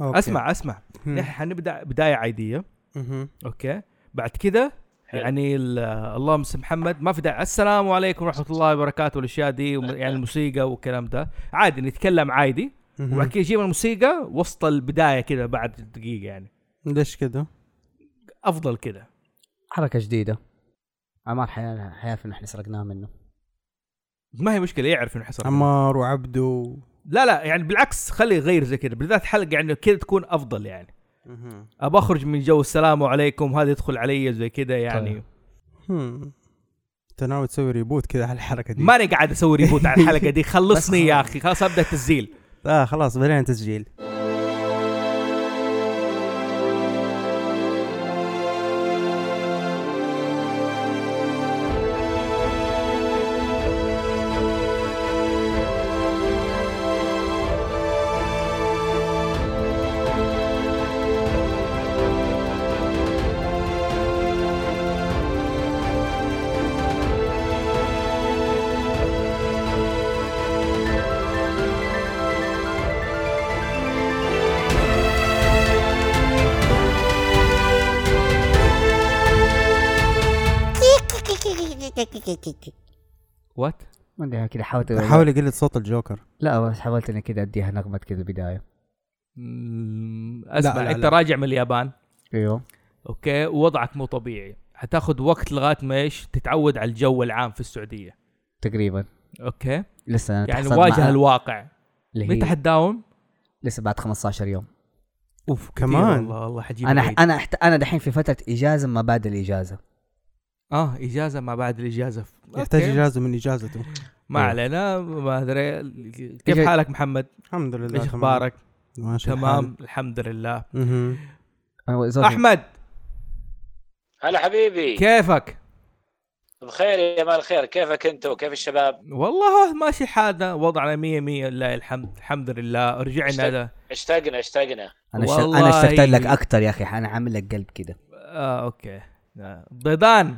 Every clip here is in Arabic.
أوكي. أسمع أسمع. نحن حنبدأ بداية عادية. أوكي. بعد كذا. يعني ال- اللهم صل محمد. ما في داعي. السلام عليكم ورحمة الله وبركاته. والاشياء دي يعني الموسيقى والكلام ده. عادي نتكلم عادي. وبعد كذا يجيب الموسيقى وسط البداية كذا بعد دقيقه يعني. ليش كده؟ أفضل كذا. حركة جديدة. عمار حي- حيعرف ان إحنا سرقناها منه. ما هي مشكلة يعرف إنه حصل. عمار وعبده لا لا يعني بالعكس خليه يغير زي كذا. بالذات حلقة يعني كذا تكون أفضل يعني. ابى أخرج من جو السلام عليكم هذا يدخل علي زي كذا يعني. طيب. انت ناوي تسوي reboot كذا على الحركه دي؟ ماني قاعد أسوي reboot على الحلقة دي. خلصني يا خلاص. أخي خلاص أبدأ تسجيل آه خلاص بدينا تسجيل. what ما أدري كذا حاولت حاول يقلد صوت الجوكر. لا بس حاولت إني كذا أديها نغمة كذا بداية. أسمع لا، أنت لا. راجع من اليابان. أيوه. أوكي ووضعك مو طبيعي. حتاخذ وقت لغاية ما إيش؟ تتعود على الجو العام في السعودية. تقريبا. أوكي. لسه أنا يعني واجه الواقع. متى حتداوم؟ لسه بعد 15 يوم. أوف كمان. والله والله حجيب أنا. أنا. أنا دحين في فترة إجازة ما بعد الإجازة. آه إجازة ما بعد الإجازة يحتاج أوكي. إجازة من إجازته ما. علينا ما أدري كيف إجا- حالك محمد؟ الحمد لله إيش تمام. أخبارك؟ ماشي تمام الحمد لله أحمد هلا حبيبي كيفك؟ بخير يا مال الخير كيفك أنت وكيف الشباب والله ماشي حالنا وضعنا مية مية لله الحمد الحمد لله رجعنا. ده. اشتقنا اشتقنا أنا. والله أنا اشتقت لك أكثر يا أخي أنا عامل لك قلب كذا آه أوكي ضيدان.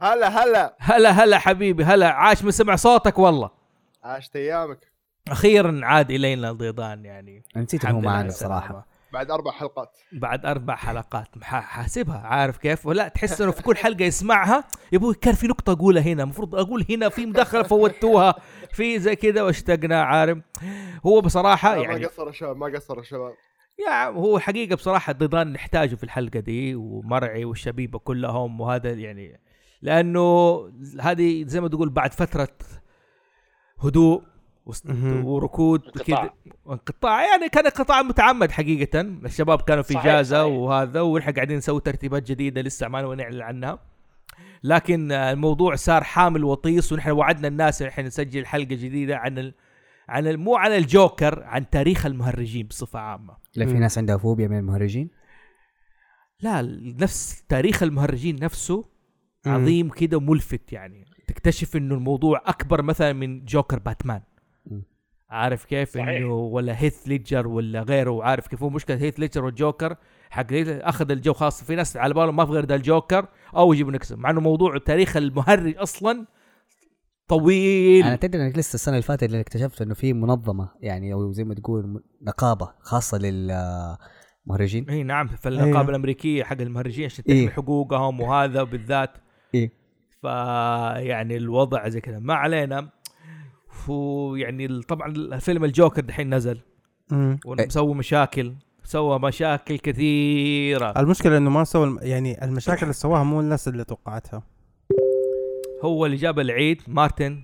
هلا هلا. هلا هلا حبيبي هلا. عاش من سمع صوتك والله. عاشت أيامك. أخيرا عاد إلينا ضيدان يعني. نسيت لله معنا صراحة. بعد أربع حلقات. بعد أربع حلقات. حاسبها عارف كيف؟ ولا تحس إنه في كل حلقة يسمعها يا أبوي كان في نقطة أقولها هنا. المفروض أقول هنا في مداخله فوتوها. في زي كذا واشتقنا عارف. هو بصراحة ما يعني قصر الشباب ما قصر الشباب يا هو حقيقة بصراحة ضيدان نحتاجه في الحلقة دي ومرعي والشبيبة كلهم وهذا يعني لأنه هذه زي ما تقول بعد فترة هدوء. وركود انقطاع. كذا انقطاع يعني كان انقطاع متعمد حقيقة الشباب كانوا في إجازة. وهذا ونحن قاعدين نسوي ترتيبات جديدة لسه ما نبغى نعلن عنها لكن الموضوع صار حامل وطيس ونحن وعدنا الناس إن إحنا نسجل حلقة جديدة عن ال... مو عن الجوكر عن تاريخ المهرجين بصفة عامة. لا في. ناس عندها فوبيا من المهرجين؟ لا نفس تاريخ المهرجين نفسه. عظيم كده ملفت يعني. تكتشف إنه الموضوع أكبر مثلا من جوكر باتمان. مم. عارف كيف؟ صحيح. إنه ولا هيث ليدجر ولا غيره. عارف كيف؟ هو مشكلة هيث ليدجر والجوكر حق أخذ الجو خاص. في ناس على بالهم ما في غير ده الجوكر أو يجيبوا نكسب مع إنه موضوع تاريخ المهرج أصلا طويل. أنا تدري إنك لسه السنة اللي فاتت اللي اكتشفت إنه في منظمة يعني أو زي ما تقول نقابة خاصة للمهرجين إي نعم في النقابة أيوه. الأمريكية حق المهرجين عشان تحمي إيه. حقوقهم وهذا بالذات. إيه فيعني الوضع زي كذا. ما علينا. ويعني طبعا الفيلم الجوكر دحين نزل. ومسوي مشاكل. سوى مشاكل كثيرة. المشكلة إنه ما سوى. يعني المشاكل اللي سواها مو الناس اللي توقعتها. هو اللي جاب العيد مارتن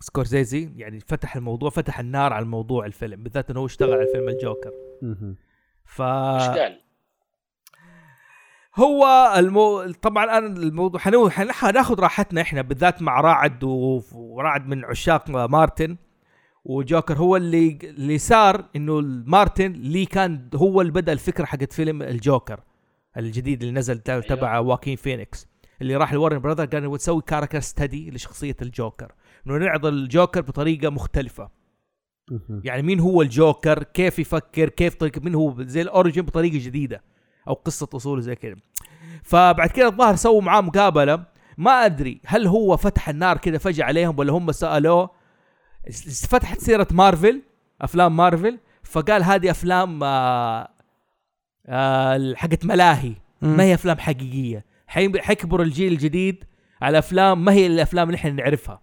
سكورسيزي يعني فتح الموضوع فتح النار على الموضوع الفيلم بالذات إنه هو اشتغل على فيلم الجوكر. ف؟ هو المو... طبعا أنا الموضوع حنو... حن- حناخذ راحتنا إحنا بالذات مع راعد و... وراعد من عشاق مارتن وجوكر هو اللي اللي صار إنه مارتن اللي كان هو اللي بدأ الفكرة حقت فيلم الجوكر الجديد اللي نزل تبع- تبع واكين فينيكس اللي راح ل Warner Brothers قال نبغى نسوي character study لشخصية الجوكر إنه نعرض الجوكر بطريقة مختلفة. يعني مين هو الجوكر؟ كيف يفكر؟ كيف طريقة مين هو؟ زي ال origin بطريقة جديدة أو قصة أصول زي كذا. فبعد كده الظاهر سووا معاه مقابلة. ما أدري هل هو فتح النار كده فجأة عليهم ولا هم سألوه فتحت سيرة مارفل أفلام مارفل فقال هذه أفلام آه آه حقت ملاهي. ما هي أفلام حقيقية. حيكبر الجيل الجديد على أفلام ما هي الأفلام اللي إحنا نعرفها.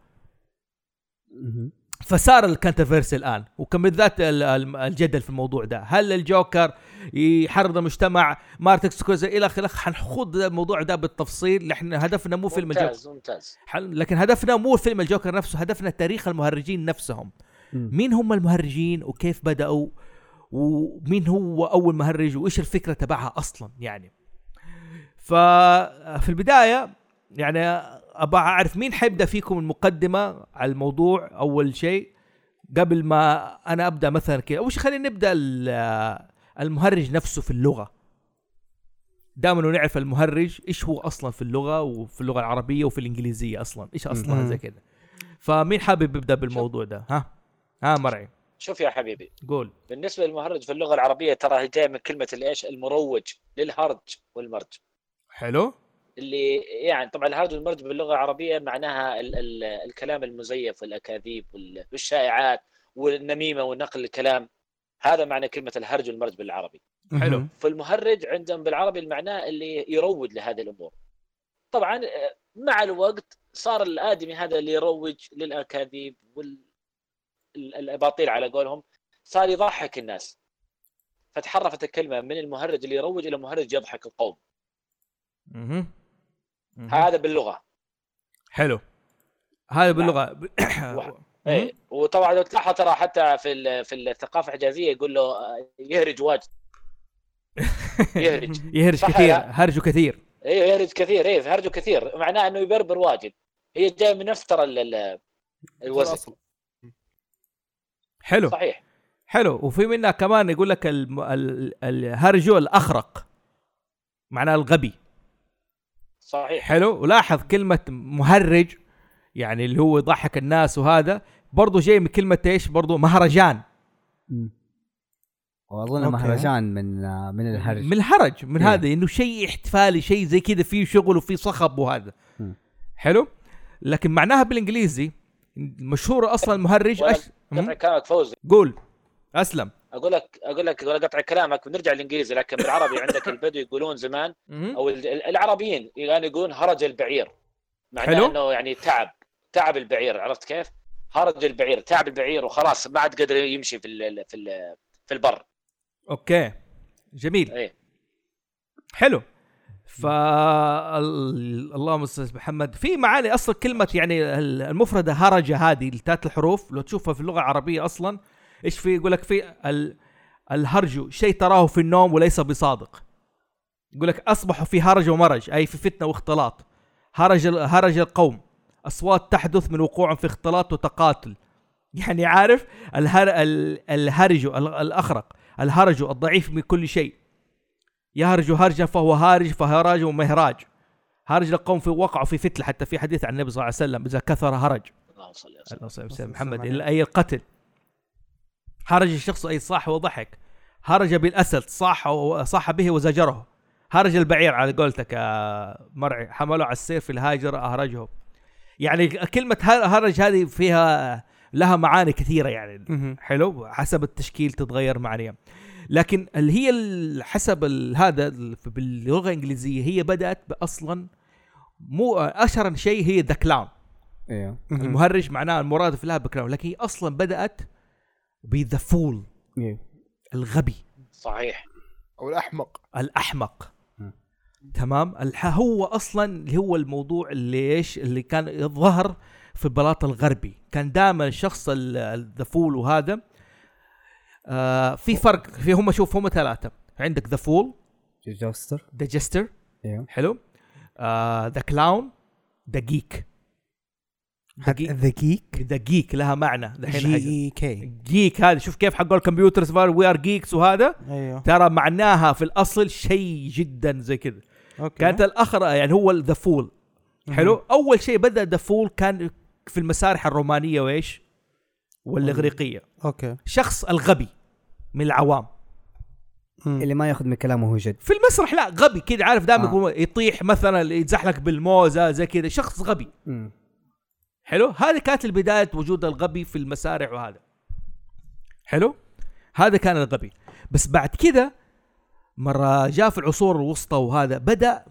فصار ال controversy الآن وكان بالذات ال- ال- الجدل في الموضوع ده. هل الجوكر يحرض المجتمع مارتن سكورسيزي إلى آخره؟ حنخوض الموضوع ده بالتفصيل. إحنا هدفنا مو فيلم الجوكر ممتاز ممتاز. لكن هدفنا مو فيلم الجوكر نفسه هدفنا تاريخ المهرجين نفسهم. مين هم المهرجين وكيف بدأوا؟ ومين هو أول مهرج؟ وإيش الفكرة تبعها أصلا يعني؟ ففي البداية يعني أبغى أعرف مين حيبدأ فيكم المقدمة على الموضوع أول شيء؟ قبل ما أنا أبدأ مثلا كذا أول شيء خلينا نبدأ ال- المهرج نفسه في اللغة؟ دائما نعرف المهرج إيش هو أصلا في اللغة وفي اللغة العربية وفي الإنجليزية أصلا إيش أصلا. زي كذا. فمين حابب يبدأ بالموضوع ده؟ ها؟ ها مرعي. شوف يا حبيبي. قول. بالنسبة للمهرج في اللغة العربية ترى هي جاية من كلمة الإيش؟ المروج للهرج والمرج. حلو؟ اللي يعني طبعا الهرج والمرج باللغة العربية معناها ال ال الكلام المزيف والأكاذيب وال- والشائعات والنميمة ونقل الكلام. هذا معنى كلمة الهرج والمرج بالعربي. حلو. فالمهرج عندهم بالعربي المعنى اللي يروج لهذه الأمور. طبعا آه، مع الوقت صار الآدمي هذا اللي يروج للأكاذيب والاباطيل على قولهم صار يضحك الناس. فتحرفت الكلمة من المهرج اللي يروج إلى مهرج يضحك القوم. مهم. مهم. هذا باللغة. حلو. هذا باللغة. واحد. اي وطبعا لو تلاحظ ترى حتى في ال- في الثقافة الحجازيه يقول له آه، يهرج واجد. يهرج. يهرج كثير. هرجه كثير. أيوه يهرج كثير. إيه هرجه كثير. معناه إنه يبربر واجد. هي جاية من نفس ترى ال- ال- الوزن. حلو. صحيح. حلو. وفي منها كمان يقول لك الم... ال... الهرجو الأخرق. معناه الغبي. صحيح. حلو؟ ولاحظ كلمة مهرج يعني اللي هو يضحك الناس وهذا برضو جاي من كلمة إيش؟ برضو مهرجان. واظن. مهرجان من من الهرج. من الهرج من إيه. هذا إنه شيء احتفالي شيء زي كذا فيه شغل وفيه صخب وهذا. مم. حلو؟ لكن معناها بالإنجليزي مشهور أصلا المهرج. وأنا أش... كلامك فوزي. قول. أسلم. أقول لك أقول لك ولا قطع كلامك بنرجع للإنجليزي لكن بالعربي عندك البدو يقولون زمان. أو ال- ال- العربيين يعني يقولون هرج البعير. معناه حلو. إنه يعني تعب تعب البعير عرفت كيف؟ هرج البعير تعب البعير وخلاص ما عاد قادر يمشي في ال في ال في البر. أوكي. جميل. إيه. حلو. ف ال- اللهم صل محمد. في معاني أصلا كلمة يعني ال- المفردة هرج هذه الثلاث الحروف لو تشوفها في اللغة العربية أصلا إيش في؟ يقول لك في ال... الهرج شيء تراه في النوم وليس بصادق. يقول لك اصبحوا في هرج ومرج أي في فتنة واختلاط. هرج ال- هرج القوم. أصوات تحدث من وقوع في اختلاط وتقاتل. يعني عارف؟ الهر... ال- الهرج ال- الأخرق. الهرج الضعيف من كل شيء. يهرج هرجا فهو هارج فهراج ومهراج هرج القوم في وقعوا في فتنة حتى في حديث عن النبي صلى الله عليه وسلم إذا كثر هرج. اللهم صل وسلم اللهم صل وسلم محمد. عليه. أي القتل هرج الشخص أي صاح وضحك. هرج بالأسد صاح صاح به وزجره. هرج البعير على قولتك يا مرعي. حمله على السير في الهاجر اهرجه يعني كلمة هر- هرج هذه فيها لها معاني كثيرة يعني. حلو؟ حسب التشكيل تتغير معانيها. لكن اللي هي حسب هذا ال- باللغة الإنجليزية هي بدأت باصلا مو أشهر شيء هي the clown أيوه. المهرج معناه المرادف لها ب clown. لكن هي أصلا بدأت ب the fool إيه. الغبي. صحيح. أو الأحمق. الأحمق. م. تمام؟ الح- هو أصلا اللي هو الموضوع اللي إيش؟ اللي كان يظهر في البلاط الغربي. كان دائما الشخص ال- ال- the fool وهذا. آه في فرق في هم شوف هم ثلاثة. عندك the fool the jester أيوه حلو. the clown the geek the geek the geek لها معنى دحين جي حاجة. اي كي جيك هذا شوف كيف حق ال computers we are geeks وهذا. أيوه. ترى معناها في الأصل شيء جدا زي كذا. أوكي. كانت الآخر يعني هو the fool حلو؟ أول شيء بدأ the fool كان في المسارح الرومانية وإيش؟ والإغريقية. أوكي. شخص الغبي من العوام. مم. اللي ما ياخذ من كلامه هو جد. في المسرح لا غبي كذا عارف؟ دائما آه. يطيح مثلا يتزحلق بالموزة زي كذا. شخص غبي. مم. حلو؟ هذه كانت البداية وجود الغبي في المسارح وهذا. حلو؟ هذا كان الغبي. بس بعد كده مرة جاء في العصور الوسطى وهذا بدأ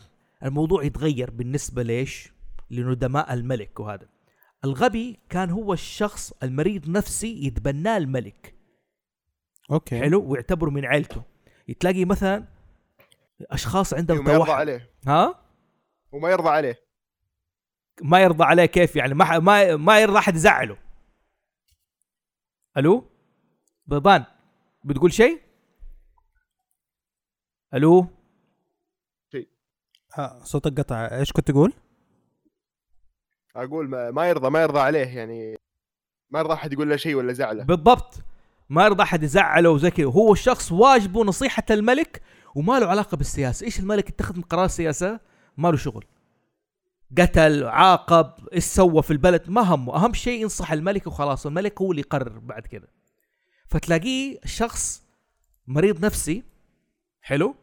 الموضوع يتغير بالنسبة ليش؟ لندماء الملك وهذا. الغبي كان هو الشخص المريض نفسي يتبناه الملك. أوكي. حلو؟ ويعتبره من عيلته. تلاقي مثلا أشخاص عندهم وما يرضى توحد. عليه. ها؟ وما يرضى عليه. ما يرضى عليه كيف يعني؟ ما ما ما يرضى أحد يزعله. ألو؟ بيضان بتقول شيء؟ ألو؟ آه صوتك قطع. إيش كنت تقول؟ أقول ما, ما يرضى ما يرضى عليه يعني. ما يرضى أحد يقول له شيء ولا زعله. بالضبط. ما يرضى أحد يزعله وزي كذا. هو الشخص واجبه نصيحة الملك وما له علاقة بالسياسة. إيش الملك اتخذ من قرار سياسة ما له شغل. قتل عاقب إيش سوى في البلد ما همه. أهم شيء ينصح الملك وخلاص الملك هو اللي يقرر بعد كذا فتلاقيه شخص مريض نفسي حلو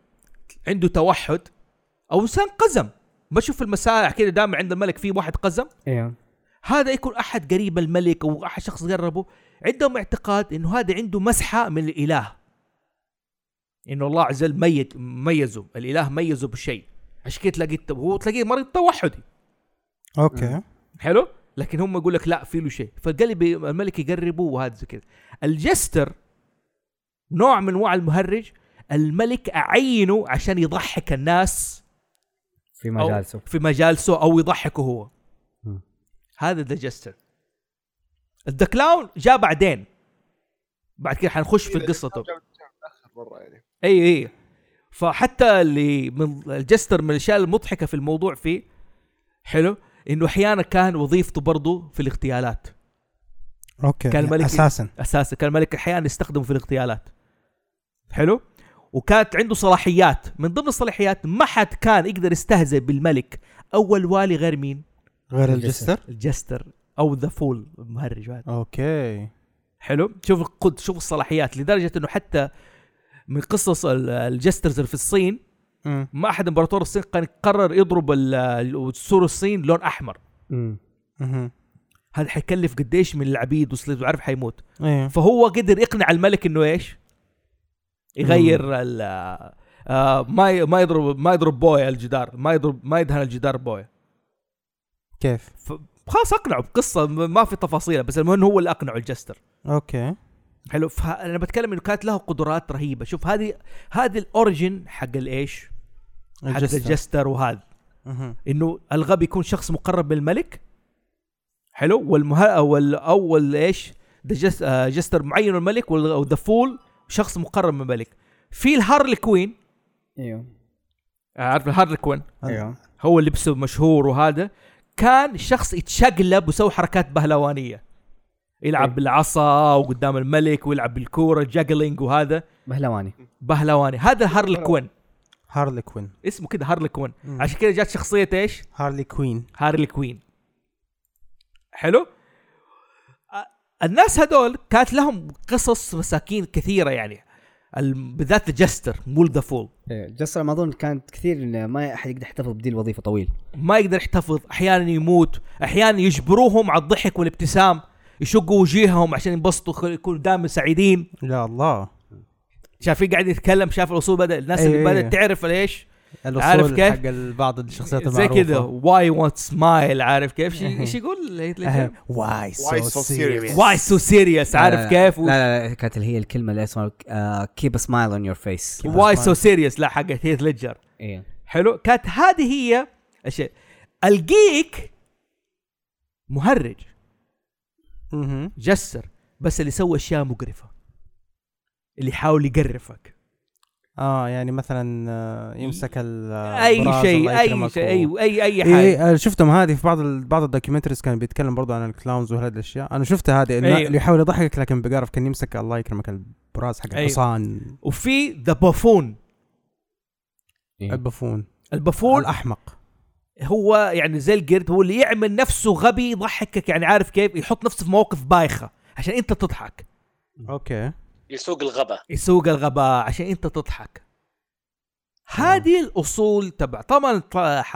عنده توحد أو إنسان قزم. بشوف المسائح كذا دائما عند الملك في واحد قزم. أيوه هذا يكون أحد قريب الملك أو أحد شخص قربه. عندهم اعتقاد إنه هذا عنده مسحة من الإله. إنه الله عز وجل ميت ميزه. الإله ميزه بشيء. عشان كده تلاقيه هو تلاقيه مريض توحدي. أوكي. حلو؟ لكن هم يقول لك لا في له شيء. فالقلب الملك يقربه وهذا زي كذا. ال jester نوع من أنواع المهرج الملك يعينه عشان يضحك الناس في مجالسه. في مجالسه أو يضحكه هو. هذا the jester ال the clown جاء بعدين. بعد كده حنخش في يعني. اي اي فحتى اللي من ال jester من الأشياء المضحكة في الموضوع فيه حلو؟ إنه أحيانا كان وظيفته برضه في الاغتيالات. أوكي كان الملك- أساسا. أساسا. كان الملك أحيانا يستخدمه في الاغتيالات. حلو؟ وكانت عنده صلاحيات. من ضمن الصلاحيات ما حد كان يقدر يستهزئ بالملك. أو الوالي غير مين؟ غير ال jester. ال jester. أو the fool المهرج هذا. أوكي. حلو؟ شوف القد شوف الصلاحيات. لدرجة إنه حتى من قصص ال- ال jesters اللي في الصين ما أحد إمبراطور الصين كان قرر يضرب ال- ال- سور الصين لون أحمر. هذا حيكلف قديش من العبيد و slave وعارف حيموت. إيه. فهو قدر يقنع الملك إنه إيش؟ يغير ال آه ما ما يضرب ما يضرب بويا الجدار ما يضرب ما يدهن الجدار بويا. كيف؟ خلاص أقنعه بقصة ما في تفاصيل بس المهم هو اللي أقنعه ال jester. أوكي. حلو. فانا بتكلم إنه كانت له قدرات رهيبة. شوف هذه هذه ال origin حق الإيش؟ حق ال jester. ال jester وهذا. إنه الغبي يكون شخص مقرب من الملك حلو. والمه وال اول إيش؟ ده jes... آه، jester معين من الملك و the fool شخص مقرب من الملك. في ال harlequin أيوه. عارف ال harlequin أيوه. هو لبسه مشهور وهذا. كان شخص يتشقلب ويسوي حركات بهلوانية. يلعب إيه. بالعصا وقدام الملك ويلعب بالكورة juggling وهذا. بهلواني. بهلواني. هذا harlequin harlequin. اسمه كده harlequin. مم. عشان كده جات شخصية إيش؟ هارلي كوين. هارلي كوين. حلو؟ الناس هذول كانت لهم قصص مساكين كثيرة يعني. ال- بالذات ال jester مو the fool إيه، jester ما أظن كانت كثير إن ما أحد يقدر يحتفظ بدي الوظيفة طويل. ما يقدر يحتفظ أحيانا يموت أحيانا يجبروهم على الضحك والابتسام يشقوا وجيههم عشان ينبسطوا يكونوا دائما سعيدين. يا الله. شايفين قاعد يتكلم شاف الأصول بدا الناس أيوة، اللي. بدأت تعرف ليش الأصول عارف كيف؟ حق بعض الشخصيات زي كذا واي وانت سمايل عارف كيف؟ إيش إيه. يقول واي Why so serious? واي سو سيريس عارف كيف؟ لا لا, لا كانت اللي هي الكلمة اللي اسمها كيب سمايل اون يور فيس واي سو سيريس لا حقت هيث ليدجر. إيه. حلو. كانت هذه هي الشيء الجيك مهرج. jester. بس اللي يسوي أشياء مقرفة. اللي يحاول يقرفك. آه يعني مثلا آه، يمسك ال أي البراز، شيء أي شيء و- أي أي أي حاجة. إيه أنا شفتهم هذه في بعض ال... بعض ال documentaries كان بيتكلم برضو عن ال clowns وهذه الأشياء. أنا شفتها هذه أيوه. اللي يحاول يضحكك لكن بقرف كان يمسك الله يكرمك البراز حق أيوه. الحصان وفي the buffoon إيه. ال buffoon. ال buffoon الأحمق. هو يعني زي القرد هو اللي يعمل نفسه غبي يضحكك يعني عارف كيف؟ يحط نفسه في مواقف بايخة عشان أنت تضحك. أوكي. يسوق الغباء. يسوق الغباء عشان انت تضحك. هذه الأصول تبع طبعا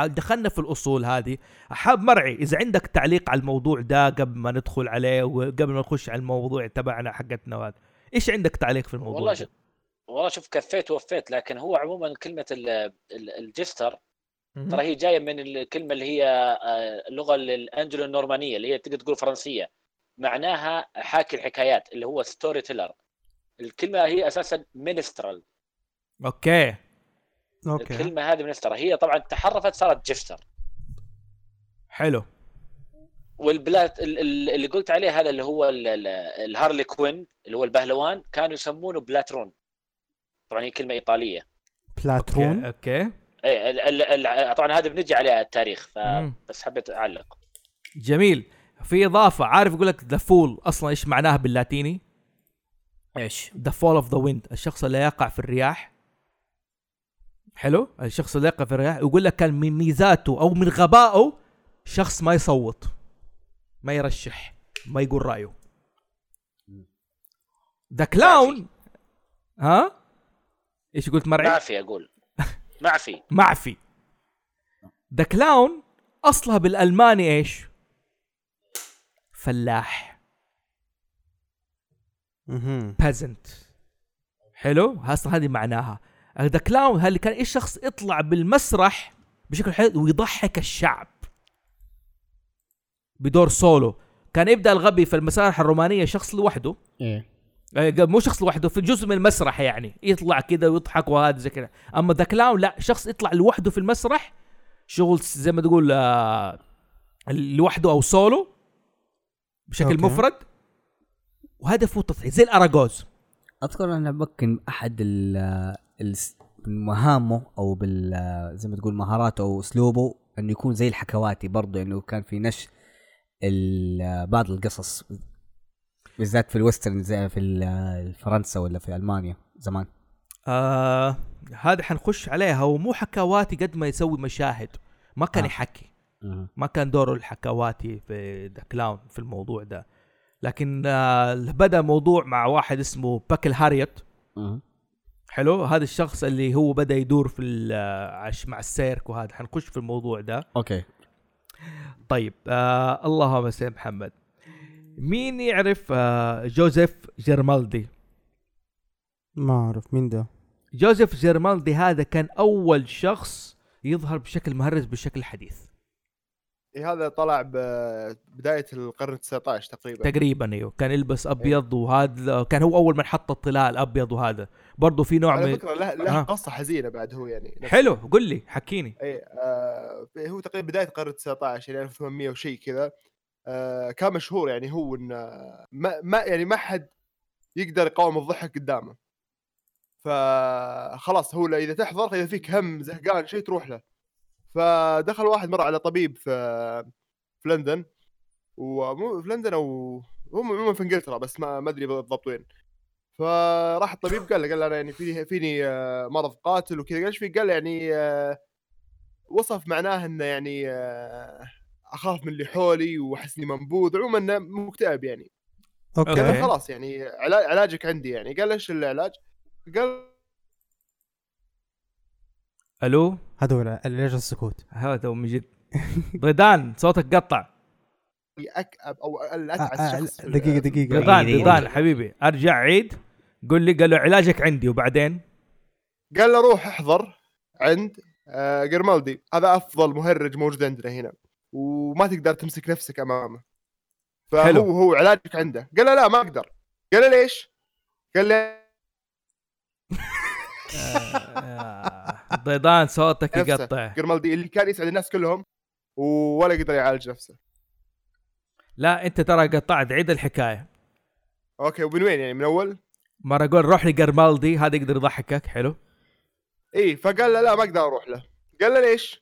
دخلنا في الأصول هذه. حاب مرعي إذا عندك تعليق على الموضوع ده قبل ما ندخل عليه وقبل ما نخش على الموضوع تبعنا حقتنا وهذا إيش عندك تعليق في الموضوع والله؟ شوف والله شوف كفيت ووفيت لكن هو عموما كلمة ال- ال- الجستر. ترى هي جاية من الكلمة اللي هي آه، اللغة الانجلو النورمانيه اللي هي تقدر تقول فرنسية. معناها حاكي الحكايات اللي هو story teller الكلمة هي أساسا minstrel okay. okay. الكلمة هذه minstrel هي طبعا تحرفت صارت jester حلو. والبلات ال- ال- اللي قلت عليه هذا اللي هو ال- ال- ال harlequin اللي هو البهلوان كانوا يسمونه بلاترون. طبعا هي كلمة إيطالية. بلاترون؟ okay اي ال- ال- ال- طبعا هذا بنجي عليها التاريخ. فبس حبيت أعلق. جميل. في إضافة عارف يقول لك the fool أصلا إيش معناها باللاتيني؟ إيش؟ the fool of the wind الشخص اللي يقع في الرياح. حلو؟ الشخص اللي يقع في الرياح يقول لك كان من ميزاته أو من غبائه شخص ما يصوت ما يرشح ما يقول رأيه. the clown ها؟ إيش قلت مرعي؟ ما في أقول. ما في معفي. the clown اصلها بالألماني إيش؟ فلاح. مهم. peasant حلو؟ أصلا هذه معناها. the clown اللي كان إيش شخص يطلع بالمسرح بشكل حلو ويضحك الشعب؟ بدور سولو. كان يبدأ الغبي في المسارح الرومانية شخص لوحده. إيه. آه، مو شخص لوحده في جزء من المسرح يعني. يطلع كذا ويضحك وهذا زي كذا. أما the clown لا شخص يطلع لوحده في المسرح شغل زي ما تقول آه، لوحده أو سولو بشكل. okay. مفرد. وهدفه تضحك زي الأراجوز. أذكر أن ممكن أحد ال مهامه أو بال زي ما تقول مهاراته أو أسلوبه أنه يكون زي الحكواتي برضه أنه كان في ال- بعض القصص بالذات في ال western زي في فرنسا ولا في ألمانيا زمان. آه هذا حنخش عليها. هو مو حكواتي قد ما يسوي مشاهد. ما كان آه. آه. يحكي ما كان دوره الحكواتي في the clown في الموضوع ده. لكن آه بدأ موضوع مع واحد اسمه باكل هاريت. حلو؟ هذا الشخص اللي هو بدأ يدور في ال- آه، عش- مع السيرك وهذا. حنخش في الموضوع ده. okay. طيب آه اللهم سيد محمد. مين يعرف آه جوزيف جيرمالدي؟ ما أعرف مين ده؟ جوزيف جيرمالدي هذا كان أول شخص يظهر بشكل مهرج بالشكل الحديث إيه هذا طلع ببدايه القرن ال 19 تقريبا. تقريبا أيوه. كان يلبس أبيض وهذا كان هو أول من حط الطلاء الابيض وهذا. برضه في نوع على من فكرة له, له آه. قصة حزينة بعد هو يعني. نفسه. حلو قل لي حكيني. اي آه هو تقريبا بداية القرن ال 19 يعني 1800 وشيء كذا. آه كان مشهور يعني هو ان ما, ما يعني ما حد يقدر يقاوم الضحك قدامه. فخلاص هو إذا تحضر إذا فيك هم زهقان شيء تروح له. فدخل واحد مر على طبيب في في لندن ومو في لندن أو هو عموما في إنجلترا بس ما ما أدري بالضبط وين. فراح الطبيب قال له قال له أنا يعني فيني فيني آه، مرض قاتل وكذا. قال إيش فيك؟ قال له يعني آه، وصف معناه إنه يعني آه، أخاف من اللي حولي وأحس إني منبوذ. عموما إنه مكتئب يعني. أوكي. قال خلاص يعني علاج علاجك عندي يعني. قال إيش العلاج؟ قال ألو؟ هذا هو العلاج السكوت. هذا هو من جد. ضيدان صوتك قطع. اكأب أو آه، الاتعس آه، شخص في- دقيقة دقيقة ضيدان دقيقة. ضيدان حبيبي أرجع عيد. قل لي قال له علاجك عندي وبعدين؟ قال له روح احضر عند آه، جرمالدي. هذا أفضل مهرج موجود عندنا هنا. وما تقدر تمسك نفسك أمامه. فهو حلو. هو علاجك عنده. قال له لا ما أقدر. قال له ليش؟ قال له ضيدان صوتك. يقطع. جرمالدي اللي كان يسعد الناس كلهم ولا يقدر يعالج نفسه. لا انت ترى قطعت. عيد الحكاية. okay ومن وين يعني؟ من أول؟ مرة أقول روح لجرمالدي هذا يقدر يضحكك. حلو. إي فقال له لا ما أقدر أروح له. قال له ليش؟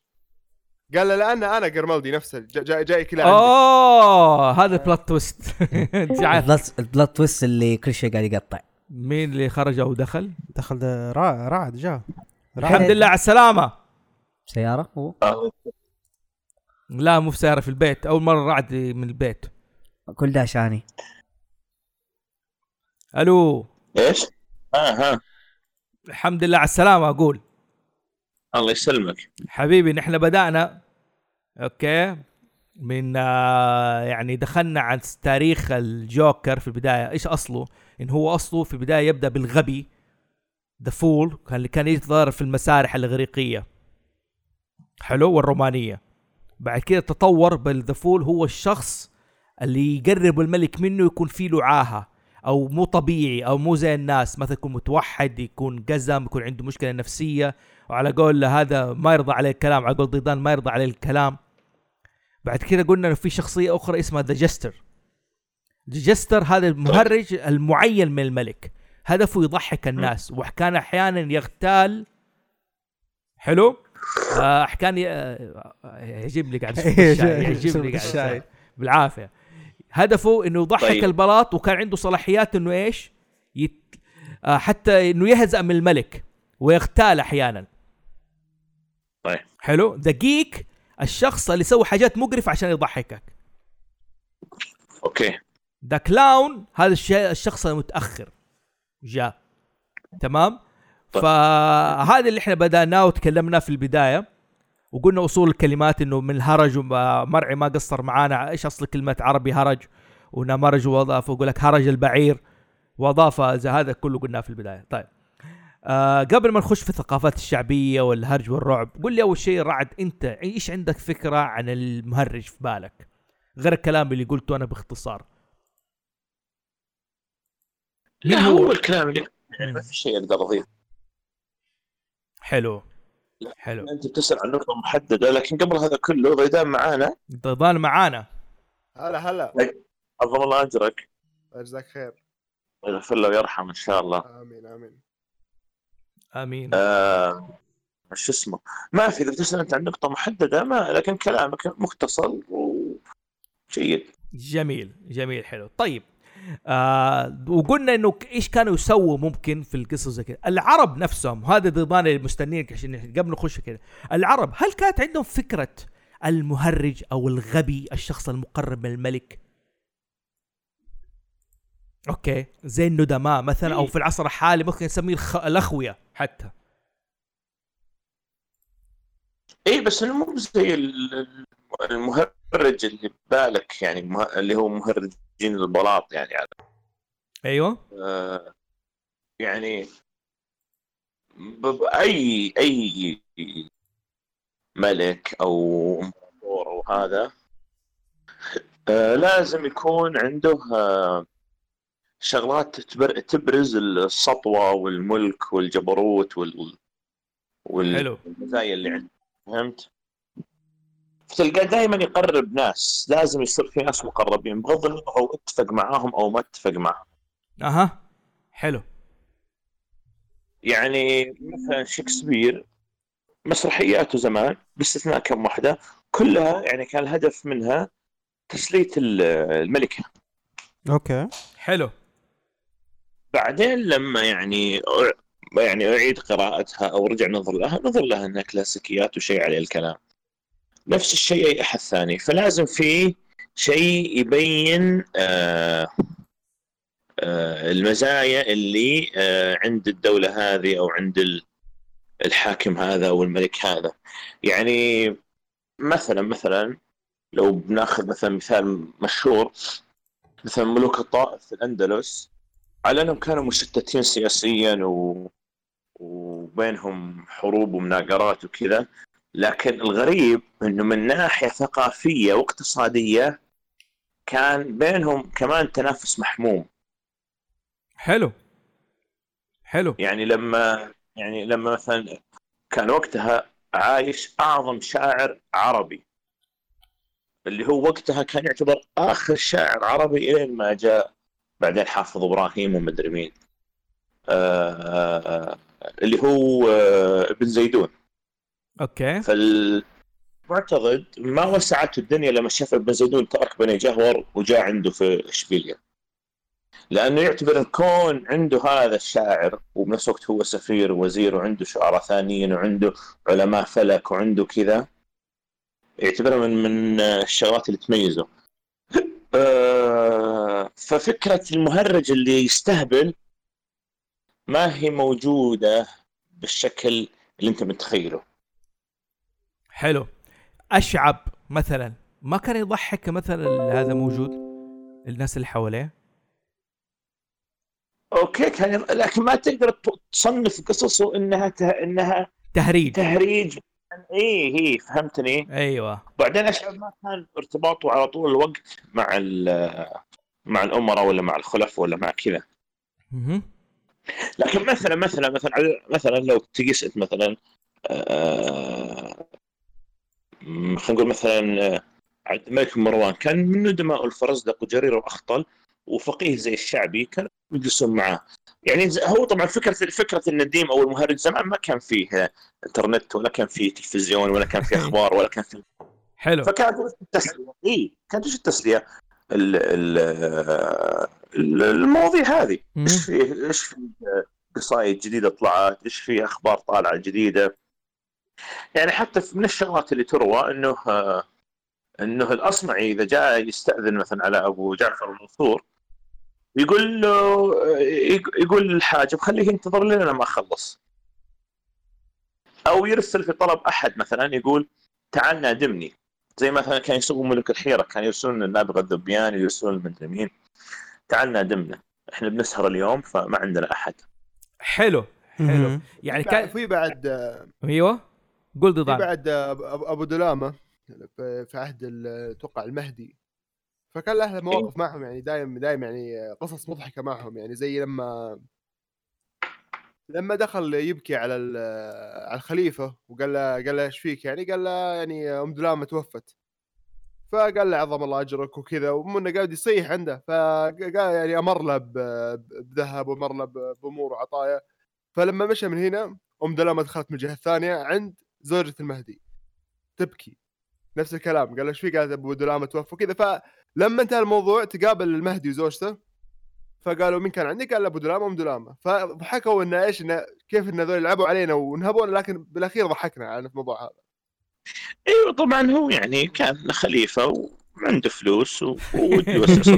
قال له لأن أنا جرمالدي نفسه جا- جاي جاي كذا أوه هذا plot twist البلات البلات تويست اللي كل شيء قاعد يقطع. مين اللي خرج أو دخل؟ دخل رعد جاء. الحمد لله على السلامة. سيارة؟ هو. لا مو في سيارة في البيت. أول مرة رعد من البيت. كل ده عشاني. ألو. إيش؟ آه ها. الحمد لله على السلامة أقول. الله يسلمك. حبيبي نحن بدأنا. okay. من آه، يعني دخلنا عن تاريخ الجوكر في البداية. إيش أصله؟ إن هو أصله في البداية يبدأ بالغبي. the fool كان اللي كان يظهر في المسارح الإغريقية. حلو؟ والرومانية. بعد كده تطور بال the fool هو الشخص اللي يقرب الملك منه يكون فيه له عاهه أو مو طبيعي أو مو زي الناس. مثلا يكون متوحد يكون قزم يكون عنده مشكلة نفسية. وعلى قول هذا ما يرضى عليه الكلام على قول ضيدان ما يرضى عليه الكلام. بعد كده قلنا إنه في شخصية أخرى اسمها ذا جستر جستر هذا المهرج المعين من الملك. هدفه يضحك الناس وكان أحيانا يغتال. حلو. آه، أحيانا ي- آه، يعجبني لي قاعد يعجبني قاعد الشاي بالعافية. هدفه إنه يضحك طيب. البلاط وكان عنده صلاحيات إنه إيش؟ يت... آه حتى إنه يهزأ من الملك ويغتال أحيانا. طيب. حلو. the geek الشخص اللي يسوي حاجات مقرفة عشان يضحكك. okay. the clown هذا الشيء الشخص المتأخر. جاء. تمام. فهذا اللي إحنا بدأناه وتكلمنا في البداية وقلنا أصول الكلمات إنه من الهرج ومرعي ما قصر معانا إيش أصل كلمة عربي هرج؟ ونمرج واضاف ويقول لك هرج البعير واضاف زي هذا كله قلناه في البداية. طيب. آه قبل ما نخش في الثقافات الشعبية والهرج والرعب قل لي أول شيء رعد أنت إيش عندك فكرة عن المهرج في بالك؟ غير الكلام اللي قلته أنا باختصار. لا مين هو هو؟ الكلام اللي يعني ما في شيء أقدر اضيفه حلو. حلو. أنت بتسأل عن نقطة محددة لكن قبل هذا كله ضيدان معانا ضيضان معانا. هلا هلا. عظم الله أجرك. جزاك خير. يغفر له ويرحم إن شاء الله. آمين آمين. آمين. آه شو اسمه؟ ما في إذا بتسأل أنت عن نقطة محددة ما لكن كلامك مختصر وجيد جميل جميل حلو. طيب آه وقلنا إنه إيش كانوا يسووا ممكن في القصص زي كذا العرب نفسهم هذا ضمان المستنين عشان قبل نخش كذا العرب هل كانت عندهم فكرة المهرج أو الغبي الشخص المقرب من الملك؟ أوكي زي الندماء مثلا أو إيه. في العصر الحالي ممكن نسميه الخ... الاخويه حتى. اي بس إنه مو زي المهرج اللي ببالك يعني اللي هو مهرجين البلاط يعني أيوه آه، يعني أي أي ملك أو امبراطور أو هذا آه، لازم يكون عنده آه، شغلات تبر- تبرز السطوة والملك والجبروت وال والمزايا اللي عنده فهمت؟ فتلقاه دائما يقرب ناس لازم يصير في ناس مقربين بغض النظر هو اتفق معاهم أو ما اتفق معاهم. أها حلو. يعني مثلا شكسبير مسرحياته زمان باستثناء كم واحدة كلها يعني كان الهدف منها تسليه ال- الملكة. أوكي. حلو. بعدين لما يعني يعني أعيد قراءتها أو رجع نظر لها نظر لها إنها كلاسيكيات وشيء عليه الكلام. نفس الشيء أي أحد ثاني. فلازم في شيء يبين آه آه المزايا اللي آه عند الدولة هذه أو عند ال- الحاكم هذا أو الملك هذا. يعني مثلا مثلا لو بناخذ مثلا مثال مشهور مثلا ملوك الطائف في الأندلس على أنهم كانوا مشتتين سياسيا و... وبينهم حروب ومناقرات وكذا. لكن الغريب إنه من ناحية ثقافية واقتصادية كان بينهم كمان تنافس محموم. حلو. حلو. يعني لما يعني لما مثلا كان وقتها عايش أعظم شاعر عربي اللي هو وقتها كان يعتبر آخر شاعر عربي الين ما جاء بعدين حافظ إبراهيم ومدري مين. آه آه آه اللي هو ابن زيدون. أوكي. فالمعتقد ما وسعته الدنيا لما شاف ابن زيدون ترك بني جهور وجاء عنده في إشبيليا. لأنه يعتبر كون عنده هذا الشاعر وبنفس الوقت هو سفير ووزير وعنده شعراء ثانيين وعنده علماء فلك وعنده كذا. يعتبرها من من الشغلات اللي تميزه. آه، ففكرة المهرج اللي يستهبل ما هي موجودة بالشكل اللي أنت متخيله. حلو. أشعب مثلا ما كان يضحك مثلا هذا موجود؟ الناس اللي حواليه؟ أوكي كان ير- لكن ما تقدر تصنف قصصه إنها ته... إنها تهريج. تهريج. اي هي فهمتني. أيوه. بعدين اشعر ما كان ارتباطه على طول الوقت مع ال- مع الأمراء ولا مع الخلف ولا مع كذا. لكن مثلا مثلا مثلا مثلا لو تقيس مثلا آه، خلينا نقول مثلا آه، عبد الملك بن مروان كان من ندماء الفرزدق وجرير وأخطل وفقيه زي الشعبي كانوا يجلسون معاه يعني هو طبعا فكرة فكرة النديم أو المهرج زمان ما كان فيه إنترنت ولا كان فيه تلفزيون ولا كان فيه أخبار ولا كان فيه حلو فكانت التسليه؟ إي كانت وش التسليه؟ ال- ال- ال- المواضيع هذه. إيش في إيش في قصايد جديدة طلعت؟ إيش في أخبار طالعة جديدة؟ يعني حتى من الشغلات اللي تروى إنه آه، إنه الأصمعي إذا جاء يستأذن مثلا على أبو جعفر المنصور يقول له آه، يق- يقول للحاجب خليه ينتظر لين أنا ما أخلص. أو يرسل في طلب أحد مثلا يقول تعال نادمني. زي مثلا كان يسووا ملك الحيرة كان يرسلون النابغه الذبيان يرسلون المدري مين تعال نادمنا. إحنا بنسهر اليوم فما عندنا أحد. حلو حلو. يعني كان في بعد أيوه. قول في ضدان بعد أبو دلامة في في عهد ال- أتوقع المهدي. فكان له مواقف معهم يعني دايم دايم يعني قصص مضحكة معهم. يعني زي لما لما دخل يبكي على ال- على الخليفة وقال له قال له إيش فيك؟ يعني قال له يعني أم دلامة توفت. فقال له عظم الله أجرك وكذا ومنه قاعد يصيح عنده. فقال يعني أمر له ب- بذهب وأمر له بأمور وعطايا. فلما مشى من هنا أم دلامة دخلت من الجهة الثانية عند زوجة المهدي. تبكي. نفس الكلام. قال إيش في؟ قالت أبو دلامة توفى. وكذا. فلما انتهى الموضوع تقابل المهدي وزوجته. فقالوا مين كان عندك؟ قال أبو دلامة وأم دلامة. فضحكوا إنه إيش إنه كيف إن هذول لعبوا علينا ونهبونا لكن بالأخير ضحكنا على الموضوع هذا. إيوه طبعا هو يعني كان خليفة وعنده فلوس و- وودي يوسع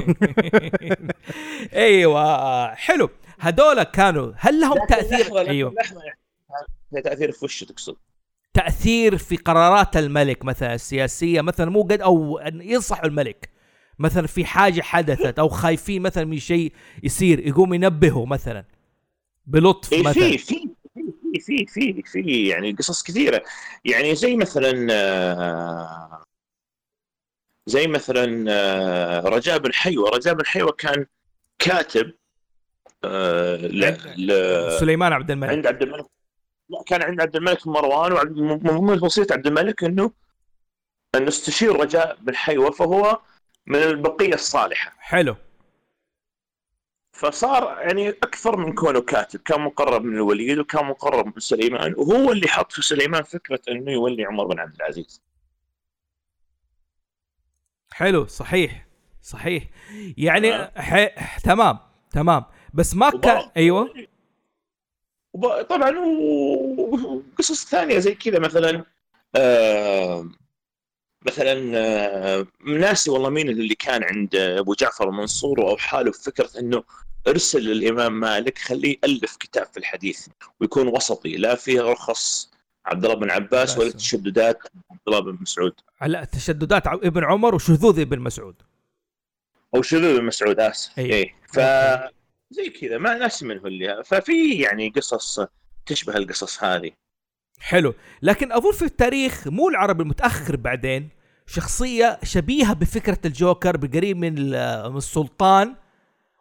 إيوه حلو. هذول كانوا هل لهم تأثير؟ إيوه. لحظة. يعني. تأثير في وشه تقصد. تأثير في قرارات الملك مثلا السياسية مثلا مو قد أو أن ينصحوا الملك. مثلا في حاجة حدثت أو خايفين مثلا من شيء يصير يقوم ينبهوا مثلا بلطف اي مثلا. في في في في في يعني قصص كثيرة. يعني زي مثلا آه، زي مثلا آه، رجاء بن حيوة. رجاء بن حيوة كان كاتب آه، ل- ل- سليمان عبد الملك. عند عبد الملك. لا كان عند عبد الملك بن مروان وعبد من وصيه عبد الملك انه إنه استشير رجاء بن حيوة فهو من البقية الصالحة. حلو. فصار يعني أكثر من كونه كاتب كان مقرب من الوليد وكان مقرب من سليمان وهو اللي حط في سليمان فكرة إنه يولي عمر بن عبد العزيز. حلو صحيح صحيح. يعني ح... تمام تمام. بس ما كان أيوه. طبعا وقصص ثانية زي كذا مثلا آه مثلا آه ناسي والله مين اللي كان عند أبو جعفر المنصور واوحى له فكرة إنه ارسل للامام مالك خليه يألف كتاب في الحديث ويكون وسطي لا فيه رخص عبد الله بن عباس ولا. تشددات عبد الله بن مسعود. على تشددات ابن عمر وشذوذ ابن مسعود. أو شذوذ بن مسعود آسف. اي ف زي كذا ما ناسي من هو اللي ففي يعني قصص تشبه القصص هذه. حلو. لكن أظن في التاريخ مو العربي المتاخر بعدين شخصية شبيهة بفكرة الجوكر بقريب من ال- من السلطان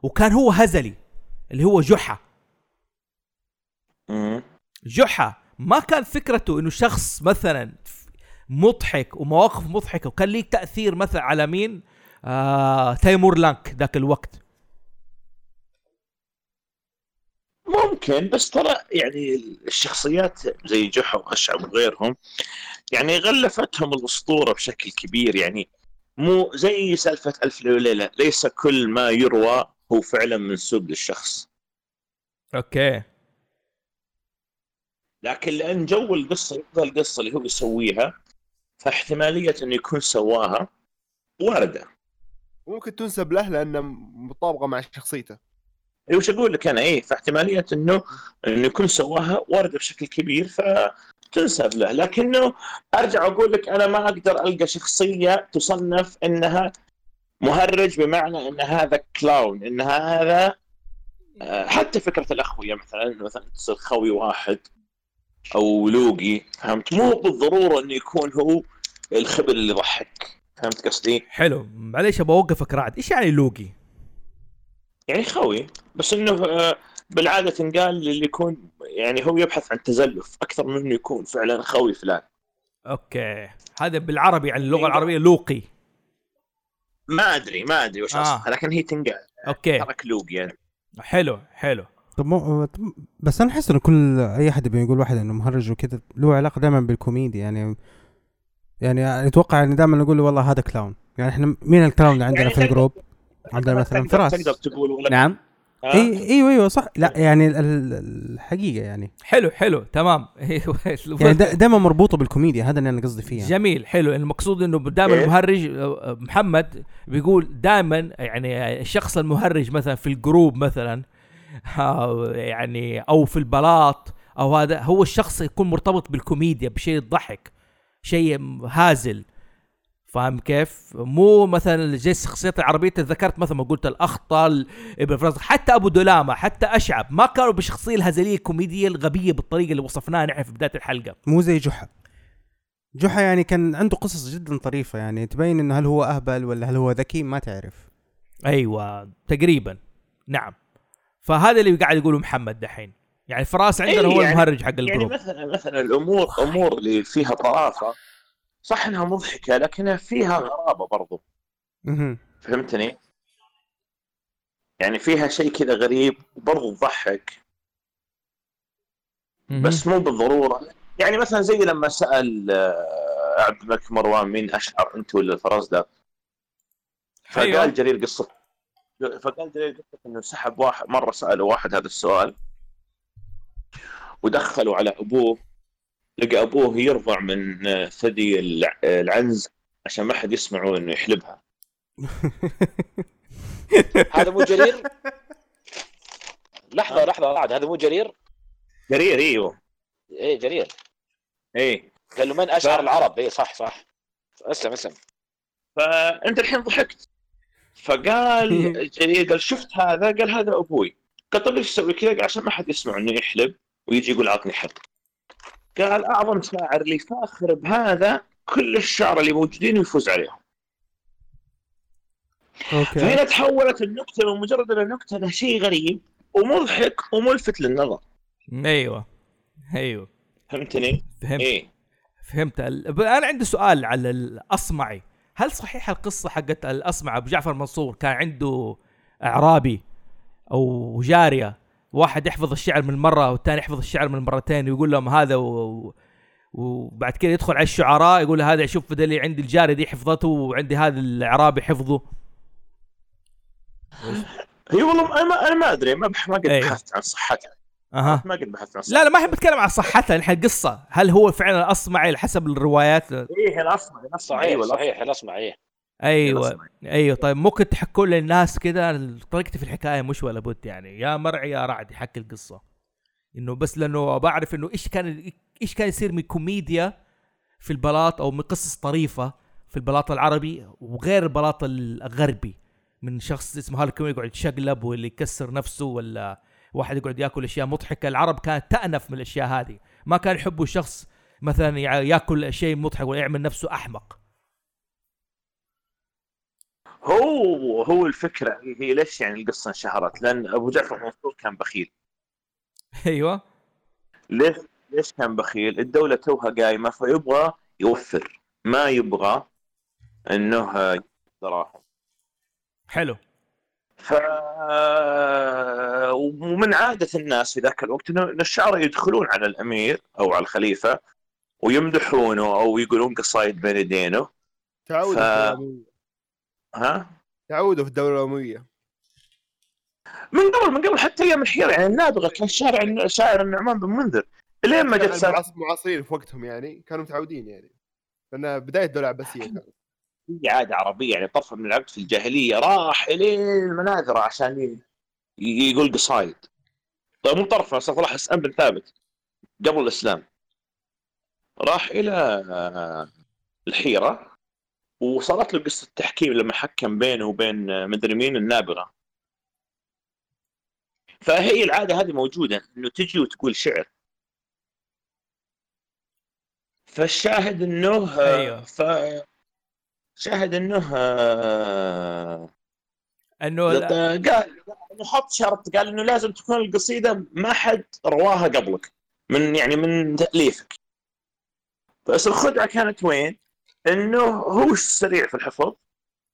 وكان هو هزلي اللي هو جحا. جحا ما كان فكرته إنه شخص مثلا مضحك ومواقف مضحكة وكان ليه تأثير مثلا على مين؟ آه تيمور لانك ذاك الوقت. ممكن بس ترى يعني الشخصيات زي جحا واشعب وغيرهم يعني غلفتهم الأسطورة بشكل كبير. يعني مو زي سالفة ألف ليلة ليس كل ما يروى هو فعلا منسوب للشخص. أوكي. لكن لأن جو القصة يبغى القصة اللي هو يسويها فاحتمالية إنه يكون سواها واردة. وممكن تنسب له لأنه مطابقة مع شخصيته. وش أقول لك أنا؟ إيه فاحتمالية إنه إنه يكون سواها وارده بشكل كبير فتنسب له. لكنه أرجع أقول لك أنا ما أقدر ألقى شخصية تصنف إنها مهرج بمعنى إن هذا كلاون إن هذا آه، حتى فكرة الأخوية مثلا مثلا تصير خوي واحد أو لوقي فهمت؟ مو بالضرورة إنه يكون هو الخبر اللي يضحك. فهمت قصدي؟ حلو. معليش أبغى أوقفك رعد. إيش يعني لوقي؟ يعني خوي بس إنه آه، بالعادة تنقال اللي يكون يعني هو يبحث عن تزلف أكثر من إنه يكون فعلا خوي فلان. okay. هذا بالعربي يعني اللغة إيه. العربية لوقي. ما أدري ما أدري وش آه. اصلها لكن هي تنقال. okay. ترك لوق يعني. حلو حلو. طب مو بس أنا أحس إنه كل أي أحد بيقول واحد إنه مهرج وكذا له علاقة دائما بالكوميديا يعني يعني أتوقع ان دائما نقول له والله هذا clown. يعني إحنا مين ال clown اللي عندنا يعني في ال group؟ عندنا مثلا فراس. تقدر تقول ولا نعم. آه. إي إيوه إيوه صح. لا يعني ال- ال- الحقيقة يعني. حلو حلو تمام. يعني دائما مربوطة بالكوميديا هذا اللي أنا قصدي فيه يعني. جميل حلو. المقصود إنه دائما إيه؟ المهرج آه، محمد بيقول دائما يعني الشخص المهرج مثلا في ال group مثلا آه، يعني أو في البلاط أو هذا هو الشخص يكون مرتبط بالكوميديا بشيء يضحك شيء هازل. فاهم كيف؟ مو مثلا زي الشخصيات العربية تذكرت مثلا ما قلت الأخطل ابن فراس حتى أبو دلامة حتى أشعب ما كانوا بالشخصيه الهزلية الكوميدية الغبية بالطريقة اللي وصفناها نحن في بداية الحلقة. مو زي جحا. جحا يعني كان عنده قصص جدا طريفة يعني تبين إنه هل هو أهبل ولا هل هو ذكي ما تعرف. أيوه تقريبا نعم. فهذا اللي قاعد يقوله محمد دحين. يعني فراس عندنا إيه هو يعني- المهرج حق يعني الجروب. مثلا مثلا الأمور امور اللي فيها طرافة صح إنها مضحكة لكنها فيها غرابه برضو. فهمتني؟ يعني فيها شيء كذا غريب وبرضو تضحك. بس مو بالضرورة. يعني مثلا زي لما سأل آه، عبد الملك مروان مين اشعر انت ولا الفرزدق أيوة. فقال جرير قصة فقال جرير قصة إنه سحب واحد مرة ساله واحد هذا السؤال ودخلوا على أبوه. لقى أبوه يرضع من آه، ثدي الع- العنز عشان ما حد يسمعه إنه يحلبها. هذا مو جرير؟ لحظة لحظة بعد هذا مو جرير؟ جرير إيوه. إيه جرير. إيه. قال له من أشعر ف- العرب؟ إيه صح صح. اسلم اسلم. فأنت الحين ضحكت. فقال جرير قال شفت هذا؟ قال هذا أبوي. قال طيب ليش تسوي كذا؟ قال عشان ما حد يسمع إنه يحلب ويجي يقول عطني حلب قال أعظم شاعر اللي فاخر بهذا كل الشعراء اللي موجودين ويفوز عليهم. أوكي. فهنا تحولت النكتة من مجرد أن النكتة لها شيء غريب ومضحك وملفت للنظر. أيوه. أيوه. فهمتني؟ فهمت إيه. فهمت. أنا عندي سؤال على الأصمعي. هل صحيح القصة حقت الاصمع أبو جعفر منصور كان عنده إعرابي أو جارية واحد يحفظ الشعر من مرة والثاني يحفظ الشعر من مرتين ويقول لهم هذا و... و- وبعد كده يدخل على الشعراء يقول هذا شوف ده اللي عندي الجاريه دي حفظته وعندي هذا الاعرابي حفظه. هي والله أنا ما أنا ما أدري ما بح ما قد أيوه. بحثت عن صحتها. أها. ما قد بحثت عن صحتها لا لا ما احب اتكلم عن صحتها نحن القصة هل هو فعلا اصمعي حسب الروايات؟ إيه الاصمع الاصمع صحيح أيوه صحيح الاسمع إيه أيوه. أيوه. طيب ممكن تحكوا للناس كذا طريقتي في الحكاية مش ولا بد يعني. يا مرعي يا رعد يحكي القصة. إنه بس لأنه بعرف إنه إيش كان إيش كان يصير من كوميديا في البلاط أو من قصص طريفة في البلاط العربي وغير البلاط الغربي. من شخص اسمه هالكم يقعد يتشقلب واللي يكسر نفسه ولا واحد يقعد ياكل أشياء مضحكة. العرب كانت تأنف من الأشياء هذه. ما كان يحبوا شخص مثلا ياكل شيء مضحك ولا يعمل نفسه أحمق. هو هو الفكرة هي ليش يعني القصة انشهرت؟ لأن أبو جعفر منصور كان بخيل، أيوه. ليش ليش كان بخيل؟ الدولة توها قايمة فيبغى يوفر. ما يبغى إنه دراهم حلو. ف ومن عادة الناس في ذاك الوقت انه إن الشعراء يدخلون على الأمير أو على الخليفة ويمدحونه أو يقولون قصايد بين يدينه. تعودوا ف- ها؟ تعودوا في الدولة الأموية. من قبل من قبل حتى أيام الحيره يعني النابغه كان شاعر شاعر النعمان بن منذر. لين ما جت سالفه المعاصرين في وقتهم يعني كانوا متعودين يعني. لأن بداية الدولة العباسية كانت. هي عادة عربية يعني طرف من العبد في الجاهلية راح إلى المناذره عشان يقول قصايد. طيب مو طرف أستاذ صلاح حسان بن ثابت. قبل الإسلام. راح إلى الحيرة. وصارت له قصة تحكيم لما حكم بينه وبين آه، مدري مين النابغة فهي العادة هذه موجودة إنه تجي وتقول شعر فالشاهد إنه آه، أيوه. ف شاهد إنه آه، إنه قال إنه حط شرط قال إنه لازم تكون القصيدة ما حد رواها قبلك من يعني من تأليفك بس الخدعة كانت وين؟ إنه هو سريع في الحفظ.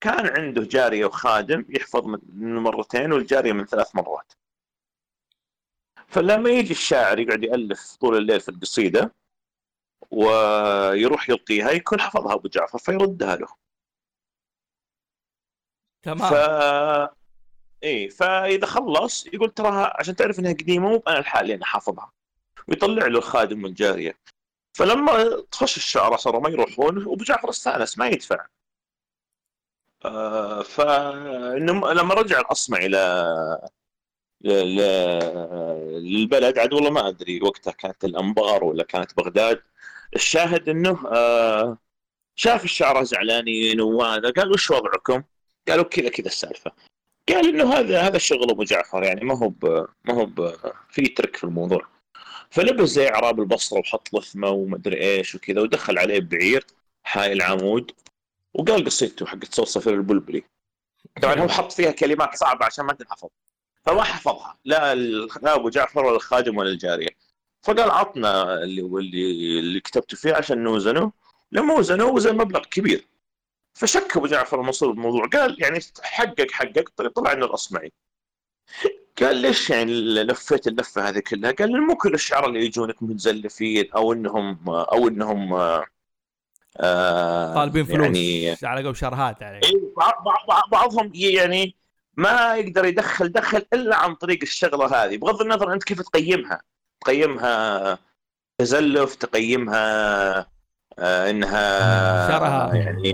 كان عنده جارية وخادم يحفظ من مرتين والجارية من ثلاث مرات. فلما يجي الشاعر يقعد يألف طول الليل في القصيدة ويروح يلقيها يكون حفظها أبو جعفر فيردها له. ف تمام إيه فإذا خلص يقول تراها عشان تعرف إنها قديمة مو أنا لحالي أنا حافظها. ويطلع له الخادم والجارية. فلما تخش الشعراء صاروا ما يروحون وابو جعفر استانس ما يدفع. آه فانه لما رجع الاصمعي إلى للبلد عاد والله ما أدري وقتها كانت الأنبار ولا كانت بغداد. الشاهد إنه آه شاف الشعراء زعلانين وهذا قال وش وضعكم؟ قالوا كذا كذا السالفة. قال إنه هذا هذا شغل أبو جعفر يعني ما هو ما هو في ترك في الموضوع. فلبس زي اعراب البصرة وحط لثمة ومدري إيش وكذا ودخل عليه بعير حائل عمود وقال قصيدته حقت صفير البلبلي. طبعا هو حط فيها كلمات صعبة عشان ما تنحفظ. فما حفظها لا لا أبو جعفر ولا الخادم ولا الجارية. فقال عطنا اللي اللي اللي كتبته فيه عشان نوزنه. لما وزنه وزن مبلغ كبير. فشك أبو جعفر المنصور بالموضوع قال يعني حقق حقق طلع انه الاصمعي قال ليش يعني لفيت اللفة هذه كلها؟ قال مو كل الشعراء اللي يجونك متزلفين أو انهم أو إنهم آه، آه، طالبين فلوس يعني على قول شرهات يعني بعض- بعض- بعض- بعضهم يعني ما يقدر يدخل دخل إلا عن طريق الشغلة هذه بغض النظر أنت كيف تقيمها تقيمها تزلف تقيمها آه إنها شرها. يعني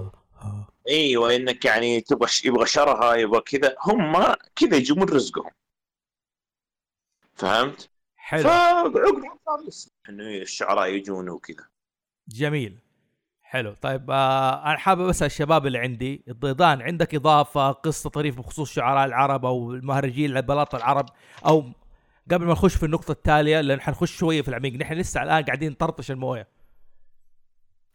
إيوه إنك يعني تبغى يبغى شرها يبغى كذا هم كذا يجيبون رزقهم فهمت؟ حلو. فعقب. إنه الشعراء يجون وكذا. جميل. حلو. طيب آه أنا حابب أسأل الشباب اللي عندي. الضيضان عندك إضافة قصة طريف بخصوص شعراء العرب أو المهرجين البلاط العرب؟ أو قبل ما نخش في النقطة التالية لأن حنخش شوية في العميق نحن لسه الآن قاعدين نطرطش الموية.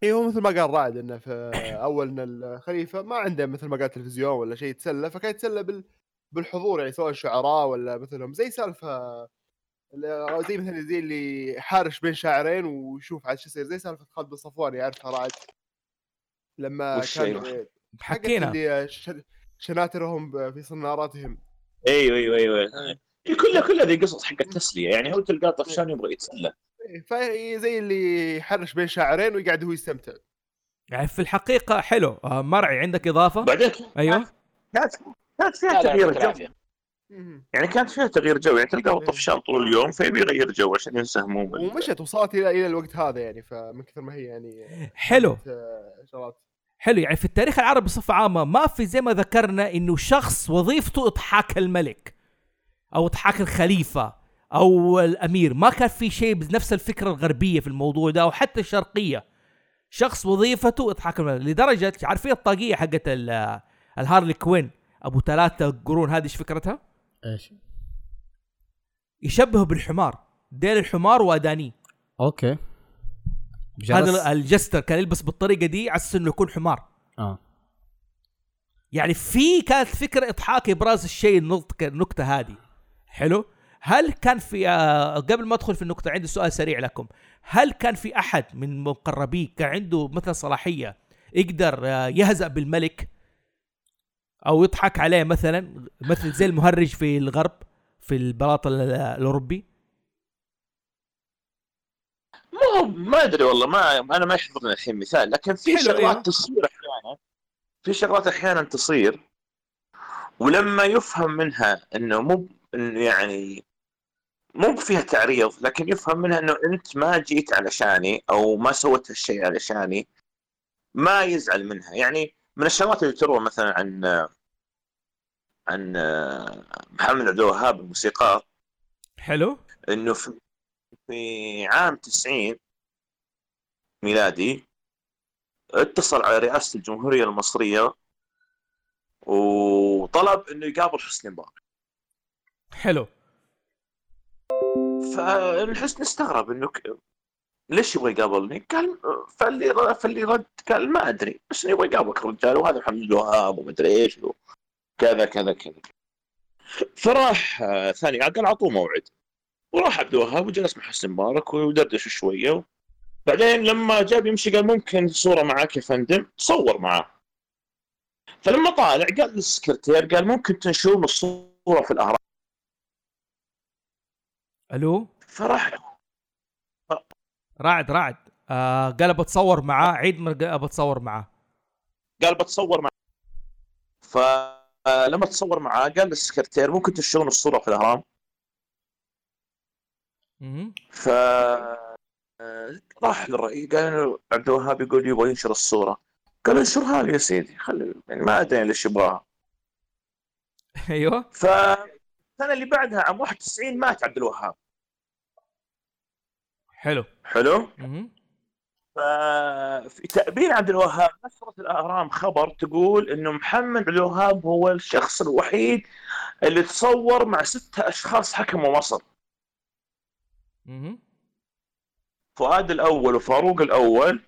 اي هو مثل ما قال رائد إنه في أول إن الخليفة ما عنده مثل ما قال تلفزيون ولا شيء يتسلى فكان يتسلى بال بالحضور يعني سواء شعراء ولا مثلهم. زي سالفة ال- زي مثلا زي اللي حارش بين شاعرين ويشوف عاد شو يصير زي سالفة خالد بن صفوان يعرفها رائد لما كان حكينا. اللي شناترهم في صناراتهم. أيوه أيوه أيوه. إيه، كلها كلها ذي قصص حقت تسلية يعني هو تلقاه طفشان يبغى يتسلى. إيه، فهي زي اللي يحرش بين شاعرين ويقعد هو يستمتع. يعني في الحقيقة حلو. آه مرعي عندك إضافة؟ بعدين؟ أيوه. كانت كانت فيها تغيير جو. يعني كانت فيها تغيير جو يعني تلقاه طفشان طول اليوم فيبي يغير جو عشان ينسى همومه. ومشت وصلت إلى إلى الوقت هذا يعني فمن كثر ما هي يعني حلو. آه، شغلات حلو يعني في التاريخ العربي بصفة عامة ما في زي ما ذكرنا إنه شخص وظيفته إضحاك الملك أو إضحاك الخليفة أو الأمير. ما كان في شيء بنفس الفكرة الغربية في الموضوع ده أو حتى الشرقية. شخص وظيفته إضحاك الملك لدرجة عارفين الطاقية حقت ال- ال harlequin؟ أبو ثلاثة قرون هذه إيش فكرتها؟ إيش؟ يشبهه بالحمار. ديل الحمار وادانيه. okay؟ هذا ال jester كان يلبس بالطريقة دي على انه يكون حمار. آه. يعني في كانت فكرة إضحاك إبراز الشيء النقطة النكته هذه. حلو؟ هل كان في آه قبل ما أدخل في النقطة عندي سؤال سريع لكم. هل كان في أحد من مقربيه كان عنده مثلا صلاحية يقدر آه يهزأ بالملك؟ أو يضحك عليه مثلا مثل زي المهرج في الغرب في البلاط ال- الأوروبي ما ما أدري والله ما أنا ما يحضرني الحين مثال لكن في شغلات إيه. تصير أحيانا في شغلات أحيانا تصير ولما يفهم منها إنه مو إنه يعني مو فيها تعريض لكن يفهم منها إنه أنت ما جيت علشاني أو ما سويت هالشيء علشاني ما يزعل منها يعني من الشغلات اللي تروى مثلا عن عن محمد عبد الوهاب الموسيقار. حلو. إنه في في عام 90 ميلادي اتصل على رئاسة الجمهورية المصرية وطلب إنه يقابل حسني مبارك. حلو. فالحسن استغرب إنه ليش يبغى يقابلني؟ قال فاللي فاللي رد قال ما أدري بس إنه يبغى يقابلك الرجال وهذا محمد الوهاب ومدري إيش وكذا كذا كذا فراح آه، ثاني قال أعطوه موعد. وراح عبد الوهاب وجلس مع حسن مبارك ودردشوا شوية بعدين لما جاء بيمشي قال ممكن صورة معك يا فندم؟ صور معاه فلما طالع قال للسكرتير قال ممكن تنشرون الصورة في الأهرام. ألو؟ فراح رعد رعد. آه قال بتصور معاه عيد قال بتصور معاه. قال بتصور معاه. فلما تصور معاه قال للسكرتير ممكن تنشرون الصورة في الأهرام. ف آه، راح للرئيس قال عبد الوهاب يقول يبغى ينشر الصورة. قال انشرها لي يا سيدي خلي يعني ما أدري ليش يبغاها. أيوه. فالسنه اللي بعدها عام 91 مات عبد الوهاب. حلو. حلو. ففي تأبين عبد الوهاب نشرت الأهرام خبر تقول إنه محمد عبد الوهاب هو الشخص الوحيد اللي تصور مع ستة أشخاص حكموا مصر. فؤاد الأول وفاروق الأول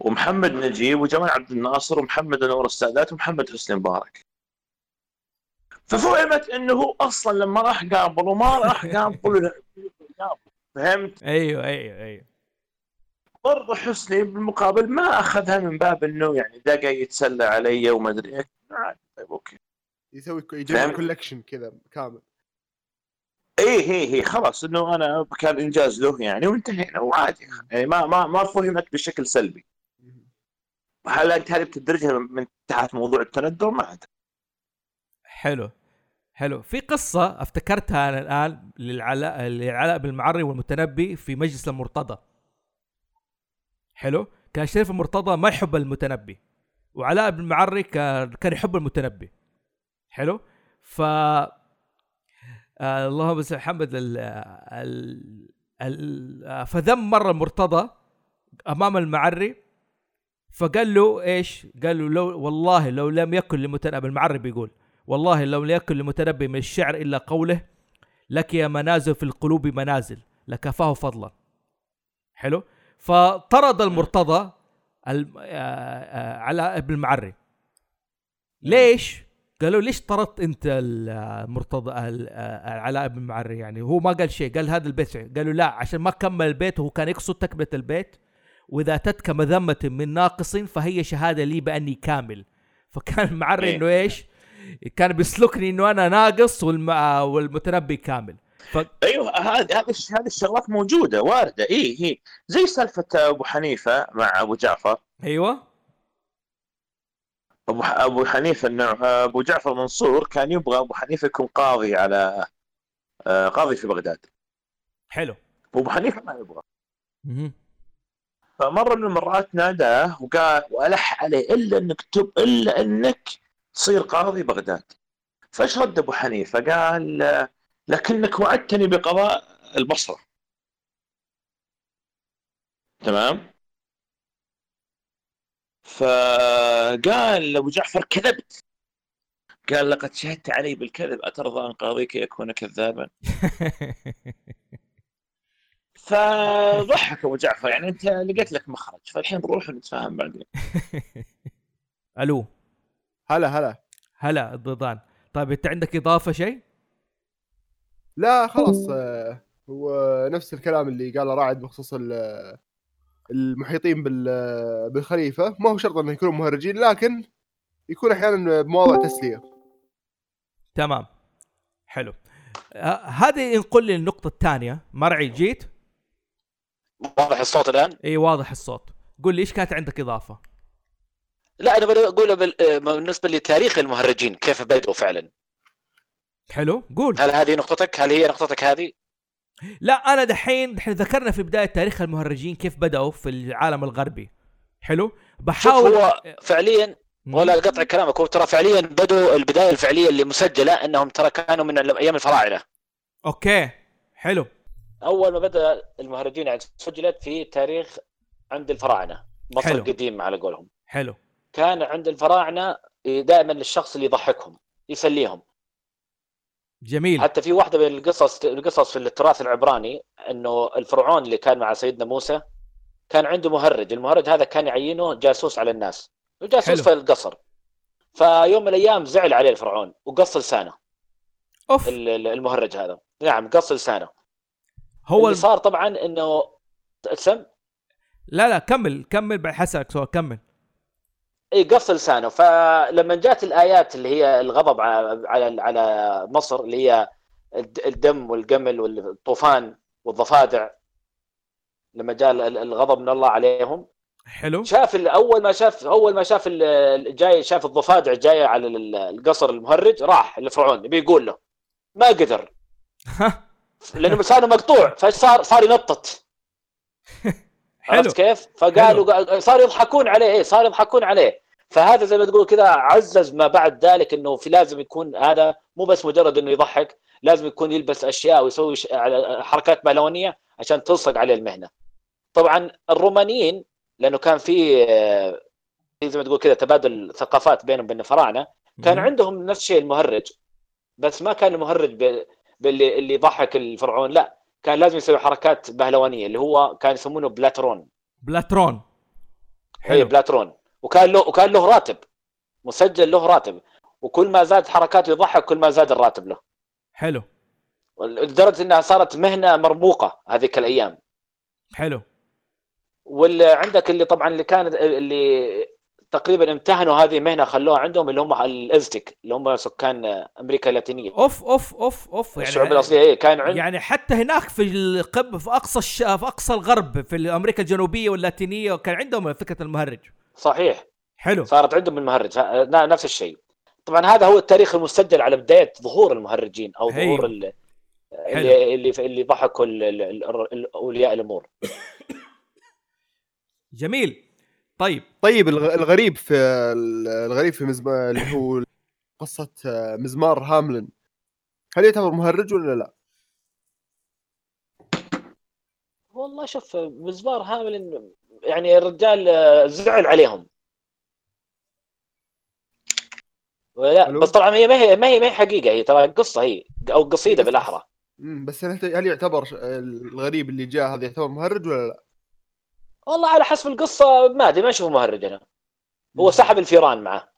ومحمد نجيب وجمال عبد الناصر ومحمد انور السادات ومحمد حسني مبارك. ففهمت إنه هو أصلا لما راح قابل وما راح قابل. فهمت؟ أيوه أيوه أيوه. برضه حسني بالمقابل ما أخذها من باب إنه يعني ده قاعد يتسلى علي وما أدري إيش. عادي، طيب okay. يسوي يجمع فهمت؟ collection كذا كامل. إيه هي هي خلاص إنه أنا كان إنجاز له يعني وانتهينا وعادي. يعني ما ما ما فهمت بشكل سلبي. هل أنت هذه بتدرجها من تحت موضوع التندر؟ ما أدري. حلو. حلو. في قصة افتكرتها أنا الآن للعلاء للعلاء بن المعري والمتنبي في مجلس المرتضى. حلو. كان شريف المرتضى ما يحب المتنبي وعلاء بن المعري كان كان يحب المتنبي. حلو. ف آه اللهم صل محمد ال... ال... ال... فذم مرة المرتضى أمام المعري فقال له إيش؟ قال له لو والله لو لم يكن لمتنبي المعري بيقول. والله لو لم يكن لمتنبي من الشعر إلا قوله لك يا منازل في القلوب منازل لكفاه فضلا. حلو؟ فطرد المرتضى الم- آه، آه، على ابن المعري ليش؟ قالوا ليش طردت أنت المرتضى ال- آه، علاء بن المعري يعني هو ما قال شيء قال هذا البيت شيء. قالوا لا عشان ما كمل البيت وهو كان يقصد تكملة البيت وإذا أتتك مذمة من ناقص فهي شهادة لي بأني كامل. فكان المعري إيه. إنه إيش؟ كان بيسلكني إنه أنا ناقص والم... آه، والمتنبي كامل. ف... أيوه هذه هذه الش- هذه الشغلات موجودة واردة. اي هي زي سالفة أبو حنيفة مع أبو جعفر. أيوه. أبو أبو حنيفة إنه أبو جعفر منصور كان يبغى أبو حنيفة يكون قاضي على آه، قاضي في بغداد. حلو. وأبو حنيفة ما يبغى. مهم. فمرة من المرات ناداه وقال وألح عليه إلا إنك تب إلا إنك تصير قاضي بغداد. فايش رد أبو حنيفة؟ قال لكنك وعدتني بقضاء البصرة. تمام؟ فقال أبو جعفر كذبت. قال لقد شهدت علي بالكذب أترضى أن قاضيك يكون كذابا. فضحك أبو جعفر يعني أنت لقيت لك مخرج فالحين نروح ونتفاهم بعدين. ألو. هلا هلا. هلا الضيضان. طيب أنت عندك إضافة شيء؟ لا خلاص آه، هو نفس الكلام اللي قاله راعد بخصوص ال- المحيطين بال- بالخليفة. ما هو شرط انه يكونوا مهرجين لكن يكون أحيانا بمواضع تسلية. تمام. حلو. آه هذه ينقل لي النقطة الثانية. مرعي جيت؟ واضح الصوت الآن؟ إي واضح الصوت. قول لي إيش كانت عندك إضافة؟ لا أنا بال- آه، بالنسبة لتاريخ المهرجين كيف بدأوا فعلا؟ حلو قول. هل هذه نقطتك؟ هل هي نقطتك هذه؟ لا أنا دحين دحين ذكرنا في بداية تاريخ المهرجين كيف بدأوا في العالم الغربي. حلو؟ بحاول هو فعليا. ولا قطع كلامك هو ترى فعليا بدوا البداية الفعلية اللي مسجلة أنهم ترى كانوا من أيام الفراعنة. أوكي حلو. أول ما بدأ المهرجين يعني سجلت في تاريخ عند الفراعنة مصر حلو. القديم على قولهم. حلو. كان عند الفراعنة دائما للشخص اللي يضحكهم يسليهم. جميل. حتى في واحدة من القصص القصص في التراث العبراني إنه الفرعون اللي كان مع سيدنا موسى كان عنده مهرج، المهرج هذا كان يعينه جاسوس على الناس، وجاسوس حلو. في القصر. فيوم من الأيام زعل عليه الفرعون وقص لسانه. أوف. ال- ال- المهرج هذا، نعم قص لسانه. هو اللي الم... صار طبعا إنه سم لا لا كمل كمل بعد حسألك سؤال كمل. اي قص لسانه فلما جات الآيات اللي هي الغضب على على على مصر اللي هي الد- الدم والقمل والطوفان والضفادع لما جاء ال- ال- الغضب من الله عليهم حلو. شاف أول ما شاف أول ما شاف جاي شاف الضفادع جاية على ال- القصر المهرج راح الفرعون بيقول له ما قدر. لأنه لسانه مقطوع فصار صار؟ ينطط. حلو. عرفت كيف؟ فقالوا صاروا يضحكون عليه إيه صاروا يضحكون عليه. فهذا زي ما تقول كذا عزز ما بعد ذلك إنه في لازم يكون هذا مو بس مجرد إنه يضحك لازم يكون يلبس أشياء ويسوي حركات بهلوانيه عشان تلصق عليه المهنة. طبعا الرومانيين لأنه كان في آه، زي ما تقول كذا تبادل ثقافات بينهم وبين الفراعنة كان. عندهم نفس الشيء المهرج بس ما كان المهرج باللي اللي يضحك الفرعون لا كان لازم يسوي حركات بهلوانية اللي هو كان يسمونه بلاترون بلاترون اي حلو بلاترون وكان له وكان له راتب. مسجل له راتب. وكل ما زاد حركاته يضحك كل ما زاد الراتب له. حلو. لدرجة إنها صارت مهنة مرموقه هذيك الأيام. حلو. واللي عندك اللي طبعا اللي كان اللي تقريبا امتهنوا هذه المهنة خلوها عندهم اللي هم الأزتك اللي هم سكان أمريكا اللاتينية. أوف أوف أوف أوف. الشعوب الأصلية إيه كان عند يعني حتى هناك في القب في أقصى الش... في أقصى الغرب في أمريكا الجنوبية واللاتينية كان عندهم فكرة المهرج. صحيح. حلو. صارت عندهم المهرج نفس الشيء. طبعا هذا هو التاريخ المسجل على بداية ظهور المهرجين أو أيوه. ظهور ال- حلو. اللي اللي اللي ضحكوا أولياء الأمور. جميل. طيب. طيب الغ- الغريب في ال- الغريب في مزمار اللي هو قصة آه، مزمار هاملن. هل يعتبر مهرج ولا لا؟ والله شوف مزمار هامل يعني الرجال زعل عليهم. لا ألو؟ بس طبعا هي ما هي ما هي ما هي حقيقة هي ترى قصة هي أو قصيدة بالأحرى. بس هل يعتبر الغريب اللي جاء هذا يعتبر مهرج ولا لا؟ والله على حسب القصة ما أدري ما أشوفه مهرج أنا. هو سحب الفيران معه.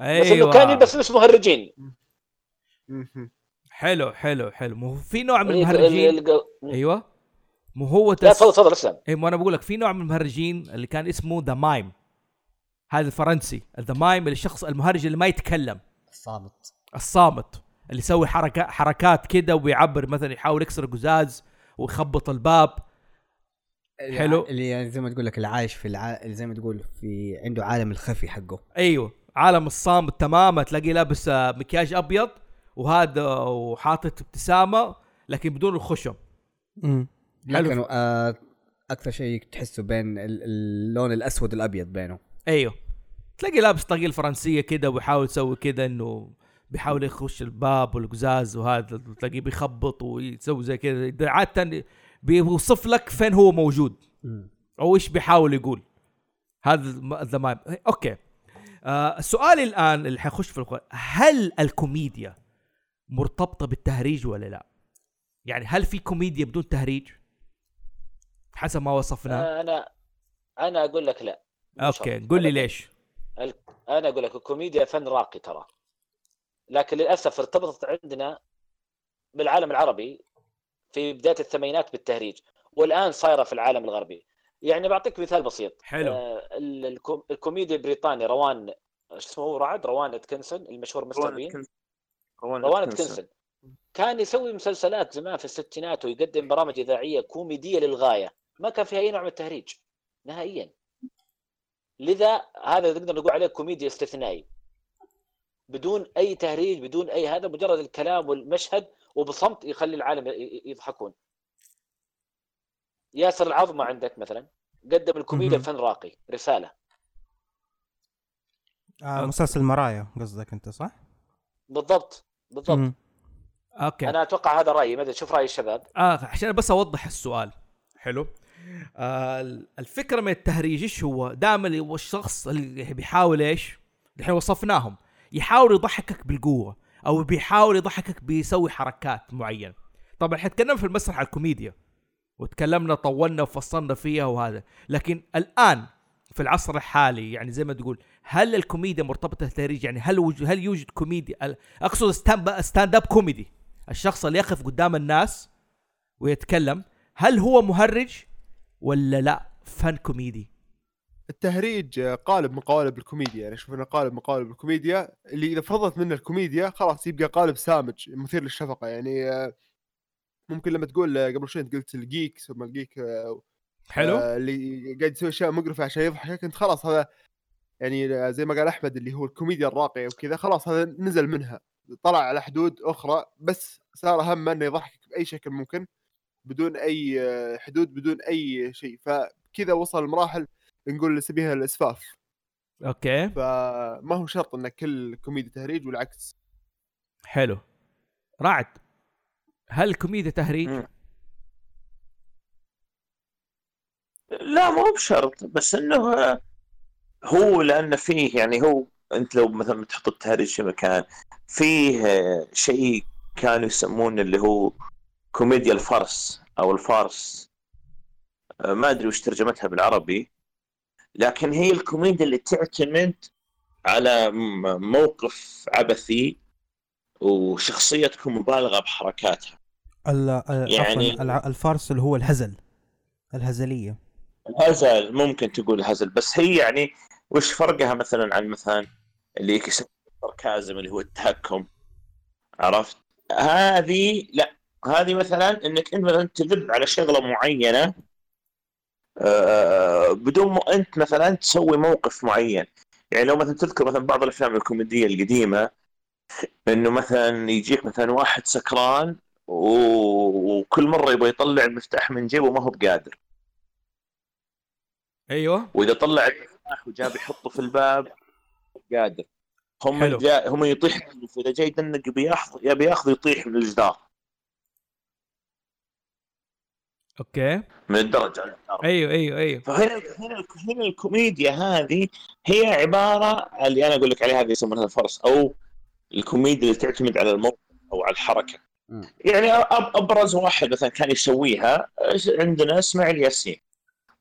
أيوه. بس إنه كان يلبس لبس مهرجين. حلو حلو حلو. مو في نوع من ال- المهرجين؟ ال- أيوه. مو هو لا تس... تفضل تفضل اسلم اي ما أنا بقول لك في نوع من المهرجين اللي كان اسمه the mime هذا الفرنسي. the mime اللي الشخص المهرج اللي ما يتكلم. صامت الصامت اللي يسوي حركات حركات كده ويعبر مثلا يحاول يكسر قزاز ويخبط الباب. حلو. اللي يعني زي ما تقول لك اللي عايش في الع... اللي زي ما تقول في عنده عالم الخفي حقه. أيوه. عالم الصامت تماما. تلاقيه لابس آه، مكياج أبيض وهذا وحاطط ابتسامة لكن بدون الخشم. مم. حلو. لكن آه أكثر شيء تحسه بين ال- اللون الأسود والأبيض بينه أيوه. تلاقي لابس طاقية فرنسية كده ويحاول يسوي كده إنه بيحاول يخش الباب والقزاز وهذا تلاقيه بيخبط ويسوي زي كده. عادة بيوصف لك فين هو موجود أو إيش بيحاول يقول. هذا the mime okay. آه سؤالي الآن اللي حيخش في القرآن هل الكوميديا مرتبطة بالتهريج ولا لا؟ يعني هل في كوميديا بدون تهريج؟ حسب ما وصفناه. أنا أنا أقول لك لا. okay. قول لي أنا- ليش؟ أنا أقول لك الكوميديا فن راقي ترى. لكن للأسف ارتبطت عندنا بالعالم العربي في بداية الثمانينات بالتهريج والآن صايرة في العالم الغربي. يعني بعطيك مثال بسيط. حلو. آه ال- الكو- الكوميدي البريطاني روان إيش اسمه هو رعد؟ روان اتكنسون المشهور مستر بين روان اتكنسون كان يسوي مسلسلات زمان في الستينات ويقدم برامج إذاعية كوميدية للغاية. ما كان فيها أي نوع من التهريج نهائيا. لذا هذا نقدر نقول عليه كوميديا استثنائي. بدون أي تهريج بدون أي هذا مجرد الكلام والمشهد وبصمت يخلي العالم يضحكون. ياسر العظمة عندك مثلا قدم الكوميديا. فن راقي رسالة. آه مسلسل مرايا قصدك أنت صح؟ بالضبط بالضبط. مم. أوكي. أنا أتوقع هذا رأيي ما أدري شوف رأي الشباب. آه عشان بس أوضح السؤال. حلو. الفكرة من التهريج إيش هو؟ دائما الشخص اللي بيحاول إيش؟ الحين وصفناهم يحاول يضحكك بالقوة أو بيحاول يضحكك بيسوي حركات معينة طبعا إحنا تكلمنا في المسرح على الكوميديا وتكلمنا طولنا وفصلنا فيها وهذا لكن الآن في العصر الحالي يعني زي ما تقول هل الكوميديا مرتبطة بالتهريج يعني هل. هل يوجد كوميديا أقصد stand-up comedy الشخص اللي يقف قدام الناس ويتكلم هل هو مهرج ولا لا؟ فن كوميدي. التهريج قالب من قوالب الكوميديا. يعني أشوف انه قالب من قوالب الكوميديا اللي إذا فرضت منه الكوميديا خلاص يبقى قالب سامج مثير للشفقة. يعني آه، ممكن لما تقول آه، قبل شوي أنت قلت الجيك ثم الجيك آه، حلو. آه، اللي قاعد يسوي أشياء مقرفة عشان يضحكك انت خلاص هذا يعني آه، زي ما قال أحمد اللي هو الكوميديا الراقية وكذا خلاص هذا نزل منها. طلع على حدود أخرى بس صار همه إنه يضحكك بأي شكل ممكن. بدون أي حدود بدون أي شيء. فكذا وصل لمراحل نقول نسميها الاسفاف okay. فما هو شرط إن كل كوميديا تهريج والعكس. حلو. رعد هل الكوميديا تهريج؟ مم. لا مو بشرط. بس إنه هو لأن فيه يعني هو أنت لو مثلا تحط التهريج في مكان فيه شيء كانوا يسمونه اللي هو كوميديا الفرس أو الفارس. آه، ما أدري وش ترجمتها بالعربي. لكن هي الكوميديا اللي تعتمد على موقف عبثي وشخصية تكون مبالغة بحركاتها. يعني- الفارس اللي هو الهزل. الهزلية. هزل ممكن تقول هزل بس هي يعني وش فرقها مثلا عن مثلا اللي يسمى الساركازم اللي هو التهكم؟ عرفت؟ هذه لا هذه مثلا إنك أنت مثلا تذب على شغلة معينة آه، بدون ما أنت مثلا تسوي موقف معين. يعني لو مثلا تذكر مثلا بعض الأفلام الكوميدية القديمة إنه مثلا يجيك مثلا واحد سكران وكل مرة يبغى يطلع المفتاح من جيبه وما هو بقادر. أيوه. وإذا طلع المفتاح وجاب يحطه في الباب قادر هم. جا هم يطيح واذا جاي يدنق بياخذ يبي ياخذ يطيح من الجدار. okay. من الدرجة. أيوه أيوه أيوه. فهنا هنا هنا الكوميديا هذه هي عبارة اللي أنا أقول لك عليها هذه يسمونها ال farce أو الكوميديا اللي تعتمد على الموقف أو على الحركة. يعني أب- أبرز واحد مثلا كان يسويها عندنا؟ إسماعيل ياسين.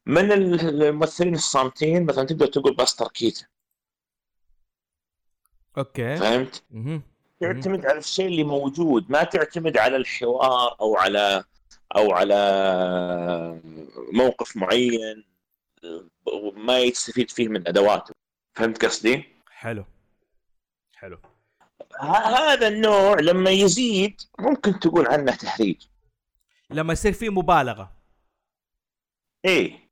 من الممثلين الصامتين مثلا تقدر تقول باستر كيتون. okay. فهمت؟ تعتمد على الشيء اللي موجود ما تعتمد على الحوار أو على أو على موقف معين ما يستفيد فيه من أدواته. فهمت قصدي؟ حلو. حلو. هذا النوع لما يزيد ممكن تقول عنه تهريج لما يصير في مبالغة. إيه.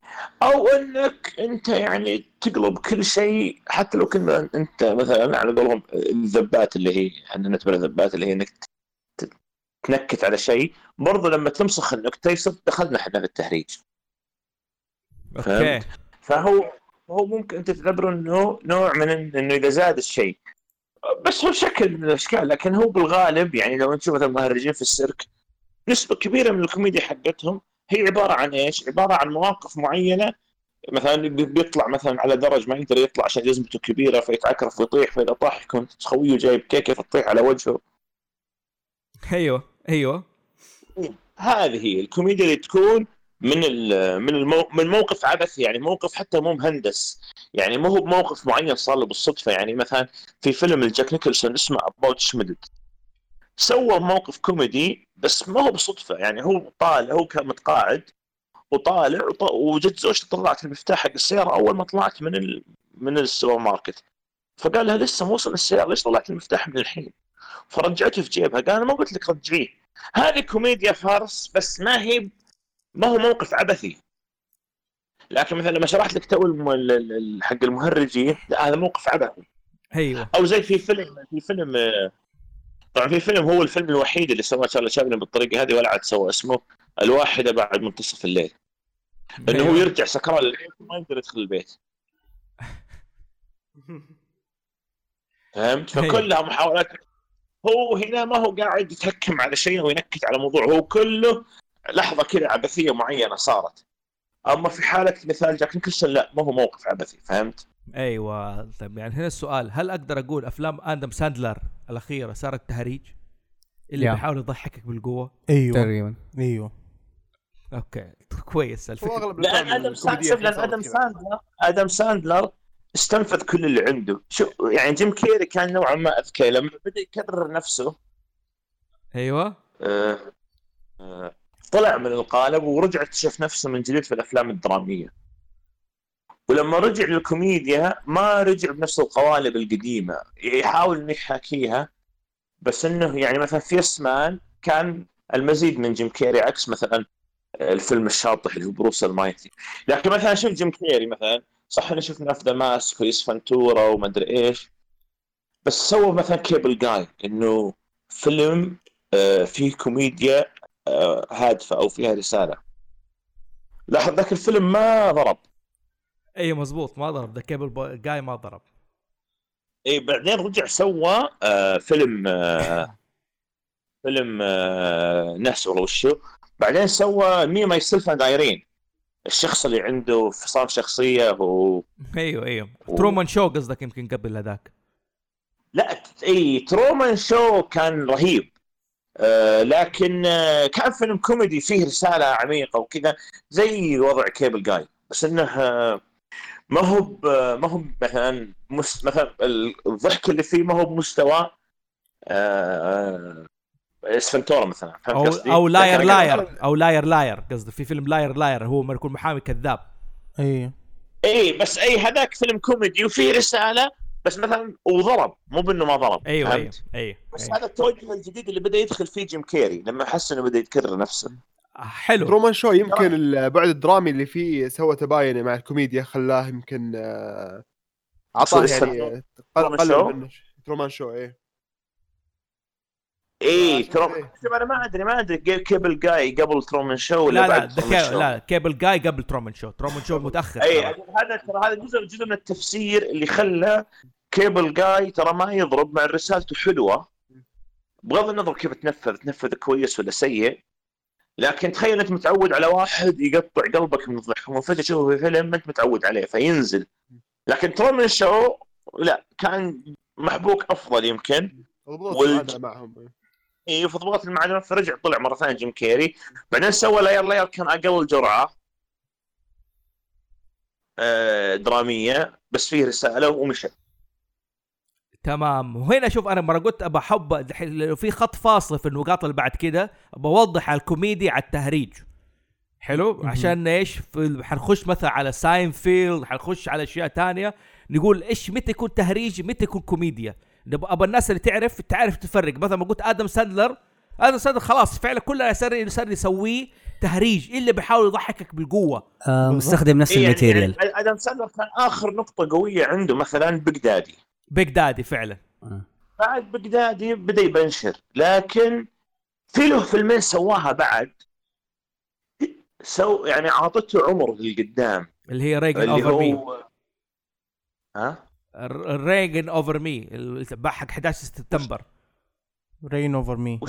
أو إنك أنت يعني تقلب كل شيء حتى لو كنا أنت مثلا على قولهم الذبات اللي هي إحنا نعتبرها ذبات اللي هي إنك تنكت على شيء برضو لما تمسخ النكتة يصير دخلنا إحنا في التهريج. okay؟ فهو هو ممكن أنت تعتبره إنه نوع من إنه إذا زاد الشيء. بس هو شكل من الأشكال لكن هو بالغالب يعني لو نشوف مثلا المهرجين في السيرك نسبة كبيرة من الكوميديا حقتهم هي عبارة عن إيش؟ عبارة عن مواقف معينة. مثلا بي- بيطلع مثلا على درج ما يقدر يطلع عشان جزمته كبيرة فيتعكرف ويطيح فإذا طاح يكون خويه جايب كيكة فتطيح على وجهه. أيوه. أيوه. هذه هي الكوميديا اللي تكون من من من موقف عبثي يعني موقف حتى مو مهندس. يعني مو هو بموقف معين صار له بالصدفة. يعني مثلا في فيلم الجاك نيكلسون اسمه About Schmidt سوى موقف كوميدي بس ما هو بصدفة. يعني هو طالع هو كان متقاعد وطالع وط- وجت زوجته طلعت المفتاح حق السيارة أول ما طلعت من ال... من السوبر ماركت. فقال لها لسه مو وصل السيارة ليش طلعت المفتاح من الحين؟ فرجعته في جيبها قال أنا ما قلت لك رجعيه هذه كوميديا farce بس ما هي ما هو موقف عبثي لكن مثلا لما شرحت لك تو حق المهرجين لا هذا موقف عبثي أيوه أو زي في فيلم في فيلم طبعا في فيلم هو الفيلم الوحيد اللي سواه تشارلي شابلن بالطريقة هذه ولا عاد سوى اسمه الواحدة بعد منتصف الليل انه هو أيوة. يرجع سكران للبيت وما يقدر يدخل البيت فهمت؟ أيوة. فكلها محاولات هو هنا ما هو قاعد يتهكم على شيء أو ينكت على موضوع. هو كله لحظة كذا عبثية معينة صارت. أما في حالة مثال جاك نيكلسون لا ما هو موقف عبثي فهمت؟ أيوه طيب يعني هنا السؤال هل أقدر أقول أفلام آدم ساندلر الأخيرة صارت تهريج؟ اللي يا. بيحاول يضحكك بالقوة؟ أيوه. تقريبا. أيوه. okay كويس الفكرة. لأن آدم ساندلر آدم. ساندلر آدم ساندلر استنفذ كل اللي عنده. شو يعني جيم كيري كان نوعا ما أذكى لما بدأ يكرر نفسه أيوه. آه، آه، طلع من القالب ورجع اكتشف نفسه من جديد في الأفلام الدرامية. ولما رجع للكوميديا ما رجع بنفس القوالب القديمة. يحاول إنه يحاكيها بس إنه يعني مثلا في Yes Man كان المزيد من جيم كيري عكس مثلا الفيلم الشاطح اللي هو Bruce Almighty. لكن مثلا شوف جيم كيري مثلا. صح انه شفنا في Mask و Ace Ventura وما أدري إيش. بس سوى مثلا Cable Guy إنه فيلم آه، فيه كوميديا آه، هادفة أو فيها رسالة. لاحظ ذاك الفيلم ما ضرب. إي مزبوط ما ضرب. ذا Cable Guy ما ضرب. إي بعدين رجع سوى آه فيلم فيلم ناس والله وشو. بعدين سوى Me, Myself and Irene الشخص اللي عنده انفصام شخصية و... أيوه أيوه. Truman Show قصدك يمكن قبل هذاك؟ لا إي Truman Show كان رهيب. آه لكن آه كان فيلم كوميدي فيه رسالة عميقة وكذا زي وضع Cable Guy. بس إنه آه ما هو ما هو مثلا مس مثلا الضحك اللي فيه ما هو بمستوى آه Ace Ventura مثلا؟ فهمت أو قصدي؟ أو Liar Liar أو Liar Liar قصدي في فيلم Liar Liar هو لما يكون محامي كذاب. أيوه إي بس إي هذاك فيلم كوميدي وفيه رسالة بس مثلا وضرب مو بإنه ما ضرب. أيوه أيوه فهمت؟ أيوه, بس أيوة. هذا التوجه الجديد اللي بدأ يدخل فيه جيم كيري لما حس إنه بدأ يتكرر نفسه. حلو. Truman Show يمكن البعد الدرامي اللي فيه سوى تباين مع الكوميديا خلاه يمكن آه، أعطاه يعني Truman قل- Show؟ قلل منه Truman Show إيه. اي كذا. شوف أنا ما أدري ما أدري Cable Guy قبل Truman Show ولا لا لا بعد. Show لا Cable Guy قبل Truman Show Truman Show متأخر اي. هذا ترى هذا جزء جزء من التفسير اللي خلى Cable Guy ترى ما يضرب مع رسالته حلوة بغض النظر كيف تنفذ تنفذ كويس ولا سيء لكن تخيل أنت متعود على واحد يقطع قلبك من الضحك وفجاه تشوفه في فيلم ما أنت متعود عليه فينزل لكن Truman Show لا كان محبوك أفضل يمكن ضبط وال- المعادلة معهم اي في ضبط المعادلة فرجع طلع مرة ثانية جيم كيري. بعدين سوى Liar Liar كان أقل جرعه آه، درامية بس فيه رسالة ومشى. تمام. وهنا شوف أنا مرة قلت ابى احب لو في خط فاصل في النقاط اللي بعد كده بوضح على الكوميديا على التهريج. حلو. عشان إيش؟ في حنخش مثلا على ساينفيلد حنخش على أشياء تانية. نقول إيش متى يكون تهريج متى يكون كوميديا؟ ابى الناس اللي تعرف تعرف تفرق. مثلا ما قلت آدم ساندلر آدم ساندلر خلاص فعلا كل اللي صار صار يسويه تهريج إلا بيحاول يضحكك بالقوة. آه مستخدم نفس إيه يعني- ال material. يعني آدم ساندلر كان آخر نقطة قوية عنده مثلا Big Daddy Big Daddy فعلا بعد Big Daddy بدأ يبنشر لكن في له فيلمين سواها بعد. so يعني عاطته عمر للقدام. اللي هي Reign Over Me هو ها؟ Reign Over Me حق 11 سبتمبر Reign Over Me؟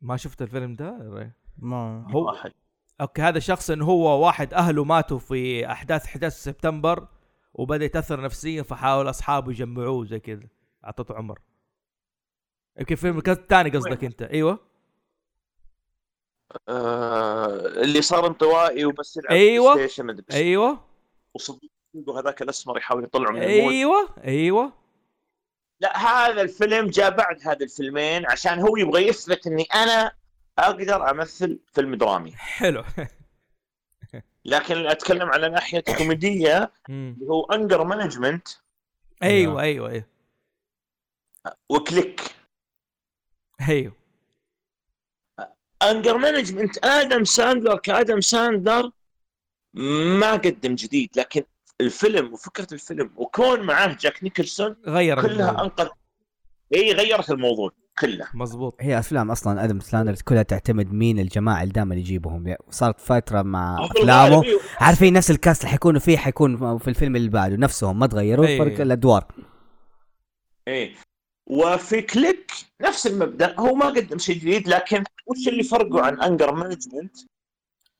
ما شفت الفيلم ده؟ ما. هو واحد. okay هذا شخص انه هو واحد أهله ماتوا في أحداث 11 سبتمبر وبدا يتاثر نفسيا فحاول أصحابه يجمعوه زي كذا أعطته عمر. يمكن فيلم ثاني قصدك أنت. أيوه. آه اللي صار انطوائي وبس يلعب. أيوه. وصديقه هذاك الأسمر يحاول يطلعه من أيوه أيوه. لا هذا الفيلم جاء بعد هذا الفيلمين عشان هو يبغى يثبت إني أنا أقدر أمثل فيلم درامي. حلو. لكن أتكلم على ناحية كوميدية. اللي هو Anger Management أيوه أيوه أيوه. و Click. أيوه. Anger Management آدم ساندلر كآدم ساندلر ما قدم جديد لكن الفيلم وفكرة الفيلم وكون معاه جاك نيكلسون غير كلها الموضوع. انقذ هي غيرت الموضوع كله. مظبوط. هي أفلام أصلا آدم ساندلر كلها تعتمد مين الجماعة اللي دائما يجيبهم. صارت فترة مع أفلامه. إيه، عارفين نفس ال cast اللي حيكونوا فيه؟ حيكون في الفيلم اللي بعده. نفسهم ما تغيروا أي. فرق الأدوار. إيه وفي Click نفس المبدأ. هو ما قدم شيء جديد لكن وش اللي فرقه عن Anger Management؟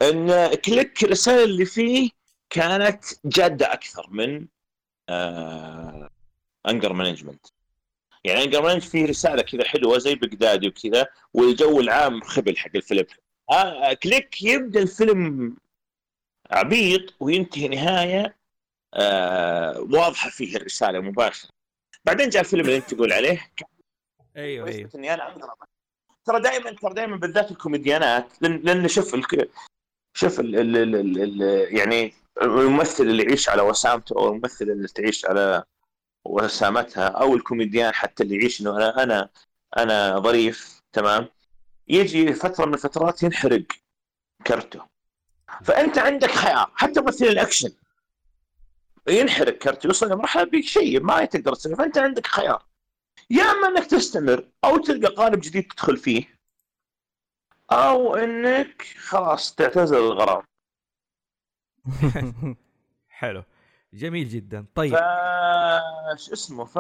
إن Click الرسالة اللي فيه كانت جادة أكثر من آه Anger Management يعني Anger Management فيه رسالة كذا حلوة زي بغدادي وكذا والجو العام خبل حق الفيلم. آه Click يبدأ الفيلم عبيط وينتهي نهاية آه واضحة فيه الرسالة مباشرة. بعدين جاء الفيلم اللي أنت تقول عليه. أيوه أيوه. إني أنا ترى دائما ترى دائما بالذات الكوميديانات لأن شوف الك... شوف ال... ال... ال... ال... ال... يعني الممثل اللي يعيش على وسامته أو الممثل اللي تعيش على وسامتها أو الكوميديان حتى اللي يعيش إنه أنا أنا أنا ظريف تمام؟ يجي فترة من الفترات ينحرق كرته. فأنت عندك خيار حتى ممثل الأكشن ينحرق كرته يوصل لمرحله بشيء ما تقدر تسوي فأنت عندك خيار يا أما إنك تستمر أو تلقى قالب جديد تدخل فيه أو إنك خلاص تعتزل الغرام. حلو. جميل جدا. طيب. ف شو اسمه؟ ف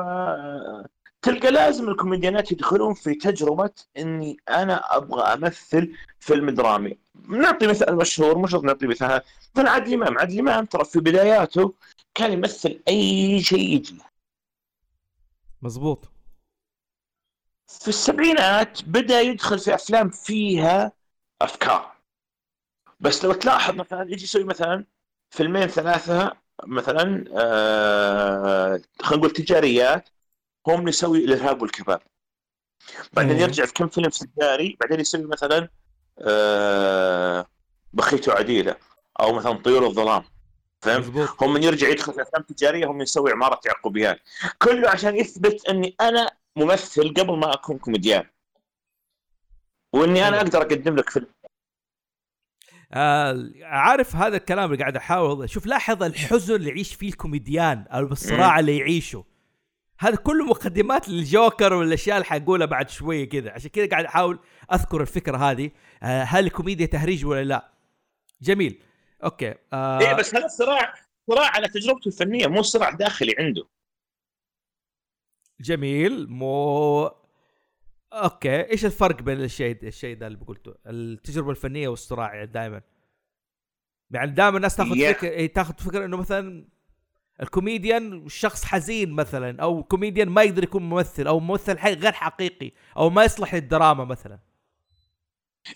تلقى لازم الكوميديانات يدخلون في تجربة إني أنا أبغى أمثل فيلم درامي. نعطي مثال مشهور مش نعطي مثال. مثلا عادل إمام. عادل إمام ترى في بداياته كان يمثل أي شيء يجي. مزبوط في السبعينات بدأ يدخل في أفلام فيها أفكار. بس لو تلاحظ مثلا يجي يسوي مثلا فيلمين ثلاثة مثلا آه خلينا نقول تجاريات هم يسوي الإرهاب والكباب بعدين إيه. يرجع في كم فيلم تجاري بعدين يسوي مثلا آه بخيت وعديلة أو مثلا طيور الظلام. فهمت؟ هم من يرجع يدخل في أفلام تجارية هم يسوي عمارة يعقوبيان. كله عشان يثبت إني أنا ممثل قبل ما أكون كوميديان. وإني أنا أقدر أقدم لك فيلم. آه عارف هذا الكلام اللي قاعد أحاول؟ شوف لاحظ الحزن اللي يعيش فيه الكوميديان أو الصراع اللي يعيشه. هذا كله مقدمات للجوكر والأشياء اللي حقولها بعد شوية كذا. عشان كذا قاعد أحاول أذكر الفكرة هذه. آه هل الكوميديا تهريج ولا لا؟ جميل. okay. آه إيه بس هذا صراع صراع على تجربته الفنية مو صراع داخلي عنده. جميل. مو okay. إيش الفرق بين الشيء الشيء ده اللي قلته التجربة الفنية والصراع دائما يعني دائما الناس تاخذ يا- فكره إيه، تاخذ فكرة إنه مثلا الكوميديان شخص حزين مثلا أو كوميديان ما يقدر يكون ممثل أو ممثل حي- غير حقيقي أو ما يصلح للدراما مثلا.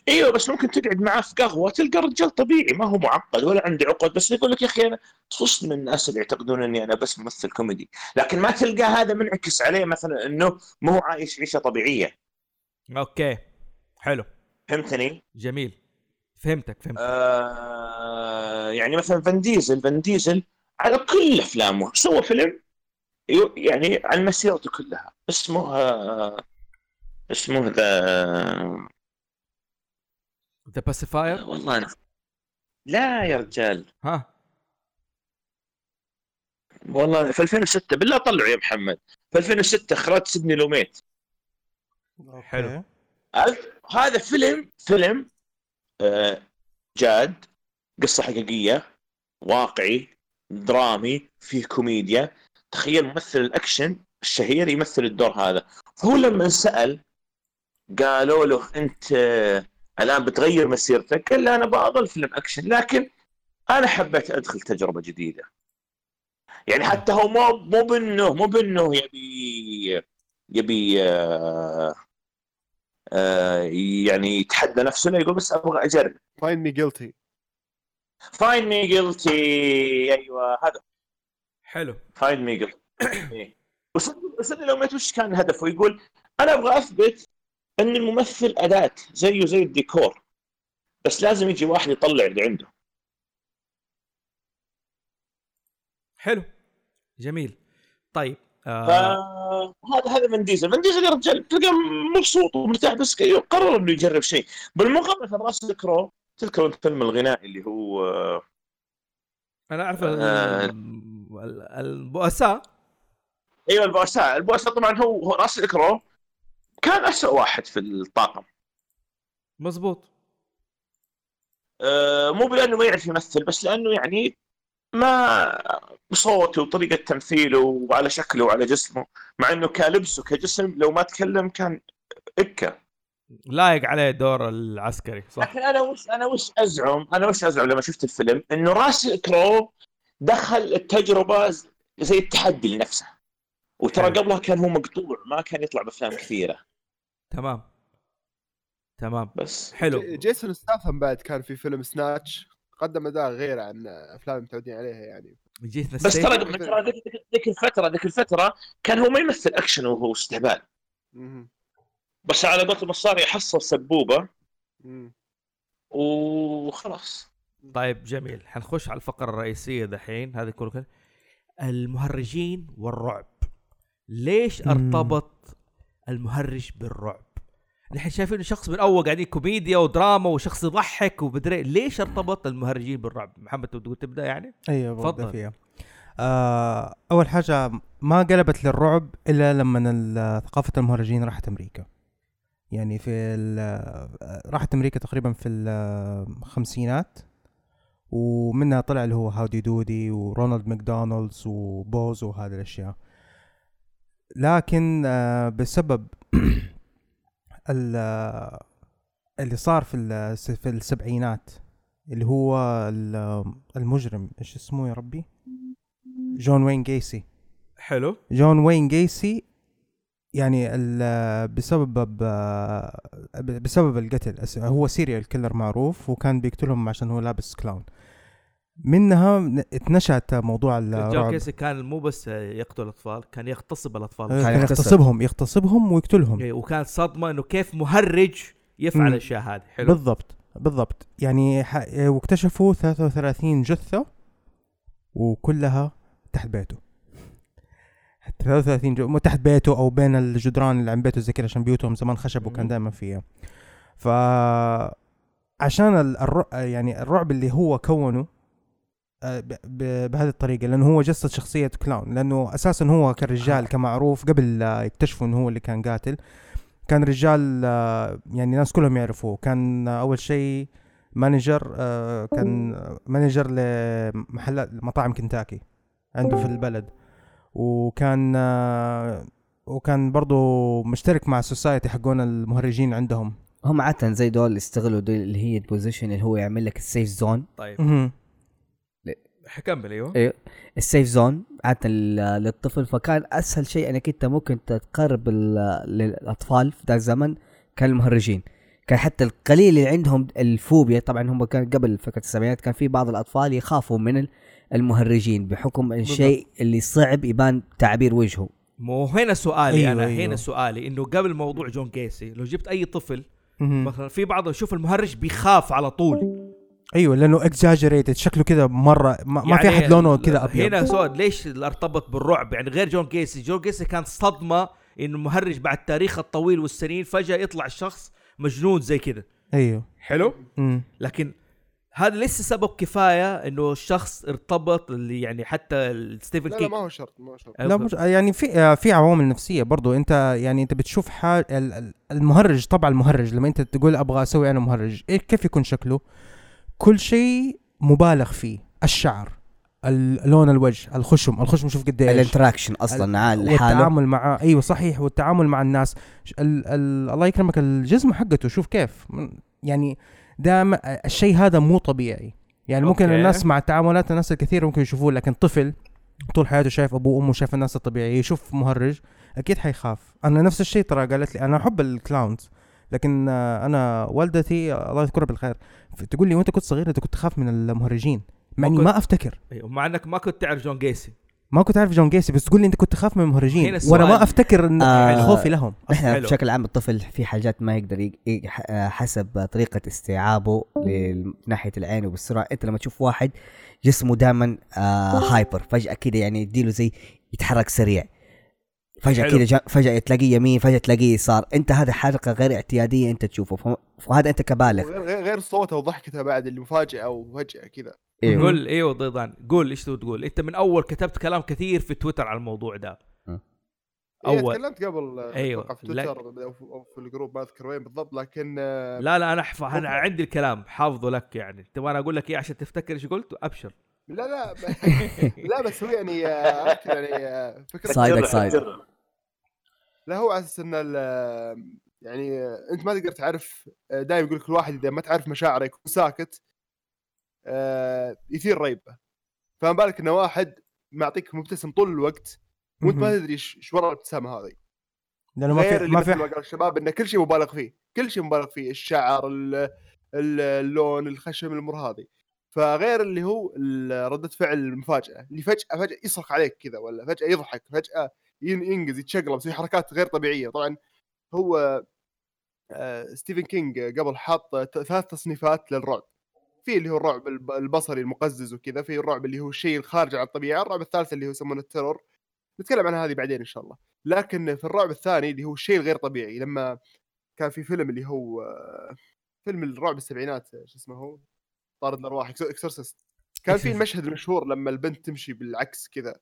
إيوه بس ممكن تقعد معاه في قهوة تلقى رجال طبيعي ما هو معقد ولا عنده عقد. بس يقول لك يا أخي أنا تفصل من الناس اللي يعتقدون إني أنا بس ممثل كوميدي. لكن ما تلقى هذا منعكس عليه مثلا إنه مو عايش عيشة طبيعية. okay. حلو. فهمتني؟ جميل. فهمتك فهمت آه يعني مثلا فان ديزل فان ديزل على كل أفلامه سوى فيلم يعني عن مسيرته كلها. اسمه آه اسمه the The Pacifier؟ والله أنا لا يا رجال. ها. والله في 2006 بالله طلعوا يا محمد. في 2006 اخراج سيدني لوميت حلو. هذا فيلم فيلم آه، جاد قصة حقيقية واقعي درامي فيه كوميديا. تخيل ممثل الأكشن الشهير يمثل الدور هذا. فهو لما سأل قالوا له أنت آه، الآن بتغير مسيرتك. قال لا أنا بأظل فيلم أكشن لكن أنا حبيت أدخل تجربة جديدة. يعني حتى هو مو مو بانه مو بأنه يبي يبي آه يعني يتحدى نفسه يقول بس أبغى أجرب. Find Me Guilty Find Me Guilty أيوه هذا. حلو. Find Me Guilty وسيدني لوميت وش كان هدفه؟ يقول أنا أبغى أثبت إن الممثل أداة زيه زي الديكور بس لازم يجي واحد يطلع اللي عنده. حلو. جميل. طيب آه. فهذا هذا من ديزل. من ديزل يا رجال تلقى مبسوط ومرتاح بس قرر إنه يجرب شيء. بالمقابل مثلا راسل كرو تذكر الفيلم الغنائي اللي هو آه، أنا أعرف آه. ال- البؤساء. أيوه البؤساء. البؤساء طبعا هو هو راسل كرو كان أسوأ واحد في الطاقم. مزبوط آه، مو بلانه ما يعرف يمثل بس لأنه يعني ما بصوته وطريقة تمثيله وعلى شكله وعلى جسمه مع إنه كلبسه كجسم لو ما تكلم كان اكا لايق عليه دور العسكري صح. لكن أنا وش أنا وش ازعم أنا وش أزعم لما شفت الفيلم؟ إنه راسل كرو دخل التجربة زي التحدي لنفسه. وترى حلو. قبلها كان هو مقطوع ما كان يطلع بأفلام كثيرة. تمام. تمام. بس. حلو. جيسون ستاثم بعد كان في فيلم سناتش. قدم أداء غير عن أفلام متعودين عليها يعني. جيتنا بس. ترى ترى ذيك- الفترة ذيك الفترة كان هو ما يمثل أكشن وهو استهبال. بس على قولتهم صار يحصل سبوبة. وخلاص. طيب جميل. حنخش على الفقرة الرئيسية دحين. هذه كل كل. المهرجين والرعب. ليش. ارتبط المهرج بالرعب؟ نحن شايفين شخص من أول قاعدين كوميديا ودراما وشخص يضحك وبدري ليش ارتبط المهرجين بالرعب؟ محمد تبغى تبدا يعني؟ أيوه تفضل. فيها. آه أول حاجة ما قلبت للرعب إلا لما ثقافة المهرجين راحت أمريكا. يعني في راحت أمريكا تقريبا في الخمسينات ومنها طلع اللي هو هاودي دودي ورونالد ماكدونالدز وبوز وهذه الأشياء. لكن آه بسبب اللي صار في في السبعينات اللي هو ال- المجرم إيش اسمه يا ربي؟ جون وين جيسي. حلو. جون وين جيسي يعني ال- بسبب بسبب القتل هو serial killer معروف وكان بيقتلهم عشان هو لابس clown منها اتنشأت موضوع جون الرعب كيسي كان مو بس يقتل الأطفال كان يغتصب الأطفال كان يغتصب. يغتصبهم يغتصبهم ويقتلهم إيه، وكانت صدمة إنه كيف مهرج يفعل. الأشياء هذه حلو بالضبط بالضبط يعني ح... واكتشفوا 33 جثة وكلها تحت بيته 33 جو... مو تحت بيته أو بين الجدران اللي عند بيته زي كذا عشان بيوتهم زمان خشب وكان. دائما فيها ف عشان ال- الر... يعني الرعب اللي هو كونه. بهذه الطريقة لأنه هو جسد شخصية clown لأنه أساسا هو كان رجال كمعروف قبل لا يكتشفوا إنه هو اللي كان قاتل. كان رجال آه، يعني الناس كلهم يعرفوه. كان آه، أول شيء manager آه، كان manager لمحلات مطاعم كنتاكي عنده في البلد. وكان آه، وكان برضو مشترك مع ال society حقون المهرجين عندهم. هم عادة زي دول يستغلوا دي اللي هي ال position اللي هو يعمل لك ال safe zone طيب. مهم. كمل أيوه أيوه ال safe zone عادة لل- للطفل فكان أسهل شيء إنك أنت ممكن تقرب ال- للأطفال في ذا الزمن كان المهرجين كان حتى القليل اللي عندهم الفوبيا طبعا هم كان قبل فكرة السبعينات كان في بعض الأطفال يخافوا من ال- المهرجين بحكم الشيء اللي صعب يبان تعبير وجهه مو هنا سؤالي أيوة، أنا أيوة. هنا سؤالي إنه قبل موضوع جون كيسي لو جبت أي طفل. مثلا في بعض يشوف المهرج بيخاف على طول أيوه لأنه exaggerated شكله كذا مرة ما, ما في يعني أحد لونه كذا أبيض. هنا سؤال ليش ارتبط بالرعب؟ يعني غير جون كيسي جون كيسي كان صدمة إنه المهرج بعد التاريخ الطويل والسنين فجأة يطلع الشخص مجنون زي كذا أيوه. حلو؟ مم. لكن هذا لسه سبب كفاية إنه الشخص ارتبط اللي يعني حتى ستيفن لا لا كينج ما هو شرط ما هو شرط. لا مش يعني في آه، في عوامل نفسية برضو. أنت يعني أنت بتشوف حال ال- ال- المهرج طبعا المهرج لما أنت تقول أبغى أسوي أنا مهرج إيه كيف يكون شكله؟ كل شيء مبالغ فيه. الشعر ال- لون الوجه الخشم. الخشم شوف قد إيش ال interaction أصلا عال لحاله والتعامل مع أيوه صحيح والتعامل مع الناس. ال... ال... الله يكرمك الجزمه حقته شوف كيف. يعني ده م- الشيء هذا مو طبيعي. يعني ممكن okay. الناس مع تعاملات الناس الكثير ممكن يشوفوه لكن طفل طول حياته شايف أبوه وأمه شايف الناس الطبيعية يشوف مهرج أكيد حيخاف. أنا نفس الشيء ترى قالت لي أنا أحب ال clowns لكن أنا والدتي الله يذكرها بالخير تقول لي وأنت كنت صغير أنت كنت تخاف من المهرجين مع إني ما أفتكر. أيوة، مع إنك ما كنت تعرف جون جيسي. ما كنت عارف جون جيسي بس تقول لي أنت كنت تخاف من هنا المهرجين وأنا ما أفتكر ان آه، خوفي لهم. إحنا حلو. بشكل عام الطفل في حاجات ما يقدر آه، حسب طريقة استيعابه ناحية العين وبالسرعة. أنت لما تشوف واحد جسمه دائما آه hyper فجأة كده يعني يديله زي يتحرك سريع. كده جا- فجأة تلاقيه يمين فجأة تلاقيه يسار. أنت هذا حركة غير اعتيادية أنت تشوفه فهذا أنت كبالغ. غير صوتها وضحكتها بعد اللي مفاجئه وفجاه كذا. أيوه قول إيوه ضيضان. قول إيش تبغى تقول؟ أنت من أول كتبت كلام كثير في تويتر على الموضوع ده. أول أول. تكلمت قبل أيوة. أتوقع في لا. تويتر أو في أو في الجروب ما أذكر وين بالضبط لكن آه، لا لا أنا أحف... أنا عندي الكلام. حافظه لك يعني. تبغى أنا أقول لك إيه عشان تفتكر إيش قلت؟ أبشر. لا لا لا بس هو يعني آه، يعني آه، فكرة صايدك صايد. لا هو على أساس إن يعني آه، أنت ما تقدر تعرف دائما يقول لك الواحد إذا ما تعرف مشاعره يكون ساكت آه، يثير ريبة. فما بالك إنه واحد معطيك مبتسم طول الوقت وأنت ما. تدري إيش إيش ورا الابتسامة هذه. لأنه ما في ما في قال الشباب إنه كل شيء مبالغ فيه كل شيء مبالغ فيه الشعر ال- ال- اللون الخشم الأمور هذه. فغير اللي هو ردة فعل المفاجأة اللي فجأة فجأة يصرخ عليك كذا ولا فجأة يضحك ين- ينقز يتشقلب يسوي حركات غير طبيعية. طبعا هو آه، ستيفن كينج قبل حاط ثلاث تصنيفات للرعب. في اللي هو الرعب الب- البصري المقزز وكذا في الرعب اللي هو الشيء الخارج عن الطبيعة الرعب الثالث اللي هو يسمونه ال terror نتكلم عن هذه بعدين إن شاء الله. لكن في الرعب الثاني اللي هو الشيء الغير طبيعي لما كان في فيلم اللي هو آه، فيلم الرعب السبعينات شو اسمه هو؟ طارد الأرواح Exorcist. كان في. المشهد المشهور لما البنت تمشي بالعكس كذا.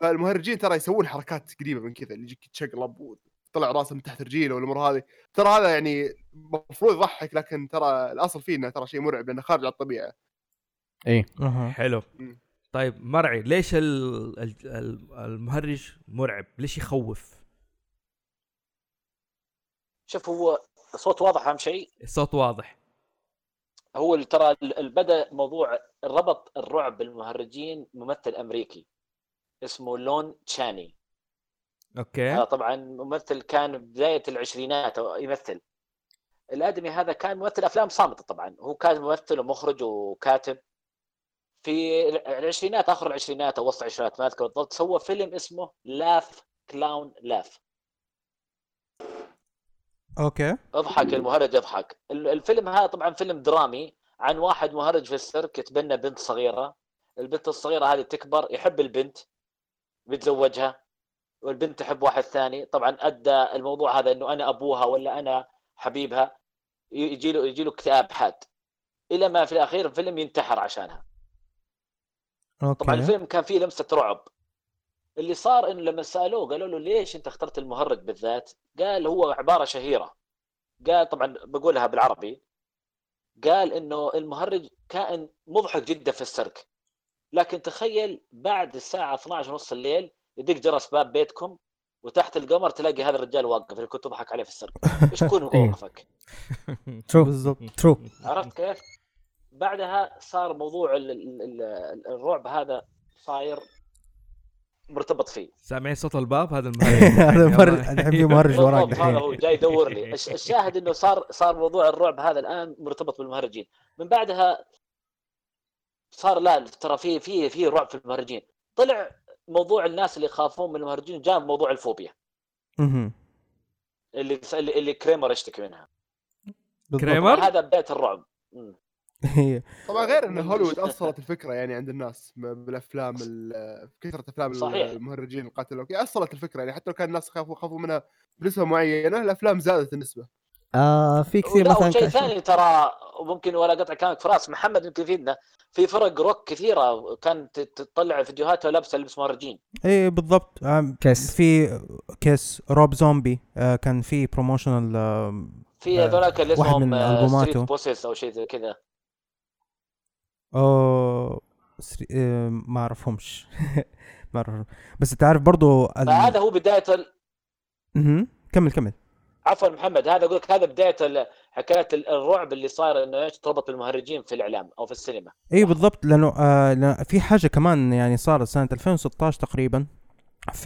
فالمهرجين ترى يسوون حركات قريبة من كذا اللي يجيك يتشقلب وطلع راسه من تحت رجيله والأمور هذه. ترى هذا يعني المفروض يضحك لكن ترى الأصل فيه إنه ترى شيء مرعب لأنه خارج عن الطبيعة. إيه أها. حلو. مم. طيب مرعي ليش ال- ال- ال- المهرج مرعب؟ ليش يخوف؟ شوف هو الصوت واضح أهم شيء. الصوت واضح. هو اللي ترى بدا موضوع ربط الرعب بالمهرجين ممثل أمريكي. اسمه لون تشاني. هذا okay طبعا ممثل كان بداية العشرينات يمثل. الأدمي هذا كان ممثل أفلام صامتة طبعا. هو كان ممثل ومخرج وكاتب. في العشرينات آخر العشرينات أو وسط العشرينات ما أذكر بالضبط سوى فيلم اسمه Laugh Clown Laugh okay. اضحك المهرج اضحك ال- الفيلم هذا طبعا فيلم درامي عن واحد مهرج في السيرك يتبنى بنت صغيرة. البنت الصغيرة هذه تكبر يحب البنت. بيتزوجها والبنت تحب واحد ثاني. طبعا أدى الموضوع هذا إنه أنا أبوها ولا أنا حبيبها يجي له يجي له اكتئاب حاد. إلى ما في الأخير الفيلم ينتحر عشانها. طبعا أوكي الفيلم كان فيه لمسة رعب. اللي صار إنه لما سألوه قالوا له ليش أنت اخترت المهرج بالذات؟ قال هو عبارة شهيرة. قال طبعا بقولها بالعربي. قال إنه المهرج كائن مضحك جدا في السيرك لكن تخيل بعد الساعة 12 ونص الليل يدق جرس باب بيتكم وتحت القمر تلاقي هذا الرجال واقف اللي كنت تضحك عليه في السيرك إيش يكون إيه. موقفك؟ true بالضبط. true عرفت كيف؟ بعدها صار موضوع ال- ال- ال- الرعب هذا صاير مرتبط فيه. سامعين صوت الباب؟ هذا المهرج. هذا مهرج الحين في مهرج وراك هذا الحين. هو جاي يدور لي. الش- الشاهد إنه صار صار موضوع الرعب هذا الآن مرتبط بالمهرجين. من بعدها صار لا ترى في في في رعب في المهرجين طلع موضوع الناس اللي يخافون من المهرجين جاء موضوع الفوبيا مهم. اللي اللي, كريمر يشتكي منها. كريمر؟ هذا بدايه الرعب مم. طبعا غير إن هوليوود اصلت الفكرة يعني عند الناس بالأفلام ال- كثرة أفلام صحيح. المهرجين القاتل okay، اصلت الفكرة يعني حتى لو كان الناس خافوا خافوا منها بنسبة معينة الأفلام زادت النسبة آه في كثير لا مثلا وشيء كان- ثاني ترى ممكن ولا قطع كلامك فراس محمد يمكن يفيدنا. في فرق روك كثيرة كانت تطلع فيديوهاتها لابسة لبس مهرجين إيه بالضبط. آم، كيس. في كيس روب زومبي آه، كان في بروموشنال في آه، هذولاك اللي اسمهم ستريت ألبوماته. بوسيس أو شيء زي كذا. أوه سري... آه، ما أعرفهمش. ما أعرفهم. بس تعرف برضو ال... فهذا هو بداية ال... كمل كمل. عفوا محمد هذا أقول لك هذا بداية حكاية ال- الرعب اللي صار إنه إيش تربط بالمهرجين في الإعلام أو في السينما. إي بالضبط لأنه آه في حاجة كمان يعني صارت سنة 2016 تقريبا في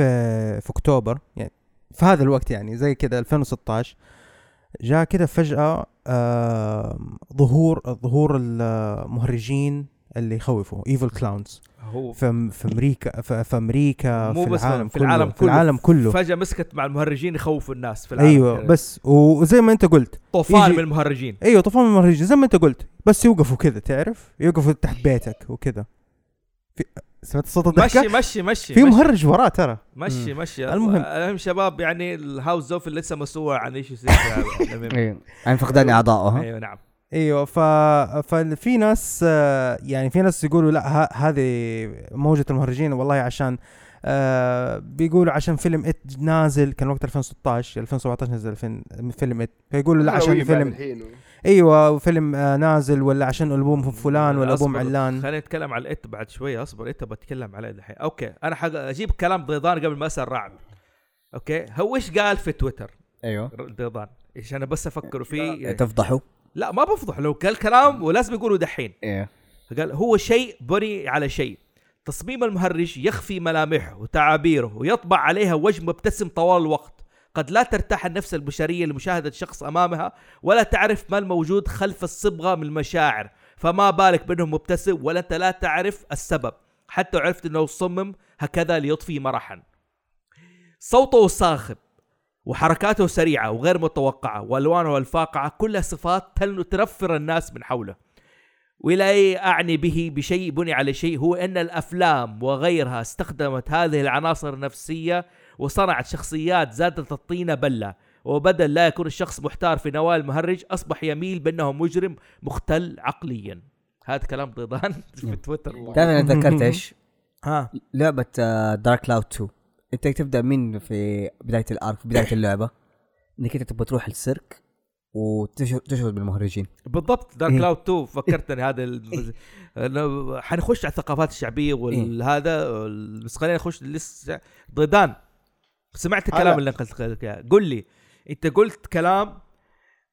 في أكتوبر يعني في هذا الوقت يعني زي كذا 2016 جاء كده فجأة آه ظهور ظهور المهرجين اللي يخوفوا evil clowns هو في في أمريكا في, في أمريكا مو في بس العالم في العالم في العالم كله فجأة مسكت مع المهرجين يخوفوا الناس في العالم أيوه كده. بس وزي ما أنت قلت طوفان يجي- من المهرجين. أيوه طوفان المهرجين زي ما أنت قلت بس يوقفوا كذا تعرف؟ يوقفوا تحت بيتك وكذا. في سمعت صوت الضحكة؟ مشي مشي مشي في. مهرج وراه ترى. مشي مشي. المهم. المهم شباب يعني الهاوس زوف اللي لسه مسؤول عن إيش يصير في هذا. عن فقدان اعضائه أيوه نعم. إيوه ف... ففي ناس آه، يعني في ناس يقولوا لا ه... هذه موجة المهرجين والله عشان آه بيقولوا عشان فيلم It نازل كان وقت 2016 2017 نزل فيلم It. فيقولوا لا عشان فيلم إيوه فيلم آه نازل ولا عشان ألبوم فلان ولا ألبوم. علان. خلينا نتكلم على ال It بعد شوية أصبر انت بتكلم عليه دحين. okay أنا حق أجيب كلام ضيضان قبل ما أسأل رعد أوكي هو إيش قال في تويتر؟ أيوه. ضيضان إيش أنا بس أفكر فيه. تفضحوا. لا ما بفضح. لو قال كلام ولازم يقولوا دحين. إيه. فقال هو شيء بني على شيء. تصميم المهرج يخفي ملامحه وتعابيره ويطبع عليها وجه مبتسم طوال الوقت. قد لا ترتاح النفس البشرية لمشاهدة شخص أمامها ولا تعرف ما الموجود خلف الصبغة من المشاعر. فما بالك بأنه مبتسم ولا أنت لا تعرف السبب. حتى عرفت أنه صمم هكذا ليطفي مرحا. صوته صاخب وحركاته سريعة وغير متوقعة وألوانه الفاقعة كلها صفات تنفر الناس من حوله. ولا أعني به بشيء بني على شيء هو أن الأفلام وغيرها استخدمت هذه العناصر النفسية وصنعت شخصيات زادت الطينة بلة. وبدل لا يكون الشخص محتار في نوال المهرج أصبح يميل بأنه مجرم مختل عقليا. هذا كلام ضيضان. في تويتر. أنا تذكرت إيش؟ ها. لعبة Dark Cloud 2 انت تبدأ من في بداية ال arc في بداية اللعبة إنك انت تبغى تروح السيرك وتشهد بالمهرجين. بالضبط. Dark إيه. Cloud 2 فكرتني هذا المز... إنه حنخش على الثقافات الشعبية والهذا بس خلينا نخش لسه ضيضان سمعت الكلام. اللي قلت لك إياه. قل لي أنت قلت كلام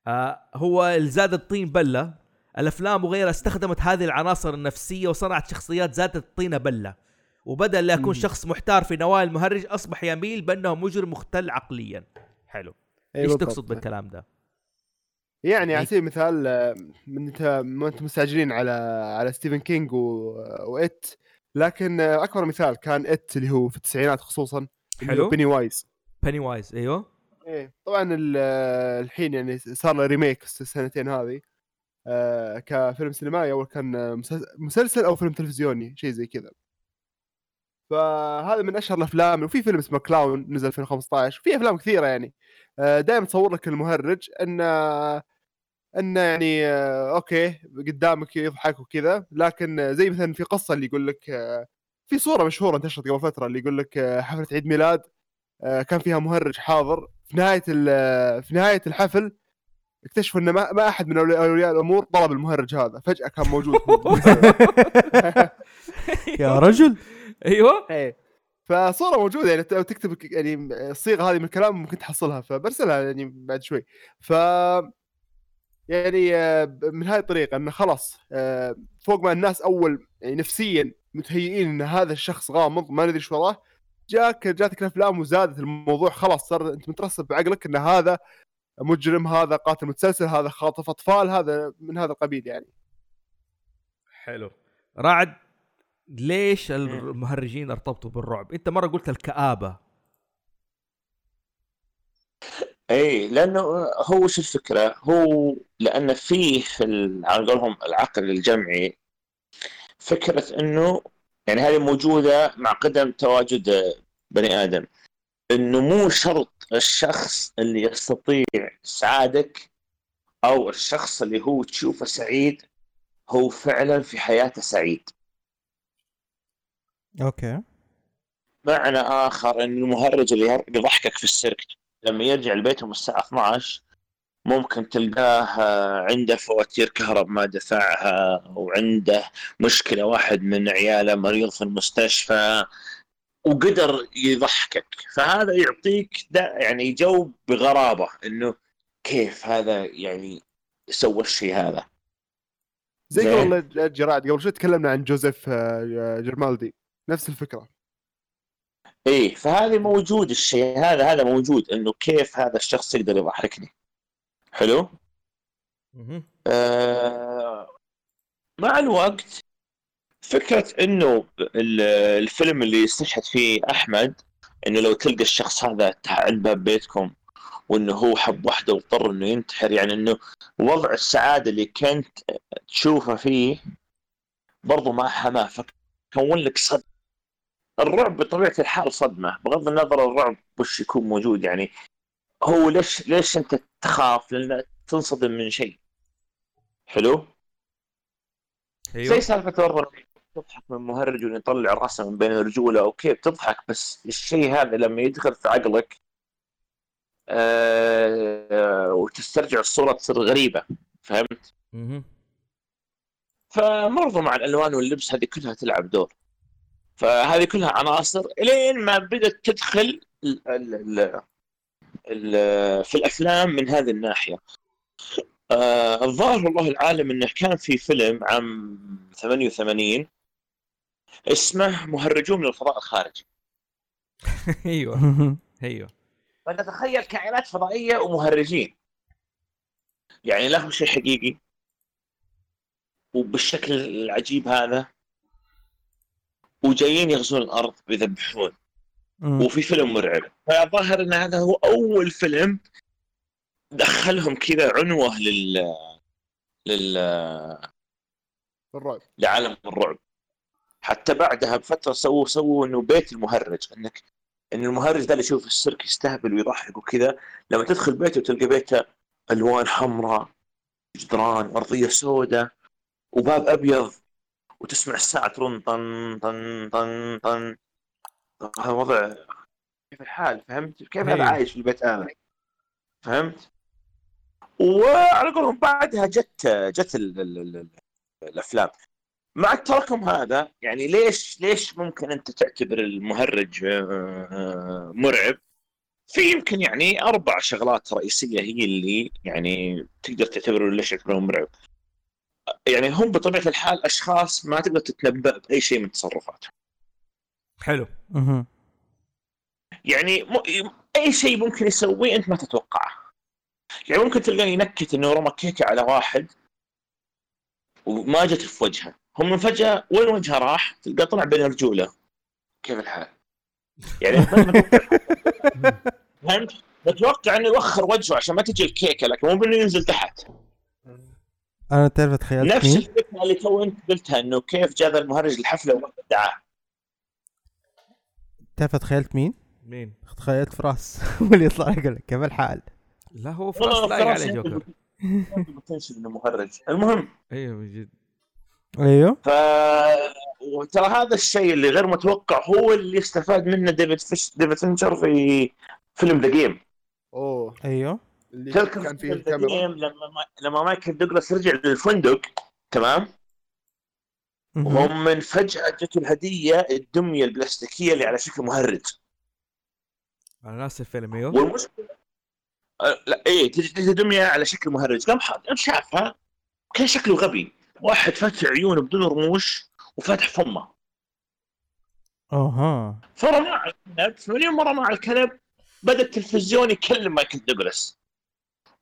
آه هو اللي زاد الطين بلة. الأفلام وغيرها استخدمت هذه العناصر النفسية وصنعت شخصيات زادت الطين بلة. وبدل لا يكون. شخص محتار في نوايا المهرج أصبح يميل بأنه مجرم مختل عقليا حلو إيه إيش. تقصد بالكلام ده يعني إيه. على سبيل المثال آه، من أنت ما أنتم مستعجلين على على ستيفن كينج و... و It لكن آه، أكبر مثال كان It اللي هو في التسعينات خصوصا حلو. Pennywise Pennywise أيوه إيه طبعا آه، الحين يعني صار له remake السنتين هذه كفيلم سينمائي أول كان مسلسل أو فيلم تلفزيوني شيء زي كذا فهذا من أشهر الأفلام وفي فيلم اسمه Clown نزل 2015 في أفلام كثيرة يعني. دائما تصور لك المهرج انه انه يعني آه، okay قدامك يضحك وكذا لكن آه، زي مثلا في قصة اللي يقول لك آه، في صورة مشهورة انتشرت قبل فترة اللي يقول لك آه، حفلة عيد ميلاد آه، كان فيها مهرج حاضر. في نهاية في نهاية الحفل اكتشفوا إن ما, ما أحد من أولياء الأمور طلب المهرج هذا فجأة كان موجود. يا رجل. أيوه. إيه. فصورة موجودة يعني لو تكتب يعني الصيغه هذه من الكلام ممكن تحصلها فبرسلها يعني بعد شوي. ف يعني آه، من هذه الطريقة انه خلاص آه، فوق ما الناس أول يعني نفسيا متهيئين إن هذا الشخص غامض ما ندري إيش وراه جاك جاتك الافلام وزادت الموضوع خلاص صار أنت مترسب بعقلك إن هذا مجرم هذا قاتل متسلسل هذا خاطف أطفال هذا من هذا القبيل يعني. حلو. رعد ليش المهرجين ارتبطوا بالرعب؟ انت مرة قلت الكآبة اي لأنه هو شو الفكرة؟ هو لأن فيه على قولهم العقل الجمعي فكرة إنه يعني هذه موجودة مع قدم تواجد بني آدم إنه مو شرط الشخص اللي يستطيع إسعادك أو الشخص اللي هو تشوفه سعيد هو فعلا في حياته سعيد أوكي. معنى آخر إن المهرج اللي يضحكك في السيرك لما يرجع لبيتهم الساعة 12 ممكن تلقاه آه، عنده فواتير كهرب ما دفعها وعنده مشكلة واحد من عياله مريض في المستشفى وقدر يضحكك. فهذا يعطيك دا يعني جو بغرابة إنه كيف هذا يعني سوى الشيء هذا. زي. قبل جراد قبل شوي تكلمنا عن جوزيف آه، جرمالدي. نفس الفكرة. إيه فهذا موجود الشيء هذا هذا موجود إنه كيف هذا الشخص يقدر يضحكني. حلو. آه مع الوقت فكرة إنه ال- الفيلم اللي يستشهد فيه أحمد إنه لو تلقى الشخص هذا عند باب بيتكم وإنه هو حب واحدة واضطر إنه ينتحر يعني إنه وضع السعادة اللي كنت تشوفه فيه برضو ما حماه فكون لك صدمة الرعب بطبيعة الحال صدمة بغض النظر الرعب وش يكون موجود يعني. هو ليش ليش أنت تخاف؟ لأن تنصدم من شيء. حلو؟ أيوه. زي سالفة ورا تضحك من مهرج ويطلع رأسه من بين رجوله أوكي بتضحك بس الشيء هذا لما يدخل في عقلك آه وتسترجع الصورة تصير غريبة. فهمت؟ مهم. فبرضو مع الألوان واللبس هذه كلها تلعب دور. فهذه كلها عناصر إلين ما بدأت تدخل ال ال ال ال في الأفلام من هذه الناحية. آه الظاهر والله العالم إنه كان في فيلم عام 88 اسمه مهرجون من الفضاء الخارجي. أيوه. أيوه. فتتخيل كائنات فضائية ومهرجين. يعني لهم شيء حقيقي. وبالشكل العجيب هذا وجايين يغزون الأرض ويذبحون مم. وفي فيلم مرعب. فالظاهر إن هذا هو أول فيلم دخلهم كذا عنوة لل لل الرعب. لعالم الرعب. حتى بعدها بفترة سووا سووا إنه بيت المهرج. إنك إن المهرج ده اللي يشوف السيرك يستهبل ويضحك وكذا لما تدخل بيته تلقى بيته ألوان حمراء جدران أرضية سوداء وباب أبيض وتسمع الساعة ترن طن طن طن طن. هذا وضع. كيف الحال؟ فهمت؟ كيف أنا أيوه. عايش في البيت هذا فهمت؟ وعلى قولهم بعدها جت جت ال ال ال الأفلام. مع التراكم هذا يعني ليش ليش ممكن أنت تعتبر المهرج آه، آه، مرعب؟ في يمكن يعني أربع شغلات رئيسية هي اللي يعني تقدر تعتبره ليش يعتبرهم مرعب. يعني هم بطبيعة الحال أشخاص ما تقدر تتنبأ بأي شيء من تصرفاتهم. حلو مهم. يعني م... أي شيء ممكن يسويه أنت ما تتوقعه. يعني ممكن تلقاه ينكت إنه رمى كيكة على واحد وما جت في وجهه، هم من فجأة وين وجهه راح؟ تلقاه طلع بين رجوله. كيف الحال؟ يعني ما- ما- فهمت؟ متوقع إنه يوخر وجهه عشان ما تجي الكيكة لكن مو بإنه ينزل تحت. أنا تعرف تخيلت نفس مين؟ الفكرة اللي تو أنت قلتها إنه كيف جاء ذا المهرج الحفلة وما دعاه. تعرف تخيلت مين؟ مين؟ تخيلت فراس هو اللي يطلع يقول لك كيف الحال؟ لا هو فراس لايق عليه عنده جوكر إنه مهرج المهم أيوه من جد أيوه ف وترى هذا الشيء اللي غير متوقع هو اللي استفاد منه ديفيد فين ديفيد فينشر في فيلم The Game أوه أيوه اللي كان فيه الكاميرا جيم لما ما... لما مايكل دوغلاس رجع للفندق تمام؟ مهم. هم من فجأة جته الهدية الدمية البلاستيكية اللي على شكل مهرج. أنا ناس الفيلم أيوه. والمشكلة أه، لا إيه تجي تجي دميه على شكل مهرج. قام شافها كان شكله غبي. واحد فاتح عيونه بدون رموش وفاتح فمه. أها. فرمى على الكنب فمن مرة مع الكنب بدأ التلفزيون يكلم مايكل دوغلاس.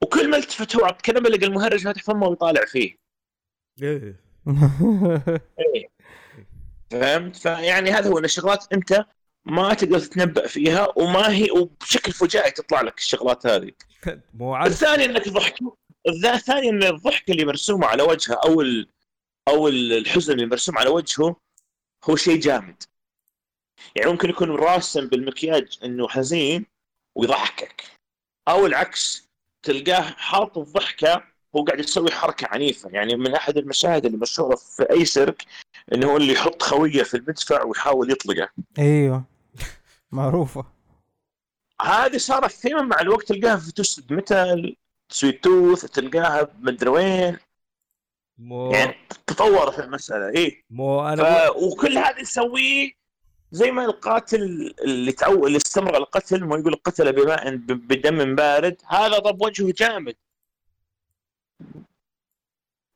وكل ما التفت هو على الكنب لقى المهرج فاتح فمه ويطالع فيه. إيه. فهمت؟ فيعني هذا هو الشغلات أنت ما تقدر تتنبأ فيها وما هي وبشكل فجائي تطلع لك الشغلات هذه. مو عارف. الثاني إنك ضحك. الثاني إن الضحك اللي مرسوم على وجهه أو ال... أو ال- الحزن اللي مرسوم على وجهه هو شيء جامد. يعني ممكن يكون راسم بالمكياج إنه حزين ويضحكك. أو العكس تلقاه حاط الضحكه هو قاعد يسوي حركة عنيفة. يعني من أحد المشاهد اللي مشهورة في أي سيرك إنه هو اللي يحط خوية في المدفع ويحاول يطلقه. أيوه. معروفة. هذه صارت ثيمة مع الوقت تلقاها في Twisted Metal Sweet Tooth تلقاها بمدري وين. مو يعني تطورت المسألة إيه. مو ف... أنا وكل هذا يسويه زي ما القاتل اللي تعو... اللي استمر على القتل ما يقول قتل بماء. بدم بارد هذا طب وجهه جامد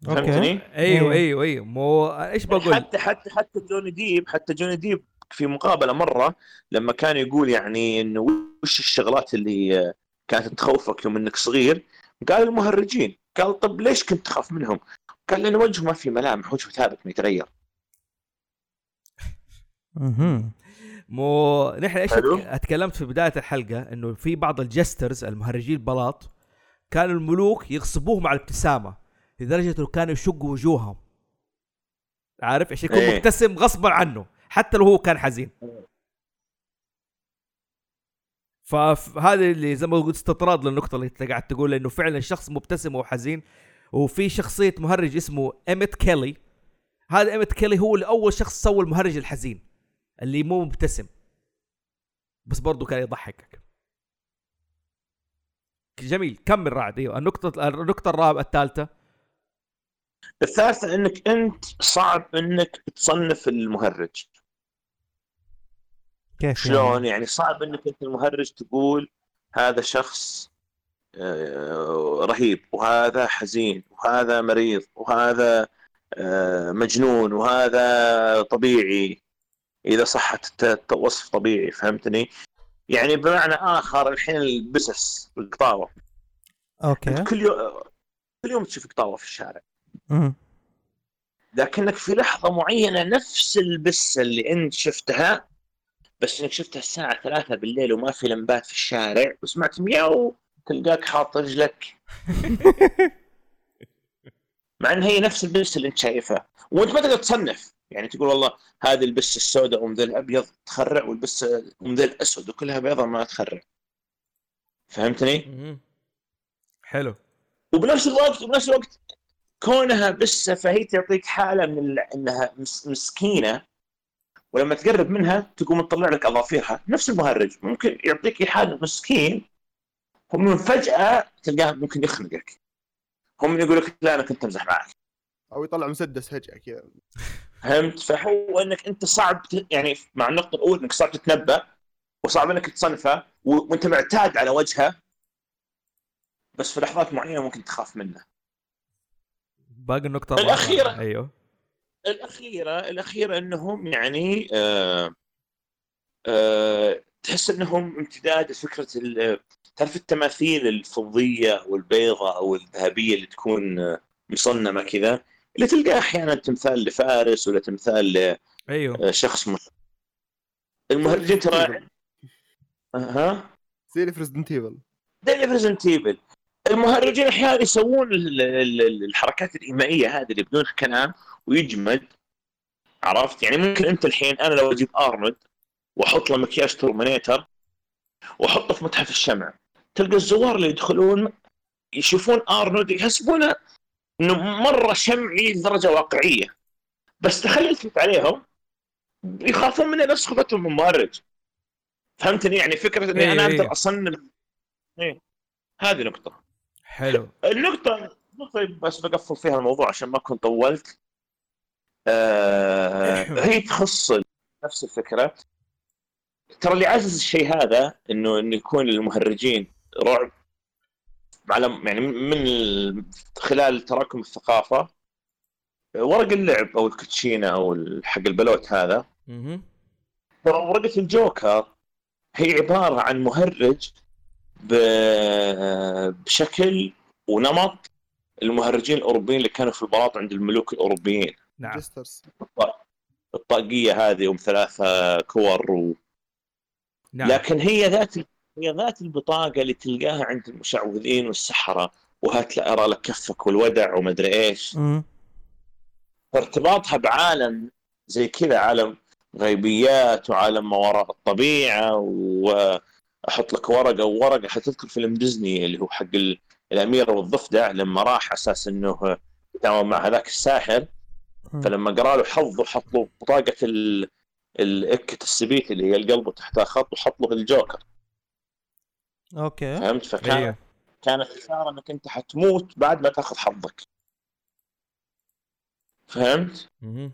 okay فهمتني؟ أيوه إيه. أيوه أيوه مو إيش بقول حتى حتى حتى جوني ديب حتى جوني ديب في مقابلة مرة لما كان يقول يعني إنه وش الشغلات اللي كانت تخوفك يوم إنك صغير قال المهرجين قال طب ليش كنت تخاف منهم؟ قال لأن وجهه ما في ملامح وجهه ثابت ما يتغير مهم. مو نحن إيش اتكلمت في بداية الحلقة إنه في بعض الجسترز المهرجين البلاط كانوا الملوك يغصبوهم على الابتسامة لدرجة إنه كانوا يشقوا وجوههم. عارف؟ عشان يكون إيه. مبتسم غصبا عنه حتى لو هو كان حزين. فهذا اللي زي ما قلت استطراد للنقطة اللي انت قاعد تقول إنه فعلا شخص مبتسم وحزين. وفي شخصية مهرج اسمه إيميت كيلي. هذا إيميت كيلي هو اللي أول شخص سوى المهرج الحزين. اللي مو مبتسم. بس برضو كان يضحكك. جميل كمل رعد أيوه النقطة النقطة الرابعة الثالثة. الثالثه إنك أنت صعب إنك تصنف المهرج. كيف شلون؟ يعني صعب إنك أنت المهرج تقول هذا شخص آه، رهيب وهذا حزين وهذا مريض وهذا آه، مجنون وهذا طبيعي. إذا صحت الت- وصف طبيعي فهمتني؟ يعني بمعنى آخر الحين البسس القطاوة. أوكي. كل يوم كل يوم تشوف قطاوة في الشارع. لكنك في لحظة معينة نفس البسه اللي أنت شفتها بس إنك شفتها الساعة ثلاثة بالليل وما في لمبات في الشارع وسمعت مياو تلقاك حاط رجلك. مع إن هي نفس البس اللي أنت شايفها. وأنت ما تقدر تصنف. يعني تقول والله هذه البس السوداء ومذا الأبيض تخرع والبس ومذا الأسود وكلها بيضاء ما تخرع. فهمتني؟ حلو. وبنفس الوقت وبنفس الوقت كونها بسة فهي تعطيك حالة من ال... إنها مس... مسكينة ولما تقرب منها تقوم تطلع لك أظافيرها. نفس المهرج. ممكن يعطيك ايحاء مسكين ومن فجأة تلقاه ممكن يخنقك. هم يقول لك لا أنا كنت أمزح معك. أو يطلع مسدس فجأة كذا فهمت فهو إنك أنت صعب ت... يعني مع النقطة الأولى إنك صعب تتنبأ وصعب إنك تصنفه. وأنت معتاد على وجهه بس في لحظات معينة ممكن تخاف منه باقي النقطة الأخيرة. الرابعة. أيوه الاخيره الأخيرة إنهم يعني آه آه تحس إنهم امتداد فكره ال- تعرف التماثيل الفضية والبيضاء أو الذهبية اللي تكون آه، مصنمة كذا اللي تلقاه أحيانا تمثال لفارس ولا تمثال أيوه. لشخص مش المهرجين ترى ها زي Resident Evil زي Resident Evil المهرجين أحيانا يسوون ال- ال- ال- الحركات الإيمائية هذه اللي بدون كلام ويجمد. عرفت؟ يعني ممكن أنت الحين أنا لو أجيب ارنولد وأحط له مكياج Terminator وأحطه في متحف الشمع تلقى الزوار اللي يدخلون يشوفون ارنولد يحسبونه إنه مرة شمعي لدرجة واقعية. بس تخيل التفت عليهم يخافون منه نفس خوفتهم من مهرج فهمتني؟ يعني فكرة إني إيه أنا إيه. أقدر إيه. هذه نقطة. حلو. النقطة النقطة بس بقفل فيها الموضوع عشان ما أكون طولت. آه هي تخص نفس الفكرة. ترى اللي عزز الشيء هذا إنه إنه يكون المهرجين رعب. على يعني من ال- خلال تراكم الثقافة ورق اللعب أو الكوتشينة أو حق البلوت هذا. ورقة الجوكر هي عبارة عن مهرج ب- بشكل ونمط المهرجين الأوروبيين اللي كانوا في البلاط عند الملوك الأوروبيين. نعم. الطاقية هذه أم ثلاثة كور و... نعم. لكن هي ذات هي ذات البطاقة اللي تلقاها عند المشعوذين والسحرة وهات أرى لك كفك والودع ومدري إيش مم. فارتباطها بعالم زي كذا عالم غيبيات وعالم ما وراء الطبيعة وأحط لك ورقة وورقة حتذكر فيلم ديزني اللي هو حق ال- الاميره والضفدع لما راح أساس إنه يتعامل مع هذاك الساحر. فلما قرأ له حظه حط له بطاقة ال الإكة السبيت اللي هي القلب وتحتها خط وحط له الجوكر okay. فهمت؟ فكان أيوه كانت اشاره إنك أنت حتموت بعد ما تأخذ حظك. فهمت؟ مهم.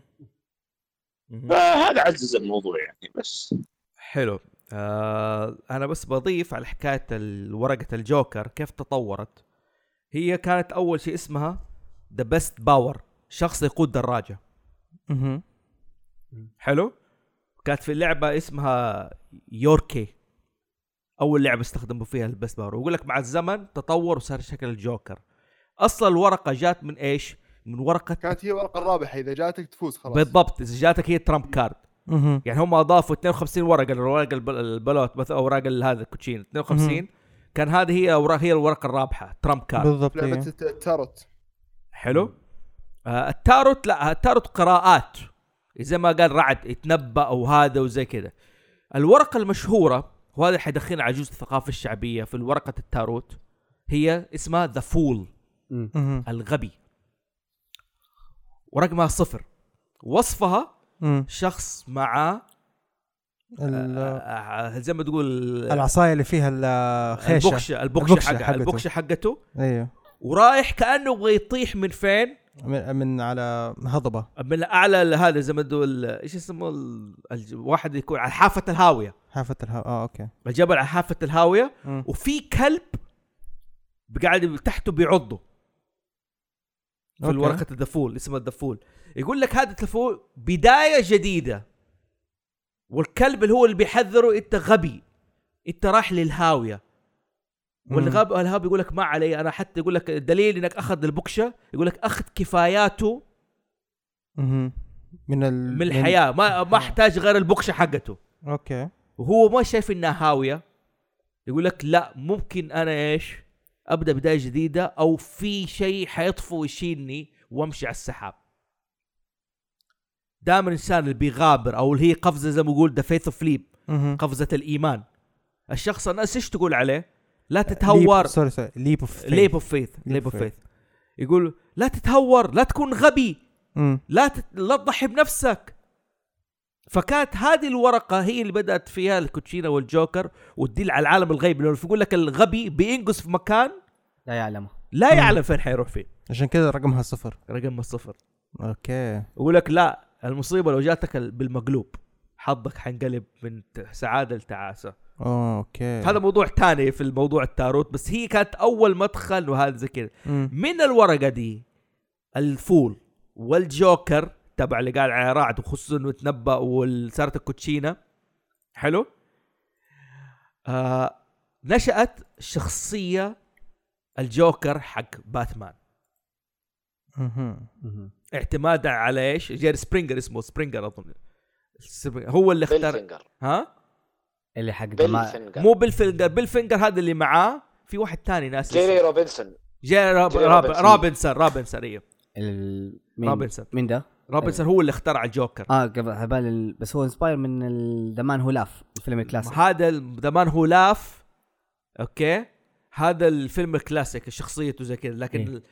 مهم. فهذا عزز الموضوع يعني بس. حلو. آه أنا بس بضيف على حكاية ورقة الجوكر كيف تطورت. هي كانت أول شيء اسمها the best bower شخص يقود دراجة. مهم. حلو؟ كانت في لعبة اسمها يوركي أول لعبة استخدموا فيها ال best bower ويقول لك مع الزمن تطور وصار شكل الجوكر. أصلا الورقة جات من إيش؟ من ورقة كانت هي الورقه الرابحة. إذا جاتك تفوز خلاص. بالضبط. إذا جاتك هي trump card. يعني هم أضافوا 52 ورقة لورق الب- البلوت مثلا اوراق هذا الكوتشين 52 مهم. كان هذه هي اوراق هي الورقة الرابحة. trump card بالضبط لعبة إيه. الت- التاروت. حلو. آه التاروت لا التاروت قراءات. زي ما قال رعد يتنبأ وهذا وزي كذا. الورقة المشهورة وهذا حيدخلنا على جزء الثقافة الشعبية في ورقة التاروت هي اسمها The Fool. الغبي ورقمها صفر وصفها مم. شخص مع ال- آه، زي ما تقول العصاية اللي فيها الخيشه البوكشه البوكشه البوكشة حقه حقته. البوكشه حقته أيوه ورايح كأنه يبغى يطيح من فين؟ من, من على هضبة. من أعلى هذا زي ما تقول إيش اسمه الواحد يكون على حافة الهاوية. حافة الهاوية آه okay. الجبل على حافة الهاوية مم. وفي كلب قاعد تحته بيعضه. في okay. الورقة The Fool اسمه The Fool يقول لك هذا The Fool بداية جديدة. والكلب اللي هو اللي بيحذره أنت غبي. أنت راح للهاوية. والغاب الهاب يقول لك ما علي أنا حتى يقول لك الدليل إنك أخذ البكشة يقول لك أخذ كفاياته. من ال... من الحياة ما ما احتاج غير البكشة حقته. أوكي. وهو ما شايف إنها هاوية يقول لك لا ممكن أنا إيش؟ أبدأ بداية جديدة أو في شيء حيطفو ويشيلني وأمشي على السحاب. دائما الإنسان اللي بيغامر أو اللي هي قفزة زي ما بقول the faith of leap. قفزة الإيمان. الشخص الناس إيش تقول عليه؟ لا تتهور. sorry sorry leap of leap of faith leap of faith يقول لا تتهور لا تكون غبي. لا تت... لا تضحي بنفسك. فكانت هذه الورقة هي اللي بدأت فيها الكوتشينا والجوكر وتدل على العالم الغيب. لأنه يقول لك الغبي بينقص في مكان لا يعلمه. لا مم. يعلم فين حيروح فيه. عشان كذا رقمها صفر. رقم الصفر. okay. يقول لك لا المصيبة لو جاتك ال- بالمقلوب حظك حنقلب من سعادة لتعاسة. okay هذا موضوع تاني في الموضوع التاروت بس هي كانت أول مدخل وهذا زي كذا. من الورقة The Fool والجوكر تبع اللي قال على رعد وخصوصا انه تنبأ وصارت الكوتشينة حلو آه نشأت شخصية الجوكر حق باتمان. اعتمادا على إيش؟ جيري سبرينجر اسمه سبرينجر أظن. هو اللي اختار ها؟ اللي حق دماء بالفنجر مو بالفينجر بالفينجر هذا اللي معاه في واحد تاني ناس جيري روبنسون. جيري راب... جيري راب... روبنسون. روبنسون روبنسون أيوه. مين؟ روبنسون. مين ده؟ روبنسون هو اللي اخترع الجوكر. آه قبل هبال ال... بس هو انسباير من الدمان هولاف الفيلم الكلاسيك. هذا The Man Who Laughs okay؟ هذا الفيلم الكلاسيك شخصيته زي كذا. لكن إيه. ال-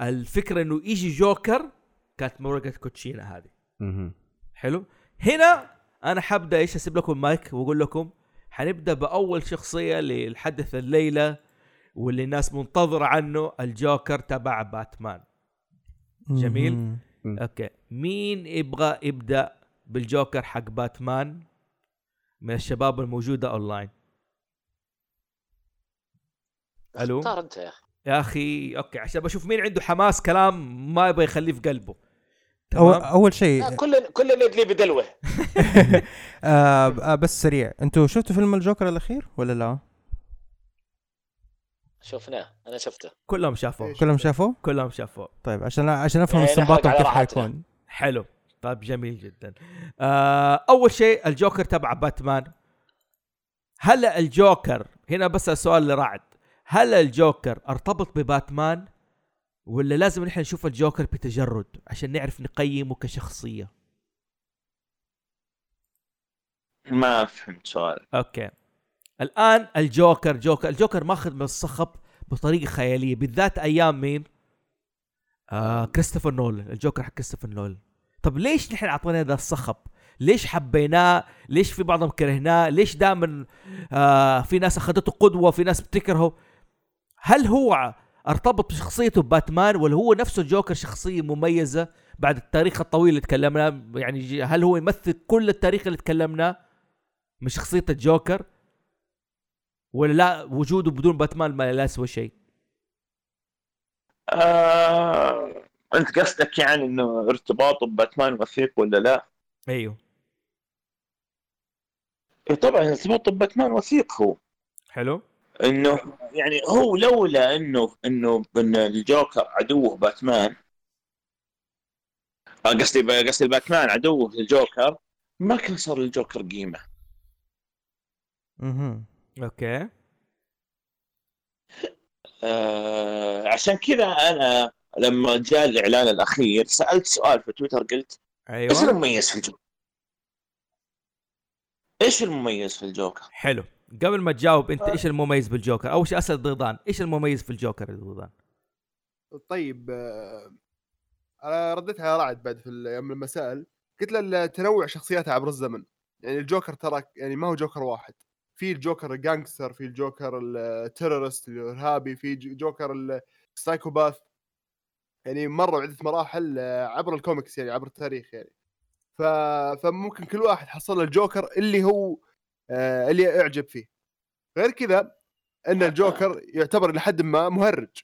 الفكرة إنه يجي جوكر كانت ورقه كوتشينا هذه. حلو؟ هنا أنا حبدا إيش؟ أسيب لكم المايك وأقول لكم حنبدأ بأول شخصية للحدث الليلة واللي الناس منتظرة عنه الجوكر تبع باتمان. جميل. okay. مين يبغى يبدأ بالجوكر حق باتمان من الشباب الموجودة أونلاين؟ ألو؟ اختار أنت يا أخي. يا أخي okay عشان بشوف مين عنده حماس كلام ما يبغى يخليه في قلبه. أو أول شيء كل كل يدلي بدلوه. آه آه، بس سريع. أنتوا شفتوا فيلم الجوكر الأخير ولا لا؟ شفناه أنا شفته. كلهم شافوه. إيش؟ كلهم شافوه؟ كلهم شافوه. طيب عشان عشان أفهم إيه، استنباطهم على كيف. حيكون. حلو. طيب جميل جدا. آه أول شيء الجوكر تبع باتمان. هل الجوكر هنا بس السؤال لرعد هل الجوكر ارتبط بباتمان؟ ولا لازم نحن نشوف الجوكر بتجرد عشان نعرف نقيمه كشخصية؟ ما فهمت سؤال. أوكي. الآن الجوكر جوكر الجوكر ماخذ من الصخب بطريقة خيالية بالذات أيام مين؟ آه كريستوفر نولان الجوكر حق كريستوفر نولان. طب ليش نحن أعطينا هذا الصخب ليش حبيناه؟ ليش في بعضهم كرهناه؟ ليش دائما آه في ناس أخذته قدوة في ناس بتكرهه؟ هل هو ارتبط بشخصيته باتمان ولا هو نفسه الجوكر شخصية مميزة بعد التاريخ الطويل اللي تكلمنا يعني هل هو يمثل كل التاريخ اللي تكلمناه من شخصية الجوكر؟ ولا لا وجوده بدون باتمان ما لا يسوى شيء؟ آه... انت قصدك يعني إنه ارتباطه بباتمان وثيق ولا لا؟ أيوه. إيه طبعا ارتباطه بباتمان وثيق هو. حلو. إنه يعني هو لولا إنه إنه إن الجوكر عدوه باتمان آه، قصدي قصدي باتمان عدوه للجوكر ما كان صار للجوكر قيمة مهم. أوكي آه عشان كذا أنا لما جاء الإعلان الأخير سألت سؤال في تويتر قلت إيش أيوه المميز في الجوكر؟ إيش المميز في الجوكر؟ حلو قبل ما تجاوب انت إيش المميز بالجوكر؟ أول شيء أسأل ضيضان إيش المميز في الجوكر ضيضان؟ طيب آه، أنا رديت على رعد بعد في يوم لما سال قلت له تنوع شخصياته عبر الزمن. يعني الجوكر ترى يعني ما هو جوكر واحد. في الجوكر ال gangster في الجوكر ال terrorist الارهابي في جوكر ال psychopath. يعني مرة عده مراحل آه، عبر الكوميكس يعني عبر التاريخ يعني. ف... فممكن كل واحد حصل له الجوكر اللي هو آه، اللي اعجب فيه. غير كذا إن الجوكر يعتبر لحد ما مهرج.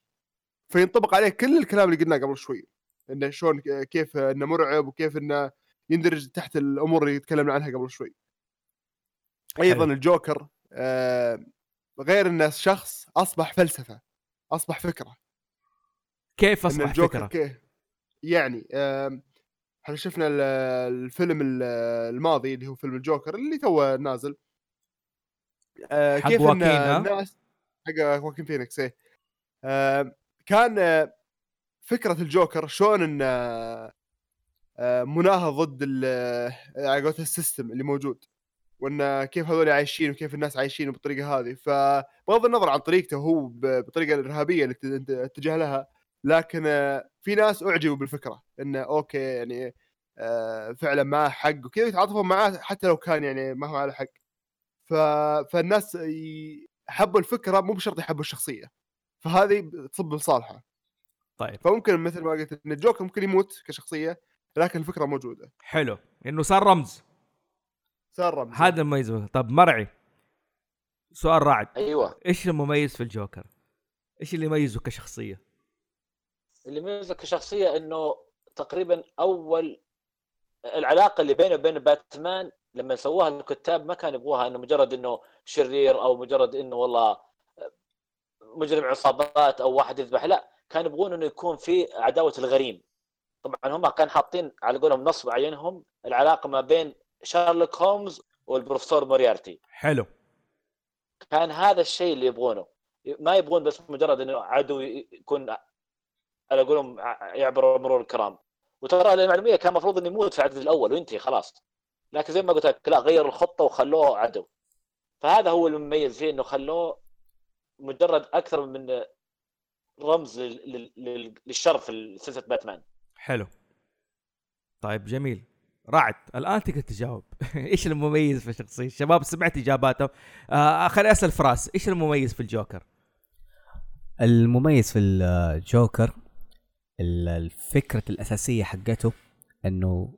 فينطبق عليه كل الكلام اللي قلناه قبل شوي. انه شلون كيف إنه مرعب وكيف إنه يندرج تحت الأمور اللي تكلمنا عنها قبل شوي. أيضا حلو. الجوكر آه غير إنه شخص أصبح فلسفة أصبح فكرة. كيف أصبح الجوكر فكرة؟ كيف؟ يعني إحنا شفنا ال- الفيلم ال- الماضي اللي هو فيلم الجوكر اللي تو نازل. آه، كيف إن؟ الناس حق واكين فينيكس إيه. آم، كان آه، فكرة الجوكر شلون إن آه، آه، مناهض ضد آه، على قولة ال system اللي موجود وإن كيف هذول عايشين وكيف الناس عايشين بالطريقة هذه. فبغض النظر عن طريقته هو بالطريقة الارهابيه اللي اتجه لها لكن آه، في ناس أعجبوا بالفكرة انه okay يعني آه، فعلا معاه حق وكذا يتعاطفون معاه حتى لو كان يعني ما هو على حق. ف... فالناس ي- حبوا الفكرة مو بشرط يحبوا الشخصية. فهذه تصب لصالحه طيب. فممكن مثل ما قلت إن الجوكر ممكن يموت كشخصية لكن الفكرة موجودة. حلو. إنه صار رمز. صار رمز. هذا المميز. طب مرعي. سؤال رعد. أيوه. إيش المميز في الجوكر؟ إيش اللي يميزه كشخصية؟ اللي يميزك كشخصية إنه تقريبا أول العلاقة اللي بينه وبين باتمان لما سووها الكتاب ما كان يبغوها إنه مجرد إنه شرير أو مجرد إنه والله مجرم عصابات أو واحد يذبح لا كان يبغون إنه يكون في عداوة الغريم. طبعا هم كانوا حاطين على قولهم نصب عينهم العلاقة ما بين شارلوك هومز والبروفيسور موريارتي. حلو. كان هذا الشيء اللي يبغونه. ما يبغون بس مجرد إنه عدو يكون على قولهم يعبر مرور الكرام. وترى المعلومية كان المفروض إنه يموت في العدد الأول وينتهي خلاص. لكن زي ما قلت لك لا غيروا الخطة وخلوه عدو. فهذا هو المميز فيه إنه خلوه مجرد أكثر من رمز لل- لل- لل- للشر في سلسلة باتمان. حلو. طيب جميل. رعد الآن تقدر تجاوب. إيش المميز في الشخصيه الشباب؟ سمعت اجاباتهم آه خليني أسأل فراس إيش المميز في الجوكر؟ المميز في الجوكر ال- الفكرة الأساسية حقته إنه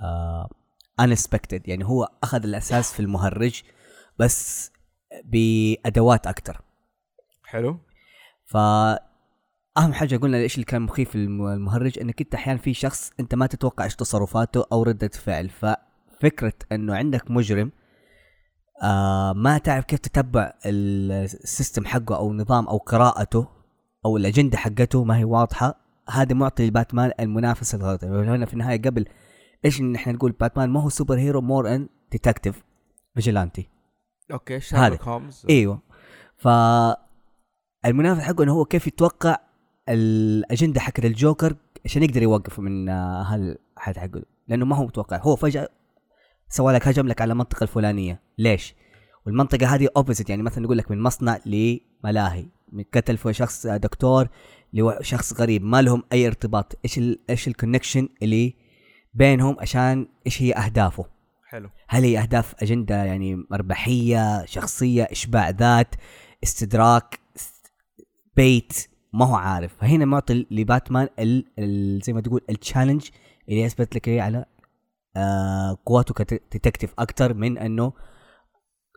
آه unexpected. يعني هو أخذ الأساس في المهرج بس بأدوات أكتر. حلو. فأهم حاجة قلنا إيش اللي كان مخيف في المهرج؟ إنك أنت أحيانا في شخص أنت ما تتوقع إيش تصرفاته أو ردة فعل. ففكرة إنه عندك مجرم آه ما تعرف كيف تتبع ال- السيستم حقه أو نظام أو قراءته أو الأجندة حقته ما هي واضحة. هذا معطي لباتمان المنافس الغلط. هنا في النهاية قبل إيش إن إحنا نقول باتمان؟ ما هو super hero more than detective vigilante. okay شارلوك هومز إيوه. ف المنافس حقه إنه هو كيف يتوقع الأجندة حقت الجوكر عشان يقدر يوقف من آه، هالحد حقه. لأنه ما هو متوقع. هو فجأة سوى لك هجم لك على المنطقة الفلانية. ليش؟ والمنطقة هذه opposite يعني مثلا نقول لك من مصنع لملاهي. من قتل في شخص دكتور لشخص غريب. ما لهم أي ارتباط. إيش ال إيش ال connection اللي بينهم عشان إيش هي أهدافه. حلو. هل هي أهداف أجندة يعني مربحية شخصية إشباع ذات استدراك است- بيت؟ ما هو عارف. فهنا معطي لباتمان ال ال زي ما تقول ال challenge اللي يثبت لك على آه قوته ك detective أكثر من إنه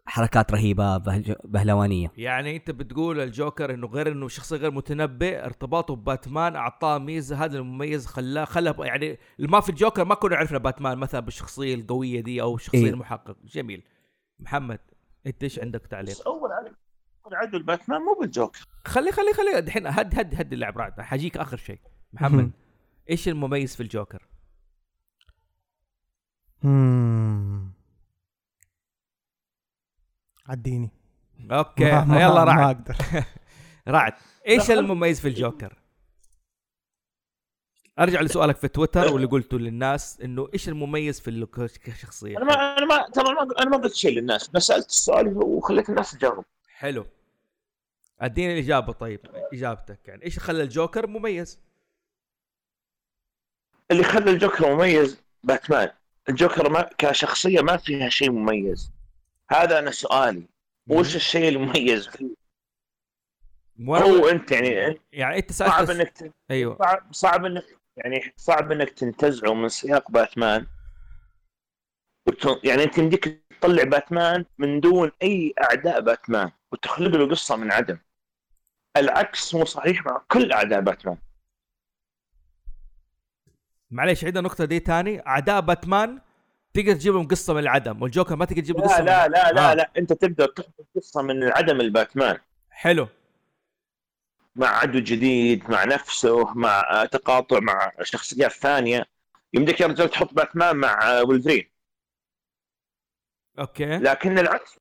حركات رهيبة بهل- بهلوانية يعني أنت بتقول الجوكر إنه غير إنه شخصيه غير متنبئ ارتباطه بباتمان أعطاه ميزة هذا المميز خلاه خلى يعني ما في الجوكر ما كنا عرفنا باتمان مثلا بالشخصية القوية دي أو الشخصية إيه. المحقق جميل محمد أنت إيش عندك تعليق؟ بس أول عدو الباتمان مو بالجوكر خلي خلي خلي الحين هد هد هد اللعب رعد حجيك آخر شيء محمد. إيش المميز في الجوكر؟ مم. عديني. أوكي ما- ما- يلا ما رعد. أقدر. رعد إيش المميز في الجوكر؟ أرجع لسؤالك في تويتر واللي قلته للناس إنه إيش المميز في ال- كشخصية؟ أنا ما أنا ما ترى ما أنا ما قلت شيء للناس بس سألت السؤال وخليت الناس تجاوب. حلو. اديني الإجابة طيب إجابتك يعني. إيش خلى الجوكر مميز؟ اللي خلى الجوكر مميز باتمان. الجوكر ما كشخصية ما فيها شيء مميز. هذا أنا سؤالي. وش الشيء المميز فيه؟ هو أنت يعني يعني أنت صعب سالت إنك ت- أيوه. صعب صعب انك يعني صعب إنك تنتزعه من سياق باتمان. وت- يعني أنت يمديك تطلع باتمان من دون أي أعداء باتمان وتخلق له قصة من عدم. العكس مو صحيح مع كل أعداء باتمان. معليش عيد النقطه دي تاني. أعداء باتمان تقدر تجيب لهم قصة من العدم والجوكر ما تقدر تجيب لا قصة لا من... لا لا آه. لا أنت تبدأ تحط قصة من عدم الباتمان. حلو. مع عدو جديد مع نفسه مع تقاطع مع شخصيات ثانية. يمديك يا رجال تحط باتمان مع ولفرين okay. لكن العكس.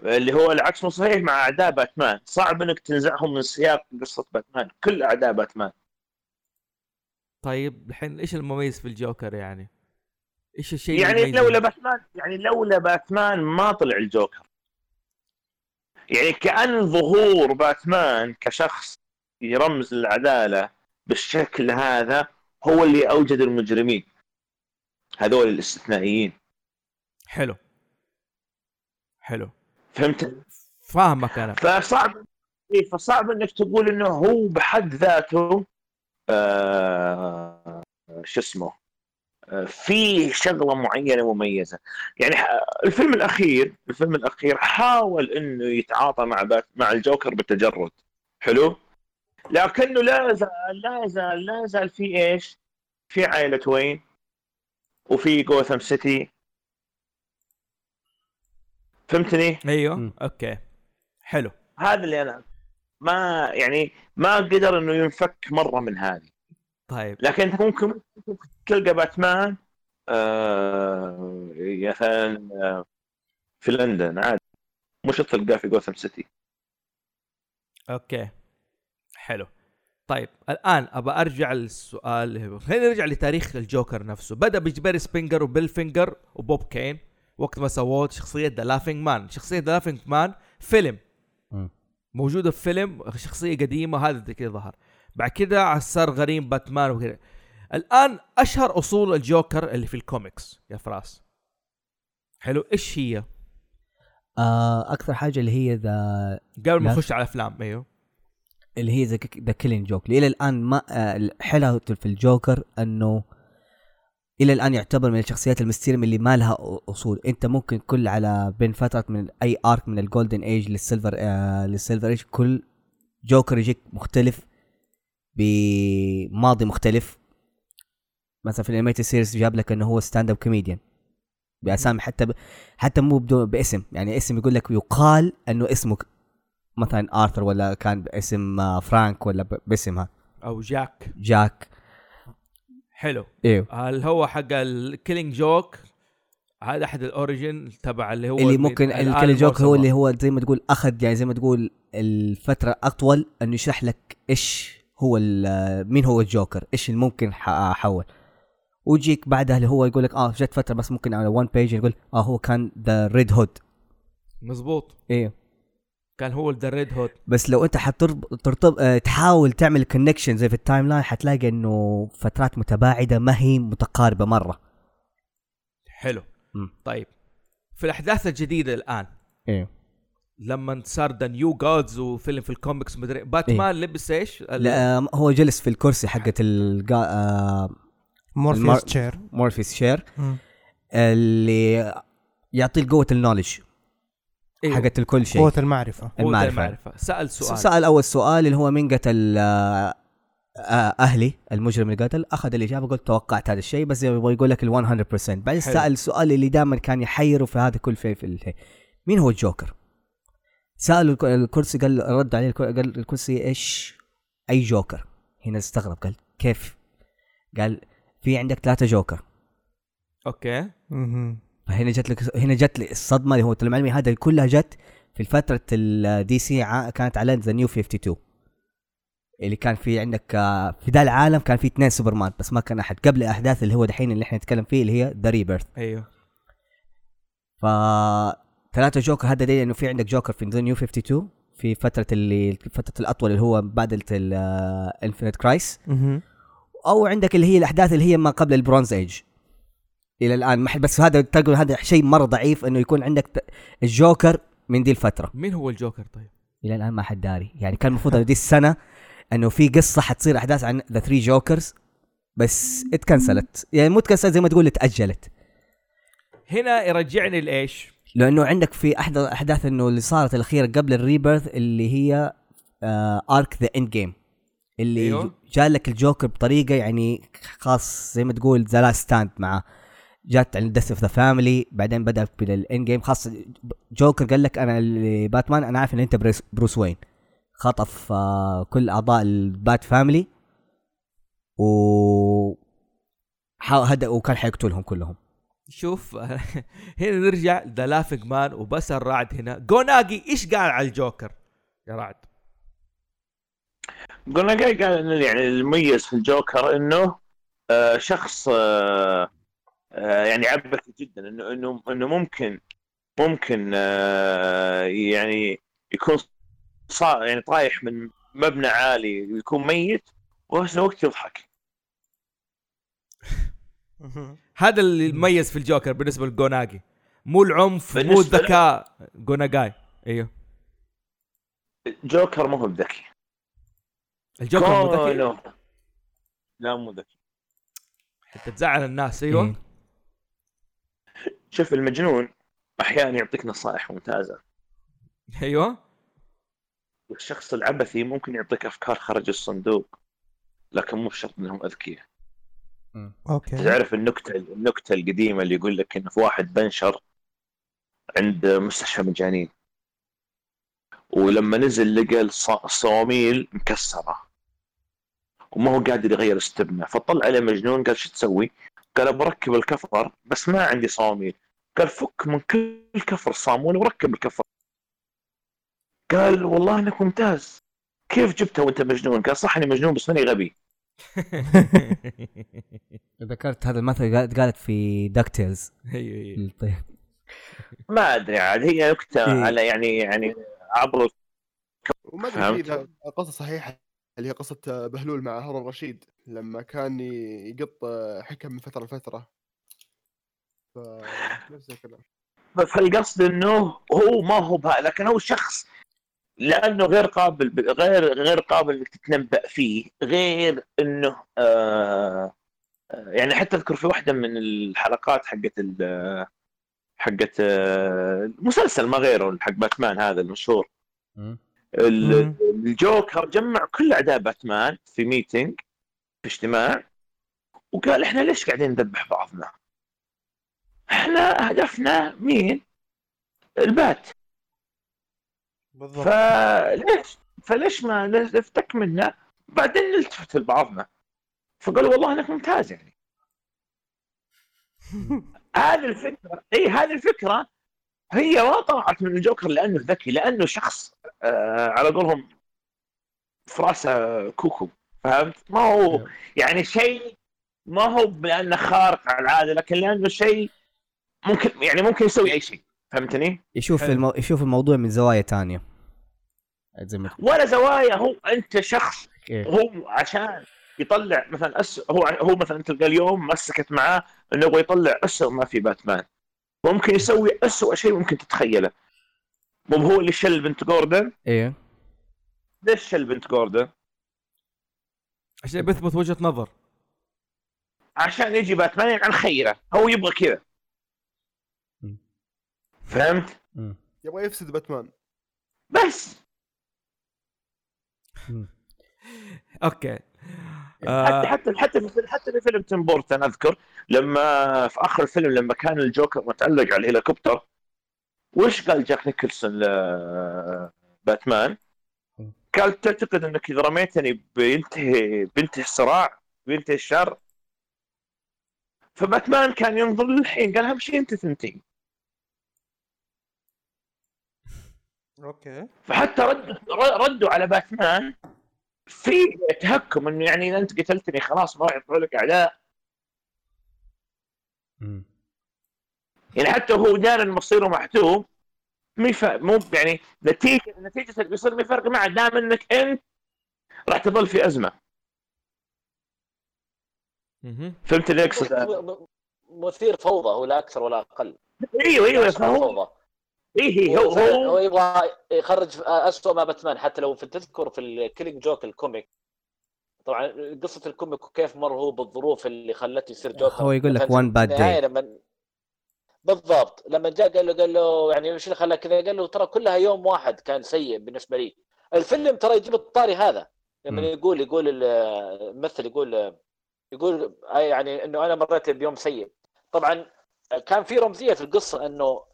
اللي هو العكس مو صحيح مع أعداء باتمان. صعب إنك تنزعهم من سياق قصة باتمان. كل أعداء باتمان. طيب الحين إيش المميز في الجوكر يعني؟ إيش الشيء يعني لولا؟ باتمان يعني لولا باتمان ما طلع الجوكر يعني كأن ظهور باتمان كشخص يرمز للعدالة بالشكل هذا هو اللي أوجد المجرمين هذول الاستثنائيين حلو حلو فهمت؟ فاهمك أنا فصعب إيه فصعب إنك تقول إنه هو بحد ذاته آه شو اسمه؟ آه في شغلة معينة مميزة. يعني الفيلم الأخير الفيلم الأخير حاول إنه يتعاطى مع بات مع الجوكر بالتجرد. حلو؟ لكنه لا زال لا زال لا زال في إيش؟ في عائلة وين؟ وفي جوثام سيتي فهمتني؟ أيوه. okay. حلو. هذا اللي أنا ما يعني ما قدر إنه ينفك مرة من هذه. طيب. لكن أنت ممكن تلقى باتمان آه مثلا آه، في لندن عادي. مش تلقاه في جوثام سيتي okay. حلو. طيب الآن ابى أرجع للسؤال خلينا نرجع لتاريخ الجوكر نفسه. بدأ بجيري روبنسون وبيل فينجر وبوب كين وقت ما سووا شخصية The Laughing Man شخصية The Laughing Man فيلم. مم. موجودة في فيلم شخصية قديمة هذا اللي كذا ظهر. بعد كده صار غريم باتمان وكذا. الآن أشهر أصول الجوكر اللي في الكوميكس يا فراس. حلو إيش هي؟ آه أكثر حاجة اللي هي ذا قبل ما. نخش على افلام أيوه. اللي هي The Killing Joke. إلى الآن ما حلوة في الجوكر إنه إلى الآن يعتبر من الشخصيات ال mystery اللي ما لها أصول. أنت ممكن كل على بين فترة من أي arc من ال Golden Age لل Silver آه لل Silver Age كل جوكر يجيك مختلف بماضي مختلف. مثلا في ال animated series جاب لك إنه هو stand up comedian بأسامي حتى ب... حتى مو بدون باسم. يعني اسم يقول لك يقال إنه اسمه مثلا ارثر ولا كان باسم آه، فرانك ولا ب- باسمها. أو جاك جاك حلو. أيوه اللي هو حق ال Killing Joke هذا أحد ال origin تبع اللي هو اللي ممكن الآن ال Killing Joke هو. اللي هو زي ما تقول أخذ يعني زي ما تقول الفترة أطول إنه يشرح لك إيش هو مين هو الجوكر إيش اللي ممكن أحول. ويجيك بعدها اللي هو يقول لك آه جت فترة بس ممكن على one page يقول آه هو كان The Red Hood مزبوط أيوه كان هو The Red Hood بس لو انت حترتب ترتب آه تحاول تعمل connection زي في ال timeline حتلاقي إنه فترات متباعدة ما هي متقاربة مرة. حلو. مم. طيب. في الأحداث الجديدة الآن أيوه لما صار The New Gods وفيلم في الكوميكس مدري باتمان لبس إيش؟ ال- لا آه، هو جلس في الكرسي حقت الجا... آه موبيوس المار- chair موبيوس chair اللي يعطي قوة ال knowledge أيوه. حقت الكل شيء قوة المعرفة المعرفة. المعرفة سأل سؤال سأل أول سؤال اللي هو مين قتل آه، آه، أهلي المجرم اللي قتل أخذ الإجابة قلت توقعت هذا الشيء بس يبغى يقول لك ال 100% بعدين. سأل السؤال اللي دائما كان يحيره في هذا كل في, مين هو الجوكر؟ سأله الك- الكرسي قال رد عليه الك- قال الكرسي إيش؟ أي جوكر؟ هنا استغرب قال كيف؟ قال في عندك ثلاثة جوكر okay. فهنا جت لك هنا جت لي الصدمة اللي هو المعلومه هذا كلها جت في فترة الدي سي كانت على The New 52 اللي كان في عندك آه، في ذا العالم كان في اثنين سوبرمان بس ما كان أحد. قبل الاحداث اللي هو دحين اللي إحنا نتكلم فيه اللي هي The Rebirth أيوه. ف ثلاثة جوكر هذا دليل إنه في عندك جوكر في the New 52 في فترة اللي فترة الأطول اللي هو بعد ال infinite crisis مهم. أو عندك اللي هي الأحداث اللي هي ما قبل ال Bronze Age إلى الآن ما حد بس هذا تقول هذا شيء مرة ضعيف إنه يكون عندك الجوكر من دي الفترة مين هو الجوكر طيب؟ إلى الآن ما حد داري يعني كان المفروض دي السنة إنه في قصة حتصير أحداث عن the three Jokers بس اتcancelت يعني مو اتcancelت زي ما تقول اتأجلت هنا يرجعني لإيش؟ لأنه عندك في احد الاحداث إنه اللي صارت الأخيرة قبل ال Rebirth اللي هي arc the Endgame اللي. أيوه؟ جالك الجوكر بطريقة يعني خاص زي ما تقول the last stand معاه جات عند Death of the Family بعدين بدأ بال Endgame خاص جوكر قال لك أنا اللي باتمان أنا عارف إن أنت بروس, بروس وين خطف آه كل أعضاء ال Bat family و هدأ وكان حيقتلهم كلهم. شوف هنا نرجع ذا لافينج مان وبسال رعد هنا. جوناجي إيش قال على الجوكر؟ يا رعد. قلنا قال إنه يعني المميز في الجوكر إنه آه شخص آه يعني عبثي جدا انه انه إنه ممكن ممكن آه يعني يكون صا يعني طايح من مبنى عالي ويكون ميت وفي الوقت يضحك. هذا اللي يميز في الجوكر بالنسبة لجوناجي مو العنف مو الذكاء. جوناجاي أيوه. جوكر ما هو بذكي الجوكر مو ذكي. لا مو ذكي. حتى تزعل الناس أيوه. شوف المجنون أحيانا يعطيك نصائح ممتازة. أيوه. والشخص العبثي ممكن يعطيك أفكار خارج الصندوق لكن مو بشرط إنهم أذكياء. أوكي. تعرف النكتة النكتة القديمة اللي يقول لك انه في واحد بنشر عند مستشفى مجانين. ولما نزل لقى الص- الصواميل مكسرة وما هو قادر يغير استبنه. فطلع عليه مجنون قال شو تسوي؟ قال بركب الكفر بس ما عندي صواميل قال فك من كل كفر صامول وركب الكفر. قال والله انك ممتاز. كيف جبته وأنت مجنون؟ قال صح أني مجنون بس ماني غبي. ذكرت هذا المثل قالت في داكتيلز أيوه أيوه. طيب. ما أدري عاد هي نكتة إيه. على يعني يعني عبر وما أدري فهمت. إذا قصه صحيحة. اللي هي قصة بهلول مع هارون رشيد لما كان يقط حكم من فترة لفترة. ف نفس الكلام فالقصد إنه هو ما هو بها لكن هو شخص لأنه غير قابل غير غير قابل إنك تتنبأ فيه غير إنه آه آه، يعني حتى أذكر في واحدة من الحلقات حقت ال- حقت آه، المسلسل ما غيره حق باتمان هذا المشهور. الجوكر جمع كل أعداء باتمان في meeting في اجتماع وقال إحنا ليش قاعدين نذبح بعضنا؟ إحنا هدفنا مين؟ ال Bat. بالضبط. فليش فليش ما نفتك منه؟ بعدين نلتفت لبعضنا. فقالوا والله انك ممتاز يعني. هذه الفكرة إي هذه الفكرة هي ما طلعت من الجوكر لأنه ذكي لأنه شخص آه على قولهم في راسه كوكو فهمت؟ ما هو يعني شيء ما هو لأنه خارق على العادة لكن لأنه شيء ممكن يعني ممكن يسوي أي شيء فهمتني؟ يشوف. المو... يشوف الموضوع من زوايا ما ولا زوايا هو أنت شخص إيه. هو عشان يطلع مثلا أس... هو هو مثلا تلقى اليوم مسكت معاه إنه يبغى يطلع اسوء ما في باتمان ممكن يسوي اسوء شيء ممكن تتخيله. مو هو اللي شل بنت جوردن؟ إيه. ليش شل بنت جوردن؟ عشان بيثبت وجهة نظر. عشان يجي باتمان عن خيره. هو يبغى كذا. فهمت. يبغى يفسد باتمان. بس. أوكي. حتى آه. حتى حتى في حتى في فيلم تيم بورتن أذكر لما في آخر الفيلم لما كان الجوكر متعلق على الهليكوبتر وش قال جاك نيكلسون لباتمان؟ قال تعتقد إنك إذا رميتني بينتهي بينتهي الصراع بينتهي الشر. فباتمان كان ينظر للحين قال اهم شيء أنت تنتهي أوكي. فحتى ردوا ردوا على باتمان في تهكم إنه يعني إذا أنت قتلتني خلاص ما راح يطلع لك أعداء. يعني حتى هو دار مصيره محتوم مي. مو يعني نتيجه نتيجة بيصير ما فرق معه دام إنك أنت راح تظل في أزمة. فهمت اللي اقصد مثير فوضى هو لا أكثر ولا أقل إيوه إيوه فوضى إيه هو, هو هو هو يبغى يخرج اسوء ما باتمان حتى لو في تذكر في ال Killing Joke ال comic. طبعا قصة ال comic وكيف مر هو بالظروف اللي خلته يصير جوكر. هو يقول لك في النهاية day. لما بالضبط. لما جاء قال له قال له يعني إيش اللي خلاك كذا؟ قال له ترى كلها يوم واحد كان سيء بالنسبة لي. الفيلم ترى يجيب الطاري هذا. لما. يقول يقول ال- الممثل يقول يقول آه يعني إنه أنا مريت بيوم سيء. طبعا كان في رمزية في القصة إنه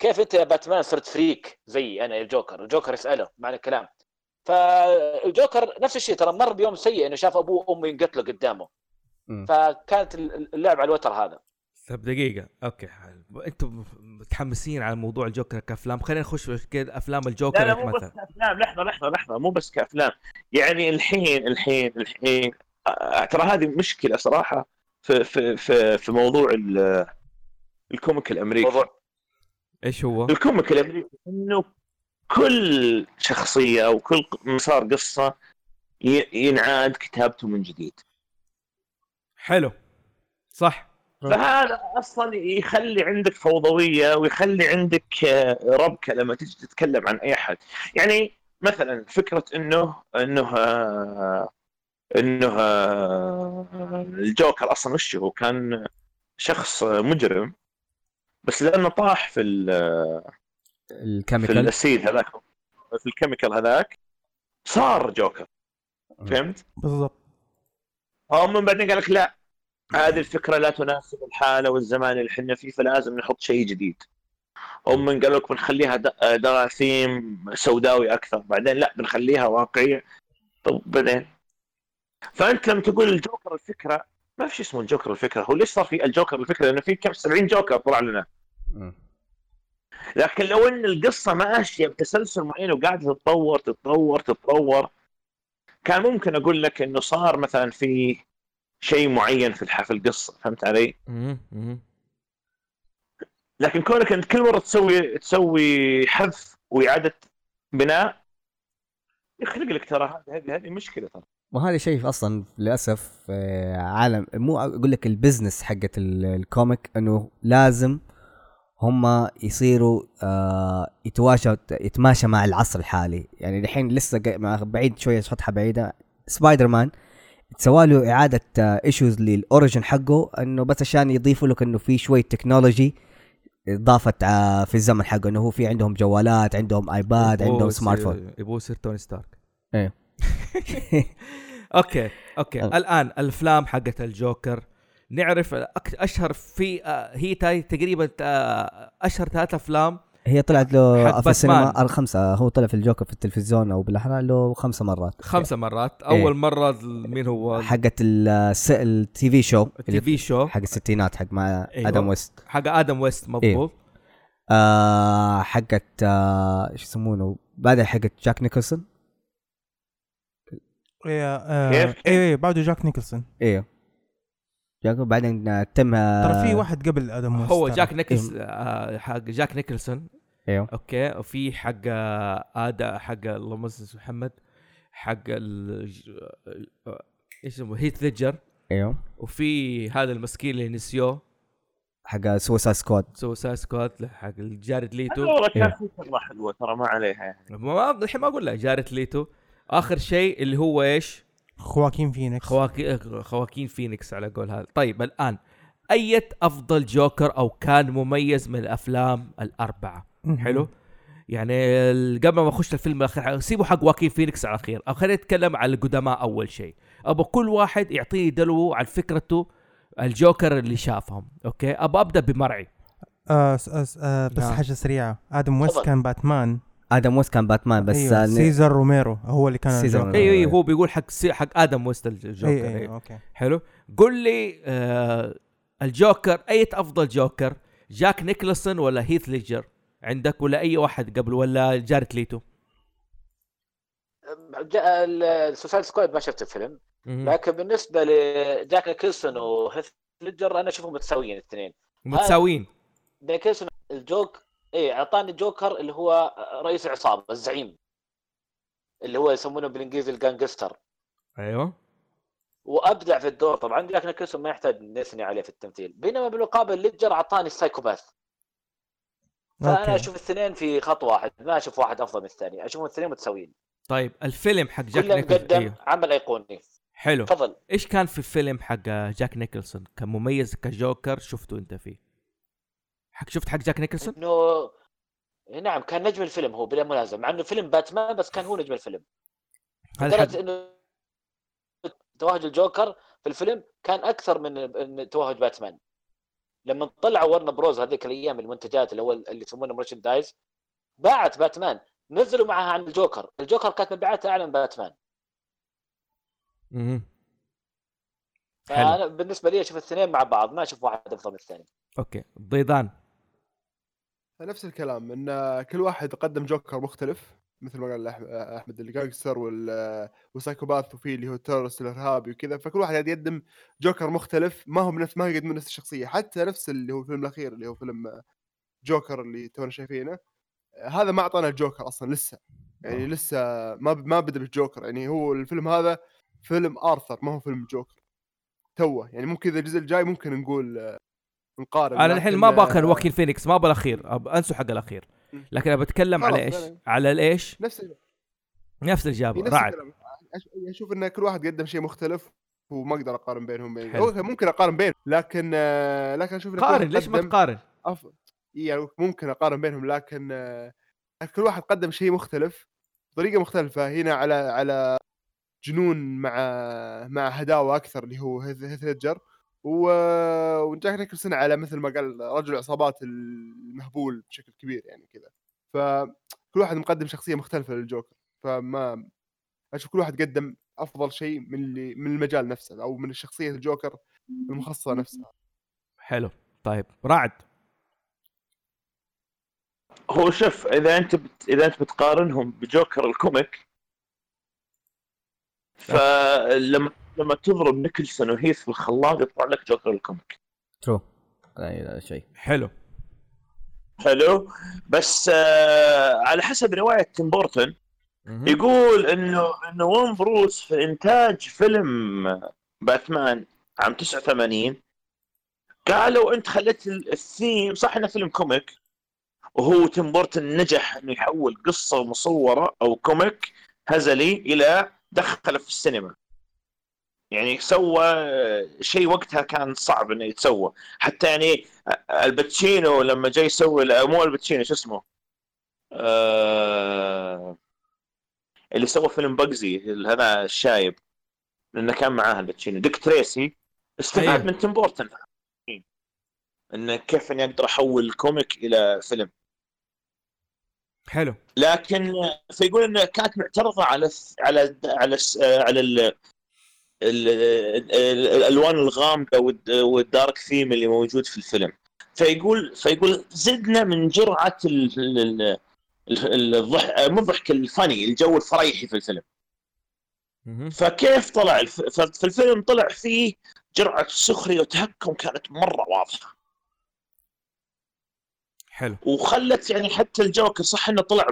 كيف أنت يا باتمان صرت freak زي أنا الجوكر؟ الجوكر يسأله معنى الكلام. فالجوكر نفس الشيء ترى مر بيوم سيء إنه شاف أبوه وأمه ينقتلوا قدامه. مم. فكانت اللعب على الوتر هذا. طب دقيقة أوكي. أنتم متحمسين على موضوع الجوكر كأفلام. خلينا نخش في كده أفلام الجوكر لا لا مو بس كأفلام. لحظة لحظة لحظة. مو بس كأفلام. يعني الحين الحين الحين ترى هذه مشكلة صراحة في في في, في موضوع ال- ال comic الأمريكي. موضوع إيش هو؟ ال comic الامريكي إنه كل شخصية أو كل مسار قصة ينعاد كتابته من جديد. حلو. صح. فهذا أصلا يخلي عندك فوضوية ويخلي عندك آه، ربكة لما تجي تتكلم عن أي أحد. يعني مثلا فكرة إنه إنه آه، إنه آه، الجوكر أصلا وش هو؟ كان شخص مجرم. بس لأنه طاح في ال- في ال chemical. ال acid هذاك. في ال chemical هذاك صار جوكر. فهمت؟ بالضبط. هم من بعدين قال لك لا هذه الفكرة لا تناسب الحالة والزمان اللي إحنا فيه فلازم نحط شيء جديد. هم من قالوا لك بنخليها دراثيم سوداوي أكثر. بعدين لا بنخليها واقعية. طب بعدين؟ فأنت لما تقول الجوكر الفكرة ما في شيء اسمه الجوكر الفكرة. هو ليش صار في الجوكر الفكرة؟ لأنه في كم 70 جوكر طلع لنا. لكن لو إن القصة ماشيه بتسلسل معين وقاعده تتطور تتطور تتطور كان ممكن أقول لك إنه صار مثلا في شيء معين في الح- في القصة. فهمت علي؟ لكن كونك إنت كل مرة تسوي تسوي حذف وإعادة بناء يخلق لك ترى هذه هذه هذه مشكلة ترى. وهذا شيء أصلا للأسف آه، عالم مو أقول لك ال business حقت ال- ال comic إنه لازم هم يصيروا آه يتواشى يتماشى مع العصر الحالي. يعني الحين لسه بعيد شوية شطحه بعيدة. سبايدر مان تسوى له إعادة issues لل origin حقه إنه بس عشان يضيفوا لك إنه في شوية technology ضافت آه، في الزمن حقه. إنه هو في عندهم جوالات عندهم ايباد عندهم smartphone يبغوا يصير توني ستارك. إيه. أوكي أوكي. أه. الآن الأفلام حقت الجوكر. نعرف أشهر في آه، هي تاي تقريبا آه، أشهر ثلاث أفلام هي طلعت له في السينما. الخمسة. هو طلع في الجوكر في التلفزيون أو بالأحرى له خمسة مرات. خمسة مرات. إيه. أول مرة ال- مين هو؟ حقت ال TV show. ال TV show. حق الستينات حق مع أيوة. آدم ويست. حق آدم ويست مضبوط. آه حقت آه إيش يسمونه؟ بعدها حقت جاك نيكلسون. إيه، آه، كيف؟ إيه إيه بعده جاك نيكلسون. أيوه جاك بعدين تم ترى في واحد قبل آدم ويست هو. جاك نيكلس آه، حق جاك نيكلسون. أيوه أوكي. وفي حق آه، هذا حق اللهم صل على محمد حق ال إيش اسمه هيث ليدجر. أيوه وفي هذا المسكين اللي نسيوه. حق سوسايد سكواد. سوسايد سكواد حق جارد ليتو. والله كان إيه. في شغلة حلوة ترى ما عليها يعني. ما الحين ما أقول لك جارد ليتو. آخر شيء اللي هو إيش؟ خواكين فينيكس. خواكي خواكين فينيكس على قول هذا. طيب الآن اية أفضل جوكر أو كان مميز من الأفلام الأربعة؟ مهم. حلو. يعني قبل ما أخش الفيلم الأخير سيبوا حق واكين فينيكس على الأخير. أو خلينا نتكلم على القدماء أول شيء. أبغى كل واحد يعطيني دلوه عن فكرته الجوكر اللي شافهم. أوكي؟ ابى أبدأ بمرعي. آه آه آه بس نعم. حاجة سريعة. آدم ويست. كان باتمان. آدم ويست كان باتمان بس أيوة. آه، سيزر روميرو هو اللي كان سيزر الجوكر. أيوه. أيوه هو بيقول حق سي حق آدم ويست الجوكر اي اي أيوة. أوكي حلو قل لي آه الجوكر أي أفضل جوكر جاك نيكلسون ولا هيث ليجر عندك ولا أي واحد قبل ولا جارت ليتو السوسايد سكواد ما شفت الفيلم لكن بالنسبة لجاك نيكلسون وهيث ليدجر أنا أشوفهم متساويين الاثنين متساويين نيكلسون الجوكر إيه أعطاني جوكر اللي هو رئيس العصابة الزعيم. اللي هو يسمونه بالإنجليزي ال gangster. أيوه. وأبدع في الدور طبعا جاك نيكلسون ما يحتاج نثني عليه في التمثيل. بينما بالمقابل ليدجر أعطاني ال psychopath. فأنا أوكي. أشوف الاثنين في خط واحد ما أشوف واحد أفضل من الثاني. أشوفهم الاثنين متساويين. طيب الفيلم حق جاك نيكلسون أيوه. عمل iconic. حلو. تفضل. إيش كان في الفيلم حق جاك نيكلسون كان مميز كجوكر شفته أنت فيه؟ حق شفت حق جاك نيكلسون؟ انه نعم كان نجم الفيلم هو بلا منازع مع إنه فيلم باتمان بس كان هو نجم الفيلم. لدرجة إنه توهج الجوكر في الفيلم كان أكثر من توهج باتمان. لما طلعوا وارنر بروز هذيك الأيام المنتجات اللي هو اللي يسمونه merchandise باعت باتمان. نزلوا معها عن الجوكر. الجوكر كانت مبيعاتها أعلى من باتمان. حلو. فأنا بالنسبة لي أشوف الاثنين مع بعض ما أشوف واحد أفضل من الثاني. أوكي. ضيضان. نفس الكلام إن كل واحد قدم جوكر مختلف مثل ما قال أحمد ال gangster وال وال psychopath وفي اللي هو ال terrorist الإرهابي وكذا فكل واحد قاعد يقدم جوكر مختلف ما هو بنفس ما يقدمون نفس الشخصية حتى نفس اللي هو الفيلم الأخير اللي هو فيلم جوكر اللي تونا شايفينه هذا ما أعطانا الجوكر أصلا لسه يعني آه. لسه ما ما بدا بالجوكر يعني هو الفيلم هذا فيلم آرثر ما هو فيلم جوكر توه يعني ممكن إذا الجزء الجاي ممكن نقول نقارن أنا الحين ما باخذ آه، واكين فينيكس ما أبغى الأخير أب- أنسوا حق الأخير. لكن ابى أتكلم على إيش؟ على الإيش؟ نفس نفس في الإجابة نفس رعد أشوف إن كل واحد قدم شيء مختلف وما أقدر أقارن بينهم يعني حلو. أوكي، ممكن أقارن بين لكن آه، لكن أشوف قارن ليش ما تقارن؟ أف... يعني ممكن أقارن بينهم لكن آه، كل واحد قدم شيء مختلف بطريقة مختلفة هنا على على جنون مع مع هداوة أكثر اللي هو هيث ليدجر و... وجاك نيكلسون على مثل ما قال رجل العصابات المهبول بشكل كبير يعني كذا فكل واحد مقدم شخصية مختلفة للجوكر. فما أشوف كل واحد قدم أفضل شيء من اللي من المجال نفسه أو من الشخصيه الجوكر المخصصة نفسها. حلو. طيب رعد. هو شوف إذا أنت بت... إذا أنت بتقارنهم بجوكر ال comic فلما لما تضرب نيكلسون وهيث في الخلاط يطلع لك جوكر ال comic. true هذا شيء. حلو. حلو. بس آه على حسب رواية تيم بورتون مهم. يقول إنه إنه وارنر بروس في إنتاج فيلم باتمان عام 89 قالوا أنت خليت ال- الثيم صح إنه فيلم comic وهو تيم بورتون نجح إنه يحول قصة مصورة أو comic هزلي إلى دخله في السينما. يعني سوى شيء وقتها كان صعب إنه يتسوى. حتى يعني الباتشينو لما جاي يسوي مو الباتشينو شو اسمه؟ آه اللي سوى فيلم بجسي هذا الشايب لأنه كان معاه الباتشينو. ديك تريسي استفاد. من تيم بورتون إنه كيف اني أقدر احول ال comic إلى فيلم. حلو. لكن فيقول إنه كانت معترضة على على على على الألوان الغامقة وال د- وال dark theme اللي موجود في الفيلم فيقول فيقول زدنا من جرعة ال- ال- ال- الضح مو الضحك الفني الجو الفريحي في الفيلم. فكيف طلع. في الفيلم طلع فيه جرعة سخرية وتهكم كانت مرة واضحة حلو وخلت يعني حتى الجوكر صح إنه طلع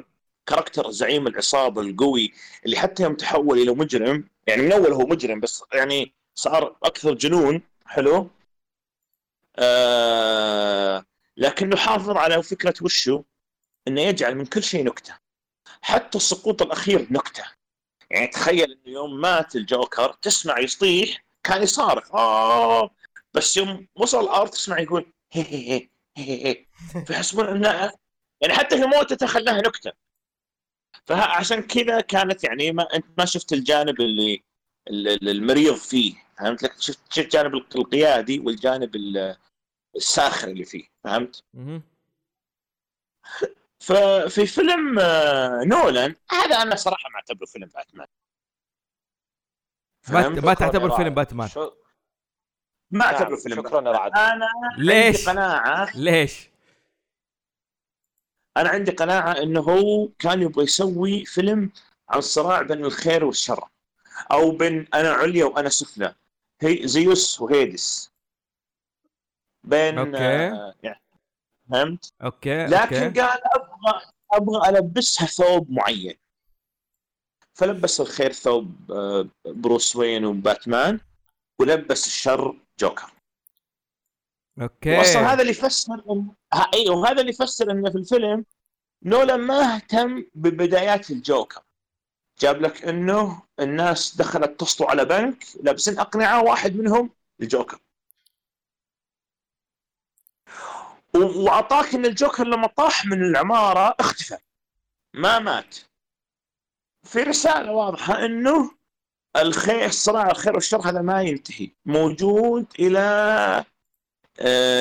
كاركتر زعيم العصابه القوي اللي حتى يوم تحول إلى مجرم يعني من اول هو مجرم بس يعني صار أكثر جنون حلو آه لكنه حافظ على فكره وشه انه يجعل من كل شيء نكته حتى السقوط الاخير نكته يعني تخيل انه يوم مات الجوكر تسمع يصيح كان يصارخ آه بس يوم وصل الأرض تسمع يقول هي هي هي هي فيحسبون انها يعني حتى في موته خلاها نكته فعشان كذا كانت يعني ما انت ما شفت الجانب اللي ال- المريض فيه فهمت لك شفت شفت الجانب القيادي والجانب ال- الساخر اللي فيه فهمت. ففي فيلم آه، نولان هذا أنا صراحة ما أعتبره فيلم باتمان ما تعتبر فيلم. باتمان شو- ما أعتبره فيلم شكرا يا رعد أنا ليش؟ عندي قناعة ليش؟ أنا عندي قناعة إنه هو كان يبغى يسوي فيلم عن صراع بين الخير والشر أو بين أنا عليا وأنا سفلى. هي زيوس وهيدس. بين أوكي. آه يعني فهمت؟ أوكي لكن أوكي قال أبغى أبغى ألبسها ثوب معين. فلبس الخير ثوب آه، بروس وين وباتمان ولبس الشر جوكر. أوكي. واصلا هذا اللي يفسر إن... ها- إي وهذا اللي يفسر إنه في الفيلم نولان ما اهتم ببدايات الجوكر. جاب لك إنه الناس دخلت تسطو على بنك لابسين أقنعة واحد منهم الجوكر. وأعطاك إن الجوكر لما طاح من العمارة اختفى. ما مات. في رسالة واضحة إنه الخير صراع الخير والشر هذا ما ينتهي. موجود إلى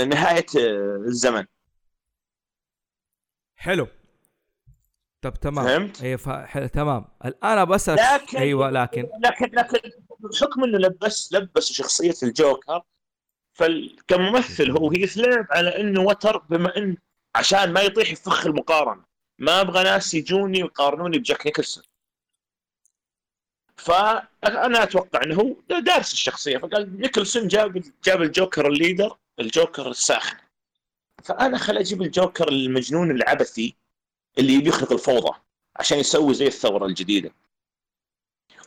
نهاية آه، الزمن. حلو. طب تمام. فهمت؟ اي ف... حلو تمام. الآن بسألك لكن أيوه لكن. لكن لكن بحكم انه لبس لبس شخصية الجوكر. فكممثل هو هيث لعب على إنه وتر بما انه عشان ما يطيح في فخ المقارنة. ما أبغى ناس يجوني ويقارنوني بجاك نيكلسون. فأنا أتوقع إنه هو دارس الشخصية. فقال نيكلسون جاب جاب الجوكر الليدر. الجوكر الساخن. فأنا خل أجيب الجوكر المجنون العبثي اللي يبي يخلق الفوضى عشان يسوي زي الثورة الجديدة.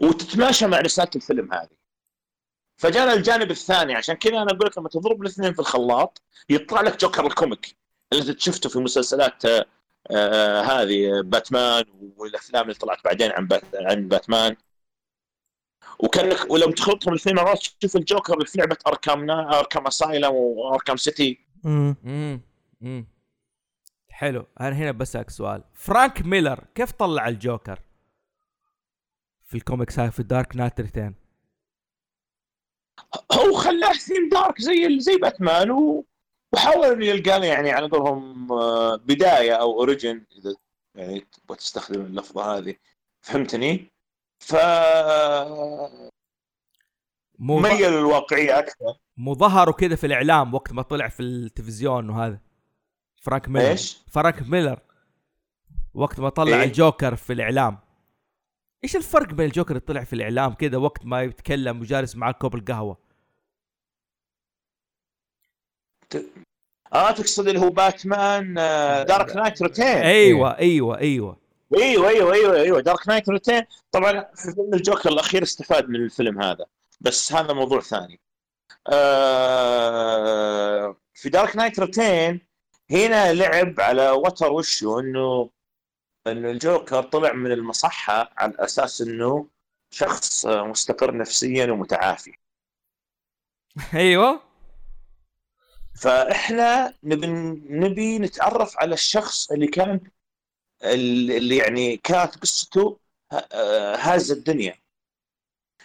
وتتماشى مع رسالة الفيلم هذه. فجانا الجانب الثاني عشان كذا أنا أقول لك لما تضرب الاثنين في الخلاط يطلع لك جوكر الكوميك اللي أنت شفته في مسلسلات آه آه هذه باتمان والأفلام اللي طلعت بعدين عن بات عن باتمان. وكانك ولو تخلطهم الاثنين مرات تشوف الجوكر في لعبة أركام أركام أسايلم وأركام سيتي. مم. امم امم حلو. أنا هنا بسألك سؤال. فرانك ميلر كيف طلع الجوكر؟ في الكوميكس هاي في Dark Knight Returns هو خلاه theme dark زي زي باتمان و... وحاول إنه يلقى له يعني على قولهم آه، بداية أو origin إذا يعني تبغى تستخدم اللفظة هذه. فهمتني؟ ف مو ميل للواقعية أكثر. مو ظهروا كذا في الإعلام وقت ما طلع في التلفزيون وهذا. فرانك ميلر. إيش؟ فرانك ميلر. وقت ما طلع إيه؟ الجوكر في الإعلام. إيش الفرق بين الجوكر اللي طلع في الإعلام كذا وقت ما يتكلم وجالس معاه كوب القهوة؟ آه تقصد اللي هو باتمان آه، Dark Knight Returns أيوه أيوه أيوه. أيوه أيوه أيوه أيوه. Dark Knight Returns طبعا في فيلم الجوكر الأخير استفاد من الفيلم هذا بس هذا موضوع ثاني. آه في دارك نايت روتين هنا لعب على وتر وشو إنه إنه الجوكر طلع من المصحة على أساس إنه شخص آه، مستقر نفسيا ومتعافي. أيوه. فإحنا نبي نبي نتعرف على الشخص اللي كان اللي يعني كانت قصته ه- آه، هاز الدنيا.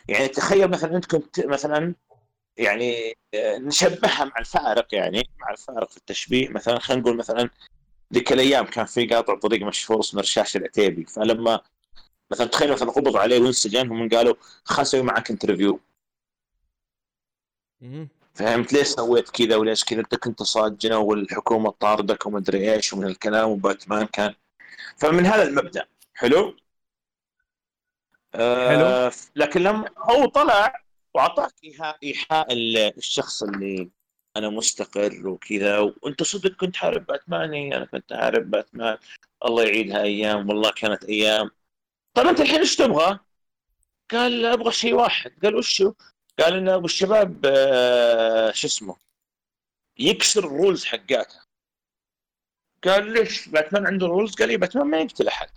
يعني تخيل مثلا أنت كنت مثلا يعني آه، نشبهها مع الفارق يعني مع الفارق في التشبيه. مثلا خلينا نقول مثلا ذيك الأيام كان في قاطع طريق مشهور اسمه رشاش العتيبي. فلما مثلا تخيل مثلا قبضوا عليه وانسجن هم قالوا خلنا نسوي معك interview. فهمت ليش سويت كذا وليش كذا؟ أنت كنت صاجنا والحكومة طاردك ومدري إيش ومن الكلام وباتمان كان فمن هذا المبدأ. حلو؟ آه لكن لما هو طلع وأعطاك ايحاء إيحاء ال- الشخص اللي أنا مستقر وكذا وأنت صدق كنت حارب باتمان. أنا كنت حارب باتمان. الله يعيدها أيام. والله كانت أيام. طيب أنت الحين إيش تبغى؟ قال أبغى شيء واحد. قال وشو؟ قال إن أبو الشباب آه، شو اسمه؟ يكسر الرولز حقاته. قال ليش باتمان عنده rules قال لي باتمان ما يقتل أحد.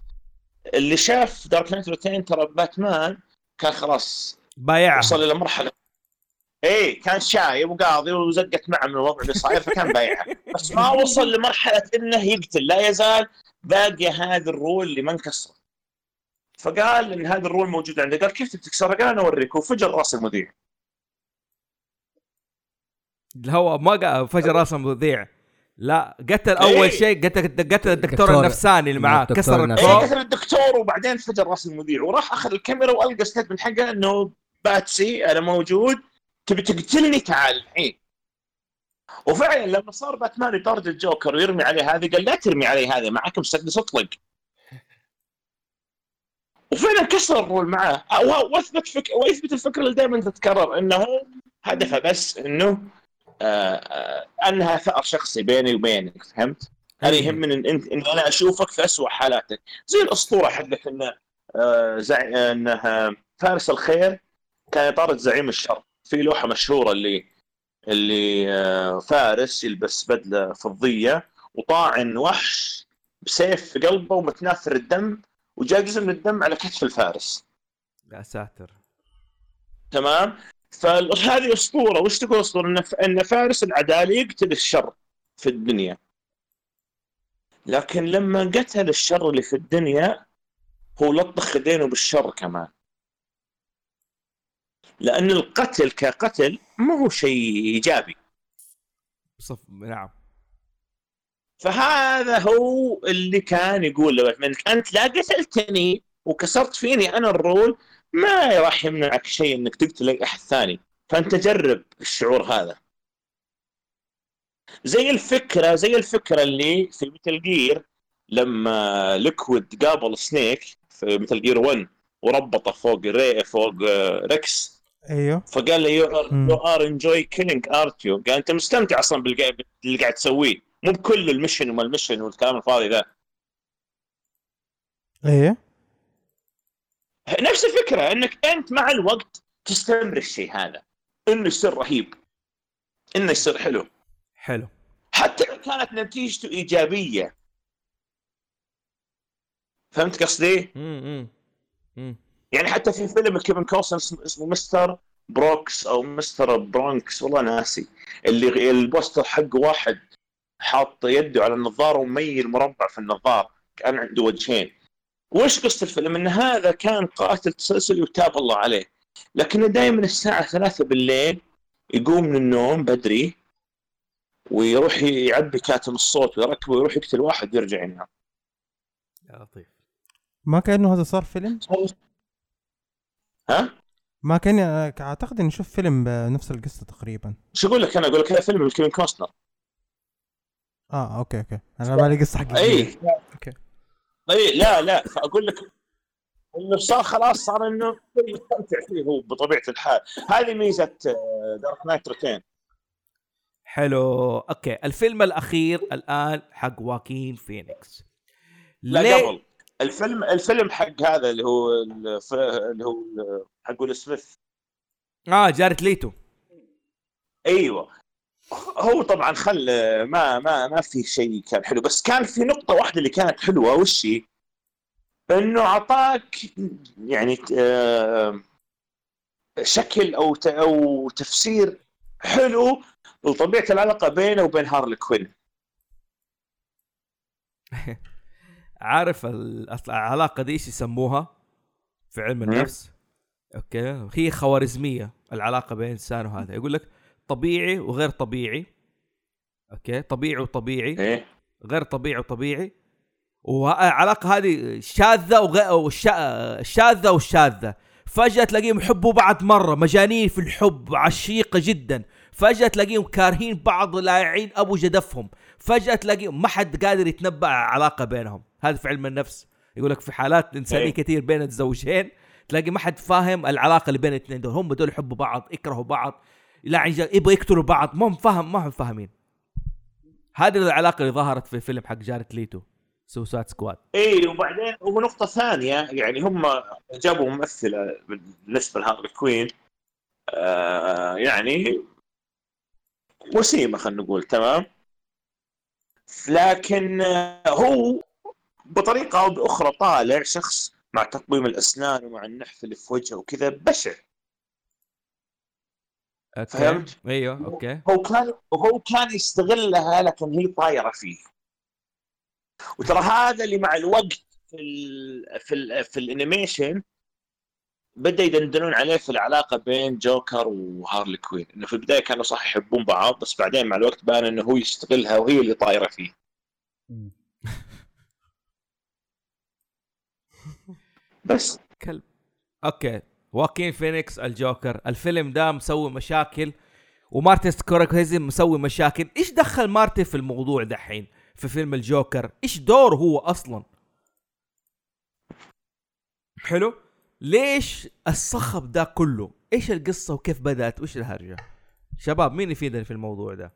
اللي شاف Dark Knight Returns ترى باتمان كان خلاص بايعها وصل إلى مرحلة. إيه كان شايب وقاضي وزقت معه من الوضع اللي صاير فكان بايعها بس ما وصل لمرحلة إنه يقتل. لا يزال باقيه هذه ال rule اللي ما انكسر فقال إن هذا ال rule موجود عنده قال كيف تكسرها؟ قال أنا أوريك. وفجر رأس المذيع. هو ما قا- فجر رأس المذيع. لا قتل أول إيه. شيء قتل قتل الدكتور الدكتور- النفساني اللي معاه الدكتور كسر. إيه الكوب قتل الدكتور وبعدين فجر رأس المذيع وراح أخذ الكاميرا وألقى statement حقه إنه Batsy أنا موجود تبي تقتلني؟ تعال الحين. وفعلا لما صار باتمان يطارد الجوكر ويرمي عليه هذه قال لا ترمي علي هذه معك مسدس اطلق. وفعلا كسر ال rule معاه وأثبت فك... ويثبت الفكرة اللي دائما تتكرر إنه هدفه بس إنه انها ثأر شخصي بيني وبينك فهمت؟ أنا يهمني ان انت ان أنا أشوفك في اسوء حالاتك. زي الأسطورة حقت انه آه زع... انه آه، فارس الخير كان يطارد زعيم الشر. في لوحة مشهورة اللي اللي آه فارس يلبس بدلة فضية وطاعن وحش بسيف في قلبه ومتناثر الدم وجاء جزء من الدم على كتف الفارس. يا ساتر. تمام؟ فهذه أسطورة. وش تقول أسطورة؟ إن فارس العدالة يقتل الشر في الدنيا. لكن لما قتل الشر اللي في الدنيا هو لطخ خدينه بالشر كمان. لأن القتل كقتل ما هو شيء إيجابي. صف نعم. فهذا هو اللي كان يقول له باتمان أنت لا قتلتني وكسرت فيني أنا ال rule ما راح يمنعك شيء إنك تقتل أي أحد ثاني. فأنت جرب الشعور هذا. زي الفكرة زي الفكرة اللي في Metal Gear لما Liquid قابل Snake في Metal Gear 1 وربطه فوق ري فوق آه، Rex أيوه. فقال له you. are enjoy killing aren't you قال أنت مستمتع أصلا باللي قاعد تسويه. مو بكل ال mission وما ال mission والكلام الفاضي ذا. إيه نفس الفكرة إنك أنت مع الوقت تستمر الشيء هذا. إنه يصير رهيب. إنه يصير حلو. حلو. حتى لو كانت نتيجته إيجابية. فهمت قصدي؟ امم يعني حتى في فيلم كيفن اسمه, اسمه مستر بروكس أو مستر برونكس والله ناسي. اللي البوستر حق واحد حاط يده على النظارة وميل مربع في النظارة كأن عنده وجهين. وش قصة الفيلم؟ إن هذا كان قاتل تسلسلي وتاب الله عليه. لكنه دائما الساعة ثلاثة بالليل يقوم من النوم بدري ويروح يعبي كاتم الصوت ويركبه ويروح يقتل واحد ويرجع ينام. يا لطيف. ما كأنه هذا صار فيلم؟ ها؟ ما كان أعتقد إني شفت فيلم بنفس القصة تقريبا. شو أقول لك أنا؟ أقول لك هذا فيلم كيفن كوستنر آه okay okay. أنا بالي قصة حق أي. اي لا لا فاقول لك انه صار خلاص صار إنه يستمتع فيه هو بطبيعة الحال. هذه ميزة Dark Knight Returns حلو. okay الفيلم الأخير الآن حق واكين فينيكس لا ليه؟ قبل. الفيلم الفيلم حق هذا اللي هو الف- اللي هو حق ويل سميث آه جارد ليتو. أيوه. هو طبعا خل ما ما ما في شيء كان حلو بس كان في نقطة واحدة اللي كانت حلوة وش هي؟ إنه اعطاك يعني آه، شكل أو أو تفسير حلو لطبيعة العلاقة بينه وبين هارلي كوين عارف العلاقة دي إيش يسموها في علم مم. النفس okay هي خوارزمية العلاقة بين الانسان وهذا يقول لك طبيعي وغير طبيعي. okay؟ طبيعي وطبيعي. إيه. غير طبيعي وطبيعي. والعلاقه هذه شاذة وغير والشا- شاذة والشاذه فجأة تلاقيهم يحبوا بعض مرة. مجانين في الحب عشيقة جدا. فجأة تلاقيهم كارهين بعض لاعنين أبو جدفهم. فجأة تلاقيهم ما حد قادر يتنبأ على علاقة بينهم. هذا في علم النفس. يقول لك في حالات إنسانية أي. كثير بين الزوجين تلاقي ما حد فاهم العلاقة اللي بين الاثنين دول. هم دول يحبوا بعض يكرهوا بعض. لا يبغوا يقتلوا بعض. ما هم فاهم ما هم فاهمين. هذه العلاقة اللي ظهرت في فيلم حق جارد ليتو Suicide Squad اي وبعدين ونقطة ثانية يعني هم جابوا ممثلة بالنسبة لهارلي كوين آه يعني وسيمة خلينا نقول تمام؟ لكن هو بطريقة أو بأخرى طالع شخص مع تقويم الأسنان ومع النحف اللي في وجهه وكذا بشع. أوكي. فهمت؟ أيوه أوكي. هو كان وهو كان يستغلها لكن هي طايرة فيه. وترى هذا اللي مع الوقت في ال في ال في ال animation بدأ يدندنون عليه في العلاقة بين جوكر وهارلي كوين. إنه في البداية كانوا صح يحبون بعض بس بعدين مع الوقت بان إنه هو يستغلها وهي اللي طايرة فيه. بس. كلب. okay. خواكين فينيكس الجوكر الفيلم ده مسوي مشاكل ومارتن سكورسيزي مسوي مشاكل إيش دخل مارتن في الموضوع دحين؟ في فيلم الجوكر. إيش دوره هو أصلا؟ حلو؟ ليش الصخب ده كله؟ إيش القصة وكيف بدأت؟ وإيش الهرجة؟ شباب مين يفيدني في الموضوع ده؟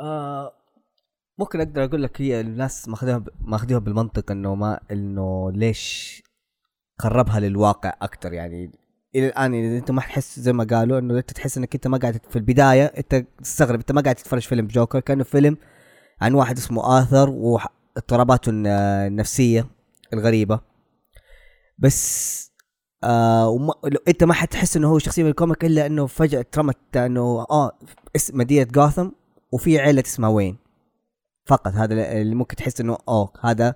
آه ممكن أقدر أقول لك هي الناس ماخذيها ماخذيها بالمنطق إنه ما إنه ليش قربها للواقع أكثر يعني. إلى الآن إذا أنت ما تحس زي ما قالوا إنه أنت تحس إنك أنت ما قاعد في البداية أنت تستغرب أنت ما قاعد تتفرج فيلم جوكر كأنه فيلم عن واحد اسمه آثر واضطراباته الن- النفسية الغريبة. بس آه وما أنت ما حتحس إنه هو شخصية من الكوميك إلا إنه فجأة ترمت إنه آه اسم مدينة جوثم وفي عيلة اسمها وين. فقط هذا اللي ممكن تحس إنه أوه هذا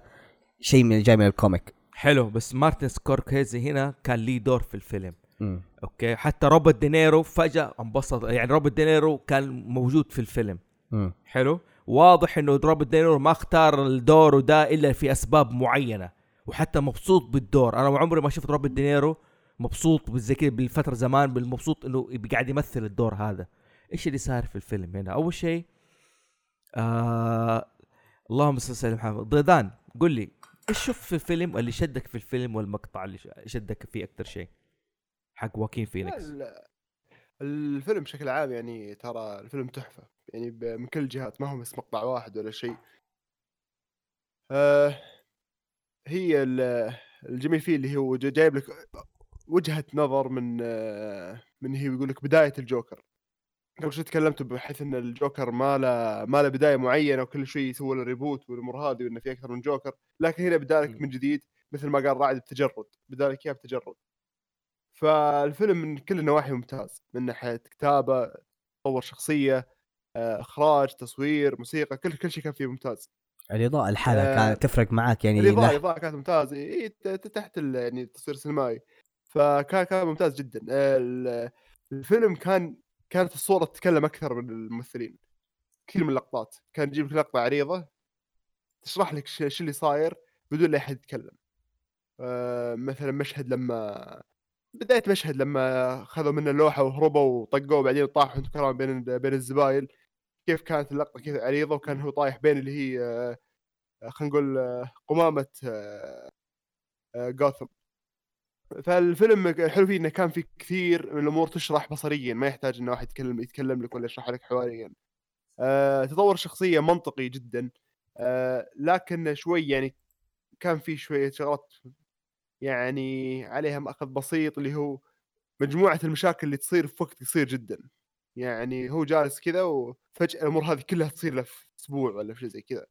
شيء من جاي من ال comic. حلو بس مارتن سكورسيزي هنا كان ليه دور في الفيلم. مم. okay؟ حتى روبرت دينيرو فجأة انبسط يعني روبرت دينيرو كان موجود في الفيلم. مم. حلو؟ واضح إنه روبرت دينيرو ما اختار الدور ده إلا في أسباب معينة وحتى مبسوط بالدور. أنا عمري ما شفت روبرت دينيرو مبسوط زي كذا بالفترة زمان بالمبسوط إنه قاعد يمثل الدور هذا. إيش اللي صار في الفيلم هنا؟ أول شيء آه اللهم صل على محمد. ضيدان قل لي إيش شوف في الفيلم اللي شدك في الفيلم والمقطع اللي شدك فيه أكثر شيء؟ حق واكين فينيكس الفيلم بشكل عام يعني ترى الفيلم تحفة. يعني من كل الجهات ما هو بس مقطع واحد ولا شيء. آه هي ال- الجميل فيه اللي هو جا- جايب لك وجهة نظر من آه من هي يقول لك بداية الجوكر. قبل شوي تكلمت بحيث إن الجوكر ما له ما له بداية معينة وكل شوي يسوي له ريبوت والأمور هذه وإنه في أكثر من جوكر لكن هنا بدا لك م. من جديد مثل ما قال رائد بتجرد بدا لك إياه بتجرد. فالفيلم من كل النواحي ممتاز من ناحية كتابة تطور شخصية آه، إخراج تصوير موسيقى كل كل شيء كان فيه ممتاز. الإضاءة لحالها آه، كانت تفرق معك يعني الإضاءة لا- الإضاءة كانت ممتازة. إيه تحت يعني التصوير السينمائي. فكان كان ممتاز جدا. ال- الفيلم كان كانت الصورة تتكلم أكثر من الممثلين. كثير من اللقطات. كان يجيب لك لقطة عريضة تشرح لك شو اللي صاير بدون لا أحد يتكلم. آه، مثلا مشهد لما بداية مشهد لما خذوا منه اللوحه وهربوا وطقوه وبعدين طاحوا أنتم كرام بين بين الزبايل كيف كانت اللقطة؟ كذا عريضة؟ وكان هو طايح بين اللي هي آه، خلينا نقول آه، قمامة آه، جوثم. فالفيلم الحلو فيه إنه كان في كثير من الأمور تشرح بصريا ما يحتاج إنه واحد يتكلم يتكلم لك ولا يشرح لك حواريا آه، تطور الشخصيه منطقي جدا. آه، لكن شوي يعني كان في شوية شغلات يعني عليها مأخذ بسيط اللي هو مجموعة المشاكل اللي تصير في وقت قصير جدا. يعني هو جالس كذا وفجأة الأمور هذه كلها تصير له في أسبوع ولا في شيء زي كذا.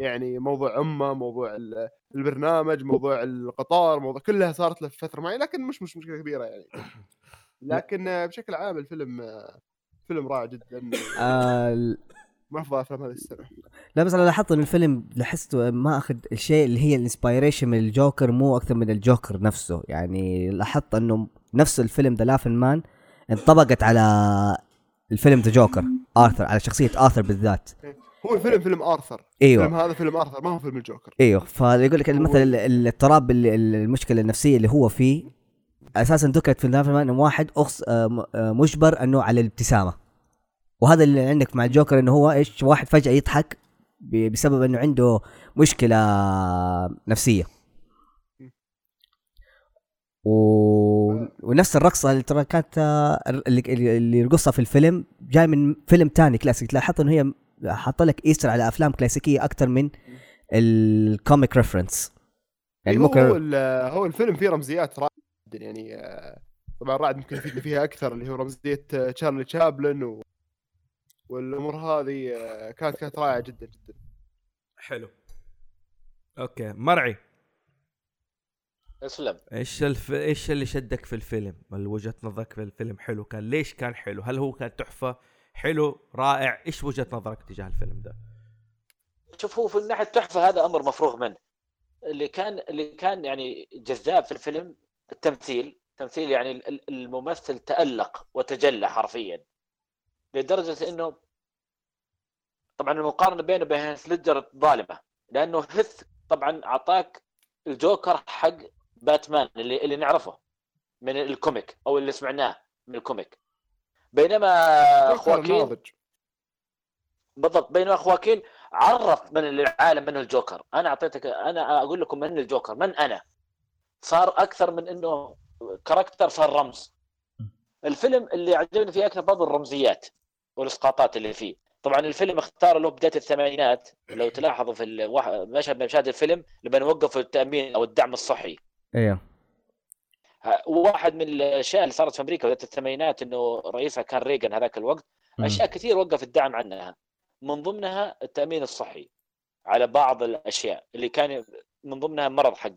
يعني موضوع امه موضوع ال- البرنامج موضوع القطار موضوع كلها صارت له في فترة معينة لكن مش مش مشكلة كبيرة يعني. لكن بشكل عام الفيلم فيلم رائع جدا. آه من افضل افلام هذه السنة. لا بس أنا لاحظت إن الفيلم لاحظته ما أخذ الشيء اللي هي الانسبيريشن من الجوكر مو أكثر من الجوكر نفسه. يعني لاحظت إنه نفس الفيلم The Laughing Man انطبقت على الفيلم The Joker ارثر على شخصية ارثر بالذات. هو الفيلم فيلم آرثر. إيوه. الفيلم هذا فيلم آرثر ما هو فيلم الجوكر إيوه فيقول لك مثلا ال- ال- الاضطراب المشكلة النفسية اللي هو فيه أساسا ذكرت في man انه واحد أخص آه، آه، مجبر إنه على الابتسامة. وهذا اللي عندك مع الجوكر إنه هو إيش؟ واحد فجأة يضحك بسبب إنه عنده مشكلة نفسية. و... ونفس الرقصة اللي ترى كانت آه، اللي, اللي اللي يرقصها في الفيلم جاي من فيلم تاني كلاسيك. لاحظت إنه هي حاطه لك Easter على أفلام كلاسيكية أكثر من ال comic reference يعني هو هو, الفيلم فيه رمزيات رائعه جدا يعني آه، طبعا رائد ممكن يفيدنا فيها أكثر اللي هو رمزية آه، تشارلي تشابلن و... والأمور هذه آه، كانت كانت رائعة جدا جدا حلو أوكي مرعي اسلم إيش الف... إيش اللي شدك في الفيلم؟ وجهة نظرك في الفيلم حلو كان ليش كان حلو؟ هل هو كان تحفة؟ حلو رائع. إيش وجهة نظرك تجاه الفيلم ده؟ شوف هو في الناحية التحفة هذا أمر مفروغ منه. اللي كان اللي كان يعني جذاب في الفيلم التمثيل. تمثيل يعني ال- ال- الممثل تألق وتجلى حرفيا. لدرجة إنه طبعا المقارنة بينه وبين هيث ليدجر ظالمة. لأنه هيث طبعا أعطاك الجوكر حق باتمان اللي اللي نعرفه من ال comic أو اللي سمعناه من ال comic. بينما خواكين بالضبط بينما خواكين عرف من العالم من الجوكر. أنا أعطيتك أنا أقول لكم من الجوكر من أنا؟ صار أكثر من إنه كاركتر صار رمز. الفيلم اللي عجبني فيه أكثر برضو الرمزيات والإسقاطات اللي فيه. طبعا الفيلم اختار له بداية الثمانينات لو تلاحظوا في مشهد من مشاهد الفيلم لما وقفوا التأمين أو الدعم الصحي. أيوه واحد من الأشياء اللي صارت في أمريكا بدايه الثمانينات إنه رئيسها كان ريغن هذاك الوقت. أشياء كثير وقف الدعم عنها من ضمنها التأمين الصحي على بعض الأشياء اللي كان من ضمنها مرض حق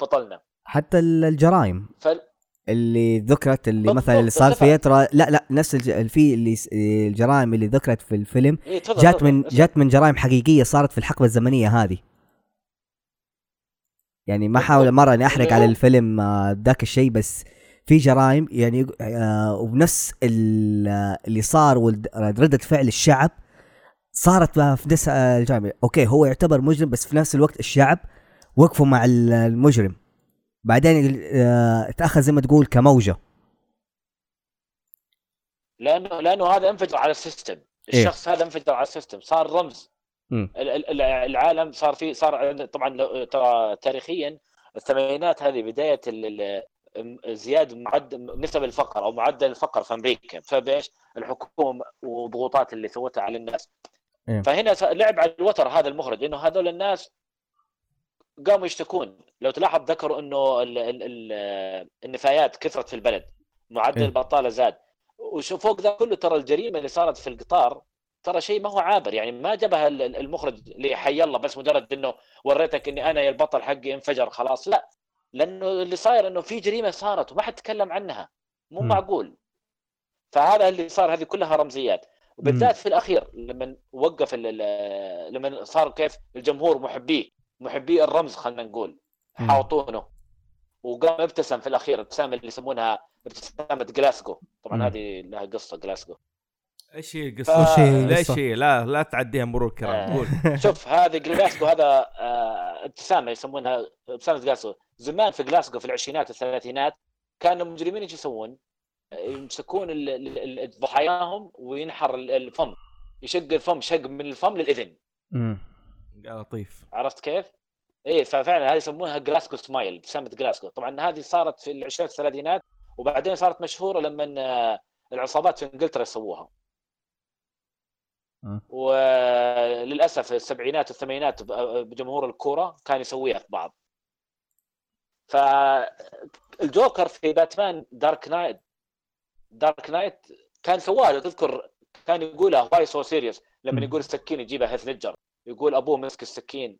بطلنا حتى ال- الجرائم فال... اللي ذكرت اللي بالضبط، مثلا اللي صار في. يترى لا لا نفس الج... في اللي الجرائم اللي ذكرت في الفيلم إيه جات. من. جات من جرائم حقيقية صارت في الحقبة الزمنية هذه يعني ما حاول مرة إني أحرق على الفيلم آه، ذاك الشيء بس في جرائم يعني آه وبنفس ال- اللي صار ردة فعل الشعب صارت في نفس آه، الجانب okay هو يعتبر مجرم بس في نفس الوقت الشعب وقفوا مع ال- المجرم. بعدين آه تأخذ زي ما تقول كموجة. لأنه لأنه هذا انفجر على ال system. إيه. الشخص هذا انفجر على ال system. صار رمز. العالم صار في صار طبعا ترى تاريخيا الثمانينات هذه بداية زياده معدل نسب الفقر أو معدل الفقر في أمريكا بسبب إيش؟ الحكومة والضغوطات اللي سوتها على الناس. إيه. فهنا لعب على الوتر هذا المخرج إنه هذول الناس قاموا يشتكون لو تلاحظ ذكروا إنه ال ال ال النفايات كثرت في البلد معدل إيه. البطالة زاد وفوق ذا كله ترى الجريمة اللي صارت في القطار ترى شيء ما هو عابر. يعني ما جابها ال- ال- المخرج لحي الله بس مجرد إنه وريتك إني أنا يا البطل حقي انفجر خلاص. لا لأنه اللي صاير إنه في جريمة صارت وما حد تكلم عنها. مو مم. معقول. فهذا اللي صار هذه كلها رمزيات. وبالذات في الأخير لما وقف لما صار كيف الجمهور محبيه محبي الرمز خلينا نقول. مم. حاوطونه. وقام ابتسم في الأخير الابتسامه اللي يسمونها ابتسامه جلاسكو طبعا. هذه لها قصة جلاسكو إيش هي ف- قصه؟ وش هي ليش؟ هي؟ لا لا تعديها مرور كرام آه. قول شوف هذه جلاسكو هذا آه، ابتسامة يسمونها ابتسامة جلاسكو زمان في جلاسكو في العشرينات والثلاثينات كانوا المجرمين إيش يسوون؟ يمسكون ال- ال- ال- ضحاياهم وينحر ال- الفم يشق الفم شق من الفم للإذن مم. يا لطيف عرفت كيف؟ إيه ففعلا هذه يسمونها Glasgow smile ابتسامة جلاسكو طبعا هذه صارت في العشرينات والثلاثينات وبعدين صارت مشهورة لما آه، العصابات في إنجلترا يسووها. وللأسف السبعينات والثمانينات بجمهور الكورة كان يسويها في بعض. فالجوكر في باتمان Dark Knight Dark Knight كان سواها لو تذكر كان يقولها why so serious لما. يقول السكين يجيبها هيث ليدجر يقول أبوه مسك السكين.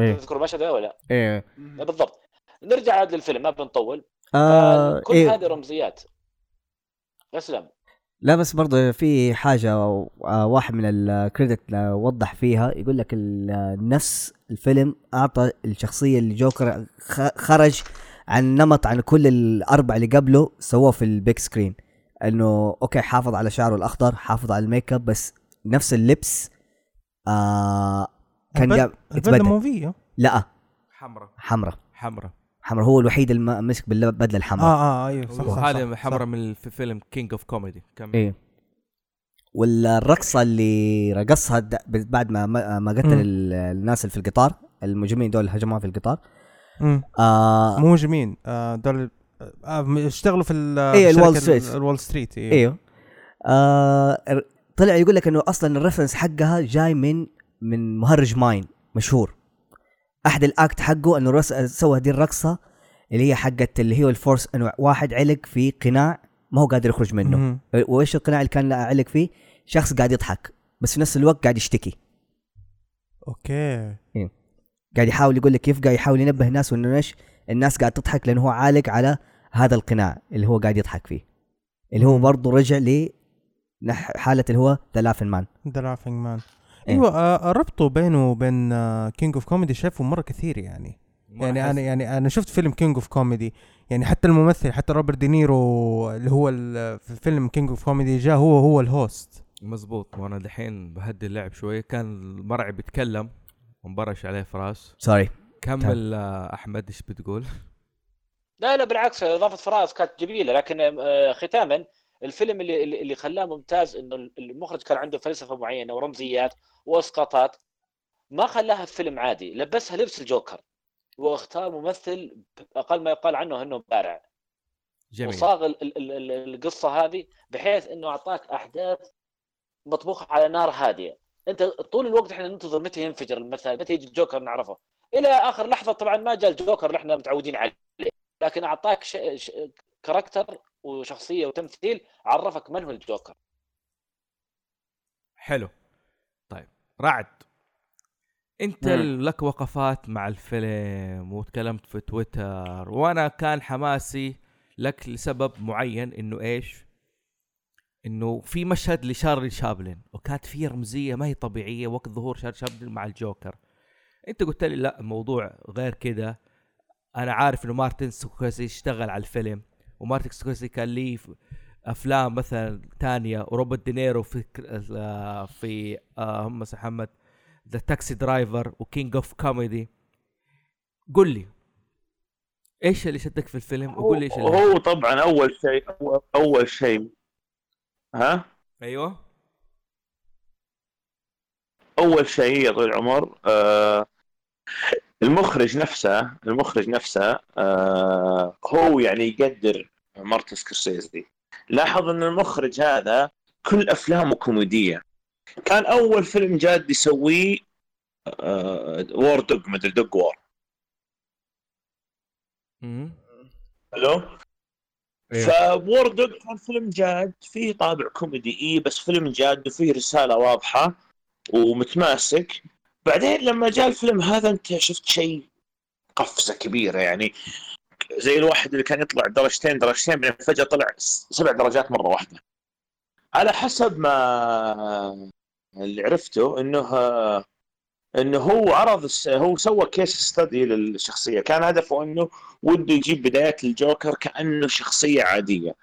إيه. تذكر المشهد ولا إيه. بالضبط. نرجع عاد للفيلم ما بنطول. آه كل إيه. هذه رمزيات. أسلم. لا بس برضه في حاجة واحد من ال credit وضح فيها يقول لك نفس الفيلم أعطى الشخصية اللي جوكر خ- خرج عن نمط عن كل الأربع اللي قبله سووه في ال big screen. إنه okay حافظ على شعره الأخضر حافظ على الميك أب بس نفس اللبس آه كان جاب يتبدل موفية. لا. حمراء. حمراء. حمراء. حمراء. هو الوحيد اللي مسك بالبدلة الحمراء. آه آه أيوه صح صح هذه حمراء. من الف- فيلم King of Comedy كم إيه. والرقصة اللي رقصها بعد ما ما قتل مم. ال- الناس اللي في القطار المجرمين دول اللي هجموها في القطار. آه مو مجرمين آه دول آه اشتغلوا في ال- إيه، في ال Wall Street. ال- ال Wall Street أيوه أيوه آه طلع يقول لك إنه أصلا ال reference حقها جاي من من مهرج mime مشهور. أحد ال act حقه إنه رس... سوى هذه الرقصة اللي هي حقت اللي هي ال force إنه واحد علق في قناع ما هو قادر يخرج منه. وإيش القناع اللي كان علق فيه؟ شخص قاعد يضحك بس في نفس الوقت قاعد يشتكي. okay. قاعد يحاول يقول لك كيف قاعد يحاول ينبه الناس وإنه إيش؟ الناس قاعد تضحك لأنه هو عالق على هذا القناع اللي هو قاعد يضحك فيه. اللي هو. برضه رجع ل حالة اللي هو the laughing man the laughing man إيه. أيوه آه ربطه بينه وبين King of Comedy شايفه مرة كثير يعني. يعني أنا يعني أنا شفت فيلم King of Comedy يعني حتى الممثل حتى روبرت دينيرو اللي هو ال- في فيلم King of Comedy جاء هو هو ال host مزبوط وأنا دحين بهدي اللعب شوي كان المرعي بيتكلم ومبرش عليه فراس sorry كمل آه، أحمد إيش بتقول؟ لا لا بالعكس إضافة فراس كانت جميلة. لكن آه، ختاما الفيلم اللي اللي اللي خلاه ممتاز إنه المخرج كان عنده فلسفة معينة ورمزيات. واسقاطات ما خلاها في فيلم عادي لبسها لبس الجوكر. واختار ممثل أقل ما يقال عنه إنه بارع. جميل. وصاغ ال- ال- ال- ال- القصة هذه بحيث إنه أعطاك أحداث مطبوخة على نار هادية. أنت طول الوقت إحنا ننتظر متى ينفجر المثل متى يجي الجوكر نعرفه. إلى آخر لحظة طبعا ما جاء الجوكر اللي إحنا متعودين عليه. لكن أعطاك ش... ش... كاركتر وشخصية وتمثيل عرفك من هو الجوكر. حلو. رعد. انت مم. لك وقفات مع الفيلم وتكلمت في تويتر وأنا كان حماسي لك لسبب معين انه إيش؟ انه في مشهد لشارلي شابلن وكانت فيه رمزية ما هي طبيعية وقت ظهور شارلي شابلن مع الجوكر. انت قلت لي لا الموضوع غير كده. أنا عارف إنه مارتن سكورسيزي اشتغل على الفيلم ومارتن سكورسيزي كان ليه أفلام مثلا تانية وروبرت دينيرو في في آه، هم محمد the Taxi Driver و King of Comedy قل لي إيش اللي شدك في الفيلم؟ وقول لي إيش اللي هو طبعا أول شيء أول- أول شيء ها؟ أيوه. أول شيء يا طويل العمر آه المخرج نفسه المخرج نفسه آه هو يعني يقدر مارتن سكورسيزي. لاحظ إن المخرج هذا كل أفلامه كوميدية. كان أول فيلم جاد يسويه آه War Dog مدري Dog War. ألو؟ إيه. ف War Dog كان فيلم جاد فيه طابع كوميدي إيه بس فيلم جاد وفيه رسالة واضحة ومتماسك. بعدين لما جاء الفيلم هذا أنت شفت شيء قفزة كبيرة يعني. زي الواحد اللي كان يطلع درجتين درجتين بعدين فجأة طلع سبع درجات مرة واحدة. على حسب ما اللي عرفته إنه إنه هو عرض هو سوى كيس ستدي للشخصية. كان هدفه إنه وده يجيب بداية الجوكر كأنه شخصية عادية.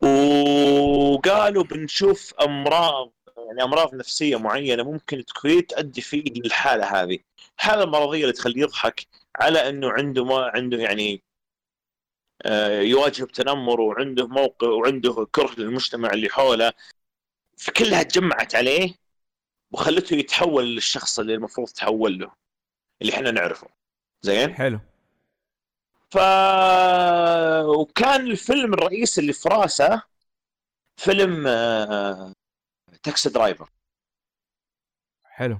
وقالوا بنشوف أمراض يعني أمراض نفسية معينة ممكن تكون تؤدي فيه للحاله هذه. الحالة المرضية اللي تخليه يضحك على إنه عنده ما عنده يعني آه، يواجه بتنمر وعنده موقع وعنده كره للمجتمع اللي حوله. فكلها تجمعت عليه وخلته يتحول للشخص اللي المفروض تحول له اللي إحنا نعرفه. زين؟ حلو. ف وكان الفيلم الرئيسي اللي في راسه فيلم آه، Taxi Driver. حلو.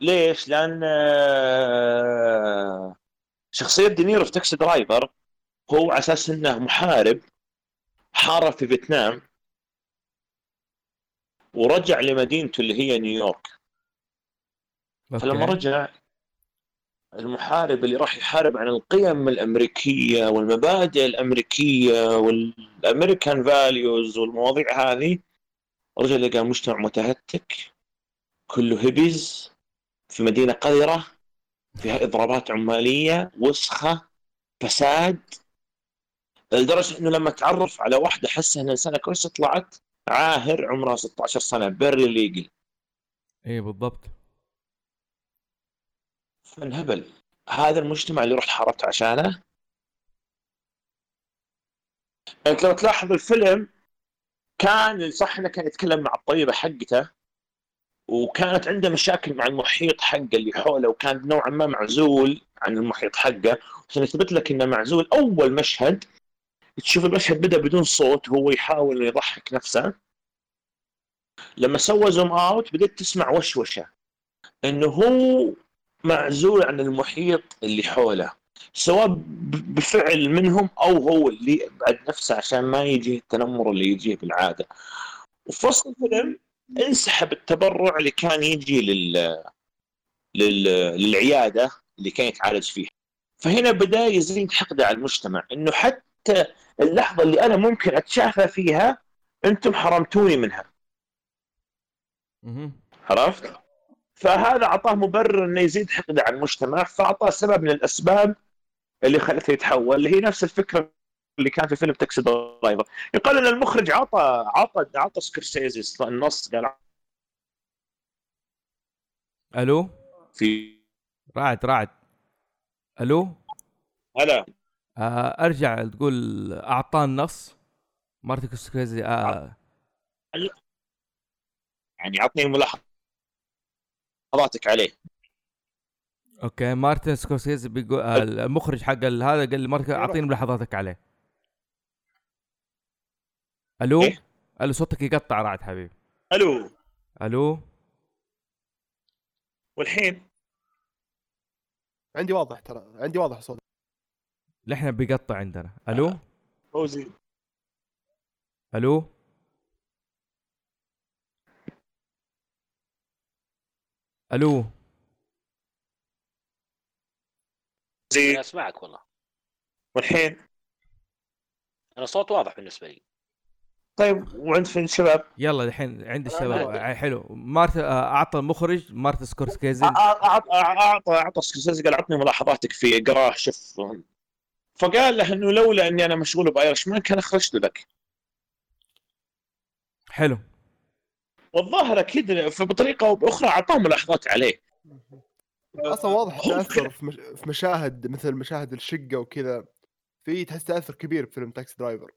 ليش؟ لأن آه، شخصية دينيرو في Taxi Driver هو على أساس إنه محارب حارب في فيتنام ورجع لمدينته اللي هي نيويورك فلما okay. رجع المحارب اللي راح يحارب عن القيم الأمريكية والمبادئ الأمريكية وال American values والمواضيع هذه رجع لقى مجتمع متهتك كله هيبيز في مدينة قذرة فيها إضرابات عمالية وسخة فساد. لدرجة إنه لما تعرف على واحدة حسها انها انسانه كويسه طلعت عاهر عمرها 16 سنة بيري ليجل إيه بالضبط. فانهبل. هذا المجتمع اللي رحت حاربت عشانه. أنت لو تلاحظ الفيلم كان صح إنه كان يتكلم مع الطيبه حقته. وكانت عنده مشاكل مع المحيط حقه اللي حوله وكان نوعا ما معزول عن المحيط حقه. عشان يثبت لك إنه معزول أول مشهد تشوف المشهد بدأ بدون صوت وهو يحاول يضحك نفسه. لما سوى زوم أوت بديت تسمع وشوشة إنه هو معزول عن المحيط اللي حوله. سواء بفعل منهم أو هو اللي يبعد نفسه عشان ما يجيه التنمر اللي يجيه بالعادة. وسط الفيلم انسحب التبرع اللي كان يجي لل... لل... للعيادة اللي كان يتعالج فيها فهنا بدأ يزيد حقده على المجتمع إنه حتى اللحظة اللي أنا ممكن أتشافى فيها أنتم حرمتوني منها. عرفت؟ فهذا أعطاه مبرر إنه يزيد حقده على المجتمع فأعطاه سبب من الأسباب اللي خلته يتحول اللي هي نفس الفكرة اللي كان في فيلم Taxi Driver. يقال إن المخرج عطى عطى عطى سكورسيزي النص قال ألو؟ في رعد رعد. ألو؟ هلا. آه أرجع تقول أعطاه النص. مارتن سكورسيزي آه. يعني عطني ملاحظاتك عليه. okay مارتن سكورسيزي بيقول آه المخرج حق هذا قال لي مارتن أعطيني ملاحظاتك عليه. ألو؟ إيه؟ ألو صوتك يقطع رعد حبيبي. ألو. ألو؟ والحين؟ عندي واضح ترى عندي واضح صوت لحنا بيقطع عندنا. ألو؟ فوزي ألو؟ ألو؟ زي أنا أسمعك والله. والحين؟ أنا صوت واضح بالنسبة لي. طيب وعند فين الشباب؟ يلا الحين عند الشباب. آه، حلو. مارت آه، أعطى المخرج مارت سكورسيزي اعطى أعطى أعطى سكورسيزي. قال عطني ملاحظاتك في اقراه شوف. فقال له إنه لولا إني أنا مشغول ب Irishman كان أخرجت لك حلو. والظاهر أكيد فبطريقه أو بأخرى أعطاه ملاحظات عليه. أصلا واضح تأثر في, مش... في مشاهد مثل مشاهد الشقة وكذا. في تحس تأثر كبير بفيلم Taxi Driver.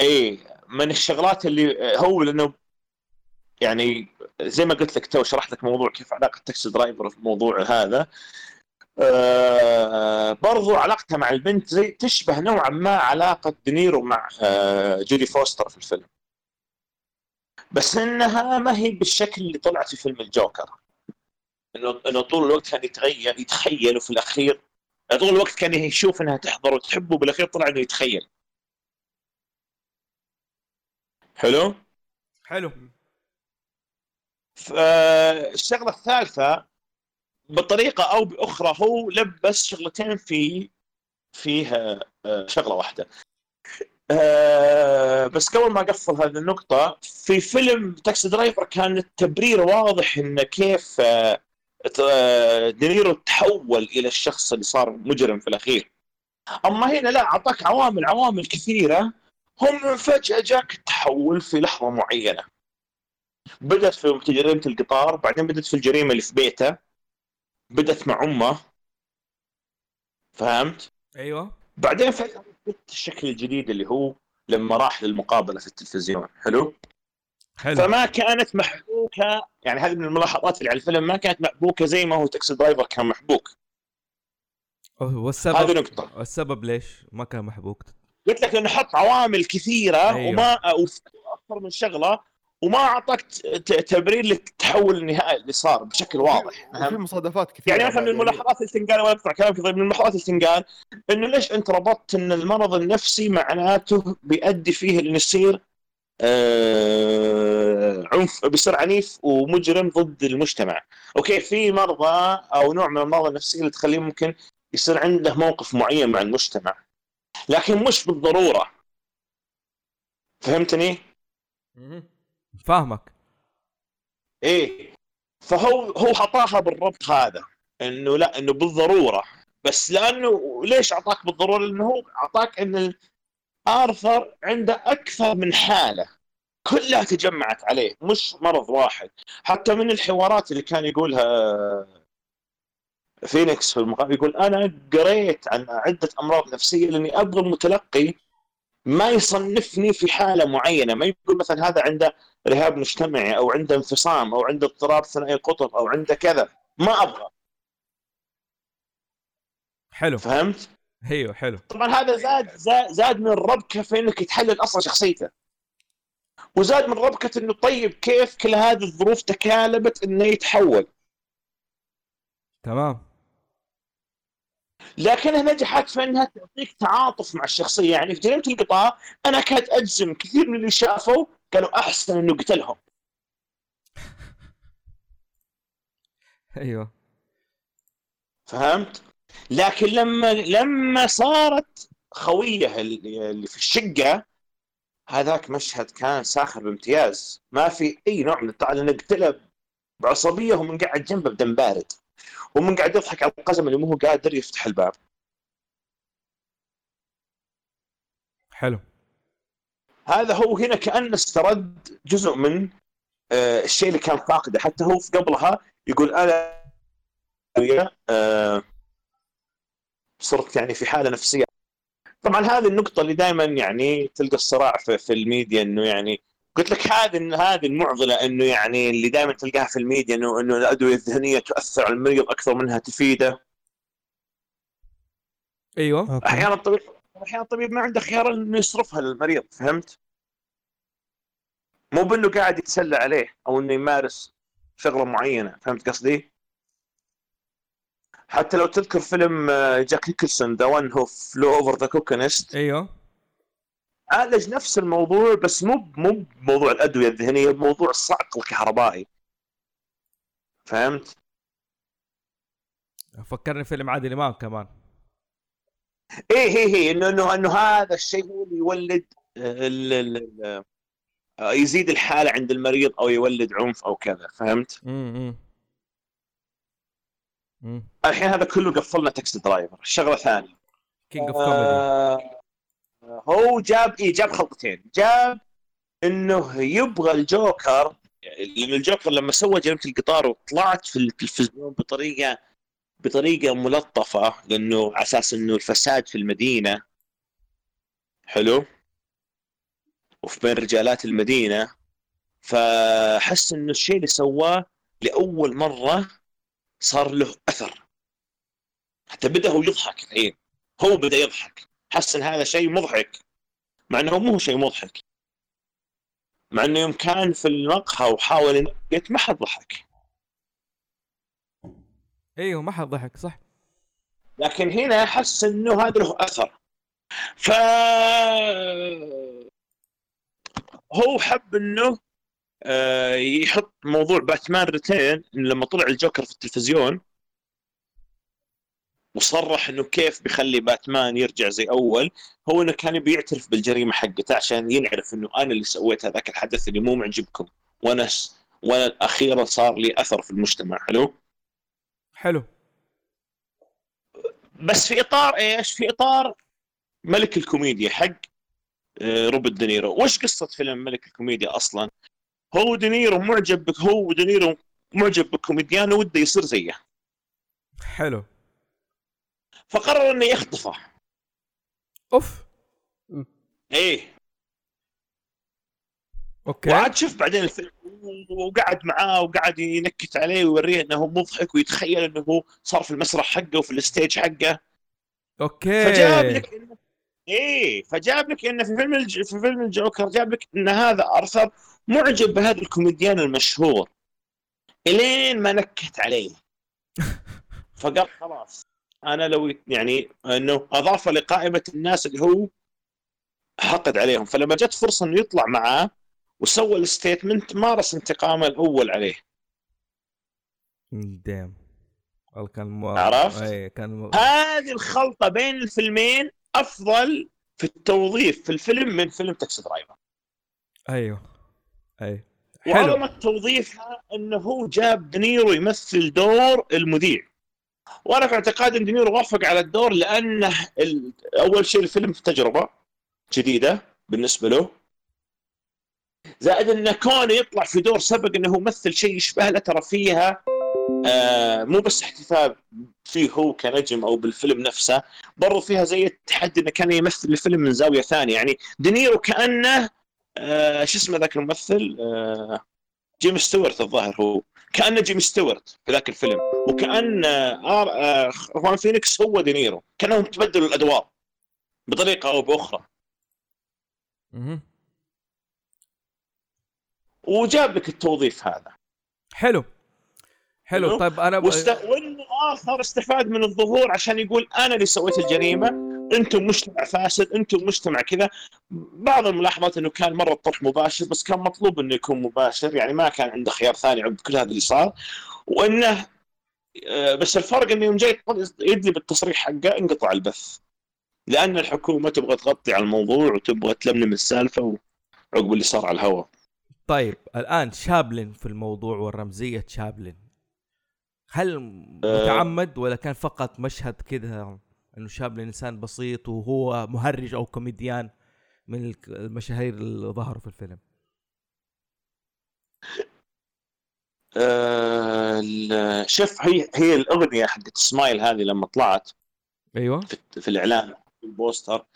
إيه من الشغلات اللي هو لأنه يعني زي ما قلت لك تو شرحت لك موضوع كيف علاقة Taxi Driver في الموضوع هذا. آه برضو علاقتها مع البنت زي تشبه نوعا ما علاقة دينيرو مع آه جودي فوستر في الفيلم. بس إنها ما هي بالشكل اللي طلعت في فيلم الجوكر. إنه إنه طول الوقت كان يتغير يتخيل وفي الأخير طول الوقت كان يشوف إنها تحضر وتحبه بالاخير طلع إنه يتخيل. حلو؟ حلو. الشغلة الثالثة بطريقة أو بأخرى هو لبس شغلتين في فيها آه، شغلة واحدة. آه، بس قبل ما أقفل هذه النقطة في فيلم Taxi Driver كان التبرير واضح إنه كيف آه، دينيرو تحول إلى الشخص اللي صار مجرم في الأخير. أما هنا لا أعطاك عوامل عوامل كثيرة. هم فجأة جاك التحول في لحظة معينة. بدأت في جريمة القطار بعدين بدأت في الجريمة اللي في بيته. بدأت مع أمه. فهمت؟ أيوه. بعدين فجأة الشكل الجديد اللي هو لما راح للمقابلة في التلفزيون. حلو؟ حلو. فما كانت محبوكة يعني هذه من الملاحظات اللي على الفيلم ما كانت محبوكة زي ما هو تاكسي درايفر كان محبوك. أوه، هذه والسبب نقطة. السبب ليش ما كان محبوك؟ قلت لك انه حط عوامل كثيرة أيوه. وما أكثر من شغلة وما أعطاك تبرير للتحول النهائي اللي صار بشكل واضح فهمت؟ مصادفات كثيرة يعني مثلا من الملاحظات اللي تنقال ولا أقطع كلامك طيب من الملاحظات اللي تنقال إنه ليش أنت ربطت إن المرض النفسي معناته بيؤدي فيه انه يصير آه عنف بيصير عنيف ومجرم ضد المجتمع أوكي في مرضى أو نوع من المرضى النفسية اللي تخليه ممكن يصير عنده موقف معين مع المجتمع لكن مش بالضرورة. فهمتني؟ فاهمك. إيه. فهو هو حطاها بالربط هذا إنه لا إنه بالضرورة. بس لأنه ليش أعطاك بالضرورة؟ لأنه هو أعطاك إن آرثر عنده أكثر من حالة كلها تجمعت عليه مش مرض واحد. حتى من الحوارات اللي كان يقولها فينيكس في المقابل يقول أنا قريت عن عدة أمراض نفسية لأني أبغى المتلقي ما يصنفني في حالة معينة. ما يقول مثلا هذا عنده رهاب مجتمعي أو عنده انفصام أو عنده اضطراب ثنائي القطب أو عنده كذا. ما أبغى. حلو. فهمت؟ أيوه حلو. طبعا هذا زاد زاد, زاد من الربكه في انك تحلل أصلا شخصيته. وزاد من ربكة إنه طيب كيف كل هذه الظروف تكالبت إنه يتحول. تمام. لكنها نجحت في أنها تعطيك تعاطف مع الشخصية. يعني في جريمة القطار أنا كانت أجزم كثير من اللي شافوا قالوا أحسن إنه قتلهم. أيوه. فهمت؟ لكن لما لما صارت خويه اللي في الشقة هذاك مشهد كان ساخر بامتياز. ما في أي نوع من التعاطف لأنه قتله بعصبية ومن قاعد جنبه بدم بارد. ومن قاعد يضحك على القزم اللي مو هو قادر يفتح الباب. حلو. هذا هو هنا كأنه استرد جزء من آه، الشيء اللي كان فاقده. حتى هو في قبلها يقول أنا آه، صرت يعني في حالة نفسية. طبعا هذه النقطة اللي دائما يعني تلقى الصراع في, في الميديا إنه يعني قلت لك هذه هذه المعضلة إنه يعني اللي دائما تلقاها في الميديا انه إنه الأدوية الذهنية تؤثر على المريض أكثر منها تفيده. أيوه. أحيانا الطبيب أحيانا الطبيب ما عنده خيار إنه يصرفها للمريض فهمت؟ مو بإنه قاعد يتسلى عليه أو إنه يمارس شغلة معينة فهمت قصدي؟ حتى لو تذكر فيلم آه، جاك نيكلسون The One Who Flew Over the Cuckoo's Nest أيوه. عالج نفس الموضوع بس مو مو بموضوع الأدوية الذهنية بموضوع الصعق الكهربائي. فهمت؟ فكرني فيلم عادل امام كمان. إيه إيه إيه إنه إنه إنه هذا الشيء هو اللي يولد ال- ال- ال- آه، يزيد الحالة عند المريض أو يولد عنف أو كذا. فهمت؟ امم الحين هذا كله قفلنا Taxi Driver. الشغله ثانية. King of Comedy آه، هو جاب إيه جاب خلطتين جاب إنه يبغى الجوكر لأن الجوكر لما سوى جريمة القطار وطلعت في التلفزيون بطريقة بطريقة ملطفة لأنه على أساس إنه الفساد في المدينة. حلو؟ وفي بين رجالات المدينة. فحس إنه الشيء اللي سواه لأول مرة صار له أثر. حتى بدأ هو يضحك الحين. هو بدأ يضحك. حس إن هذا شيء مضحك. مع إنه مو شيء مضحك. مع إنه يوم كان في المقهى وحاول ينكت ما حد ضحك. أيوه ما حد ضحك صح. لكن هنا حس إنه هذا له أثر. ف هو حب إنه آه، يحط موضوع باتمان ريتين لما طلع الجوكر في التلفزيون وصرح إنه كيف بيخلي باتمان يرجع زي أول هو إنه كان يبي يعترف بالجريمة حقته عشان ينعرف إنه أنا اللي سويت هذاك الحدث اللي مو معجبكم. وأنا س... وأنا أخيرا صار لي أثر في المجتمع. حلو؟ حلو. بس في إطار إيش؟ في إطار ملك الكوميديا حق آه، روبرت دينيرو، وش قصة فيلم ملك الكوميديا أصلا؟ هو دينيرو معجب بك هو دينيرو معجب بكوميديان وده يصير زيه، حلو. فقرر إنه يخطفه، أوف. إيه. okay. وعاد شوف بعدين الفيلم وقعد معاه وقعد ينكت عليه ويوريه إنه مضحك ويتخيل إنه هو صار في المسرح حقه وفي ال stage حقه. okay. فجاب لك إنه إيه فجاب لك إنه في فيلم الج... في فيلم الجوكر جاب لك إن هذا أرثر معجب بهذا الكوميديان المشهور. إلين ما نكت عليه. فقال خلاص. أنا لو يعني إنه أضاف لقائمة الناس اللي هو حقد عليهم. فلما جت فرصة إنه يطلع معاه وسوى ال statement مارس انتقامه الأول عليه. damn. كان مو... عرفت؟ اي كان مو... هذه الخلطة بين الفيلمين أفضل في التوظيف في الفيلم من فيلم Taxi Driver. أيوه. أي. حلو. وعظمه توظيفها إنه هو جاب دينيرو يمثل دور المذيع. وأنا في اعتقادي ان دينيرو وافق على الدور لأنه. اول شيء الفيلم تجربة جديدة بالنسبة له زائد انه كونه يطلع في دور سبق إنه مثل شيء يشبه له ترى فيها آه مو بس احتفاء فيه هو كنجم أو بالفيلم نفسه برضو فيها زي التحدي إنه كان يمثل الفيلم من زاوية ثانية يعني دينيرو كأنه آه شو اسمه ذاك الممثل آه جيم ستيوارت الظاهر هو. كأنه جيم ستيوارت في ذاك الفيلم. وكأن آه آه خواكين فينيكس هو دينيرو كأنهم تبدلوا الأدوار. بطريقة أو بأخرى. وجاب لك التوظيف هذا. حلو. حلو. طيب أنا. وانه اخر استفاد من الظهور عشان يقول أنا اللي سويت الجريمة. أنتم مجتمع فاسد أنتم مجتمع كذا. بعض الملاحظات إنه كان مرة الطرح مباشر بس كان مطلوب إنه يكون مباشر. يعني ما كان عنده خيار ثاني عقب كل هذا اللي صار. وإنه آه، بس الفرق إنه يوم جاي يدلي بالتصريح حقه انقطع البث. لأن الحكومة تبغى تغطي على الموضوع وتبغى تلملم السالفة عقب اللي صار على الهواء. طيب الآن شابلن في الموضوع والرمزية شابلن. هل متعمد ولا كان فقط مشهد كذا؟ إنه شابلن انسان بسيط وهو مهرج أو كوميديان من المشاهير اللي ظهروا في الفيلم. آه، شوف هي هي الأغنية حقت سمايل هذه لما طلعت. أيوه. في, في الإعلان في البوستر.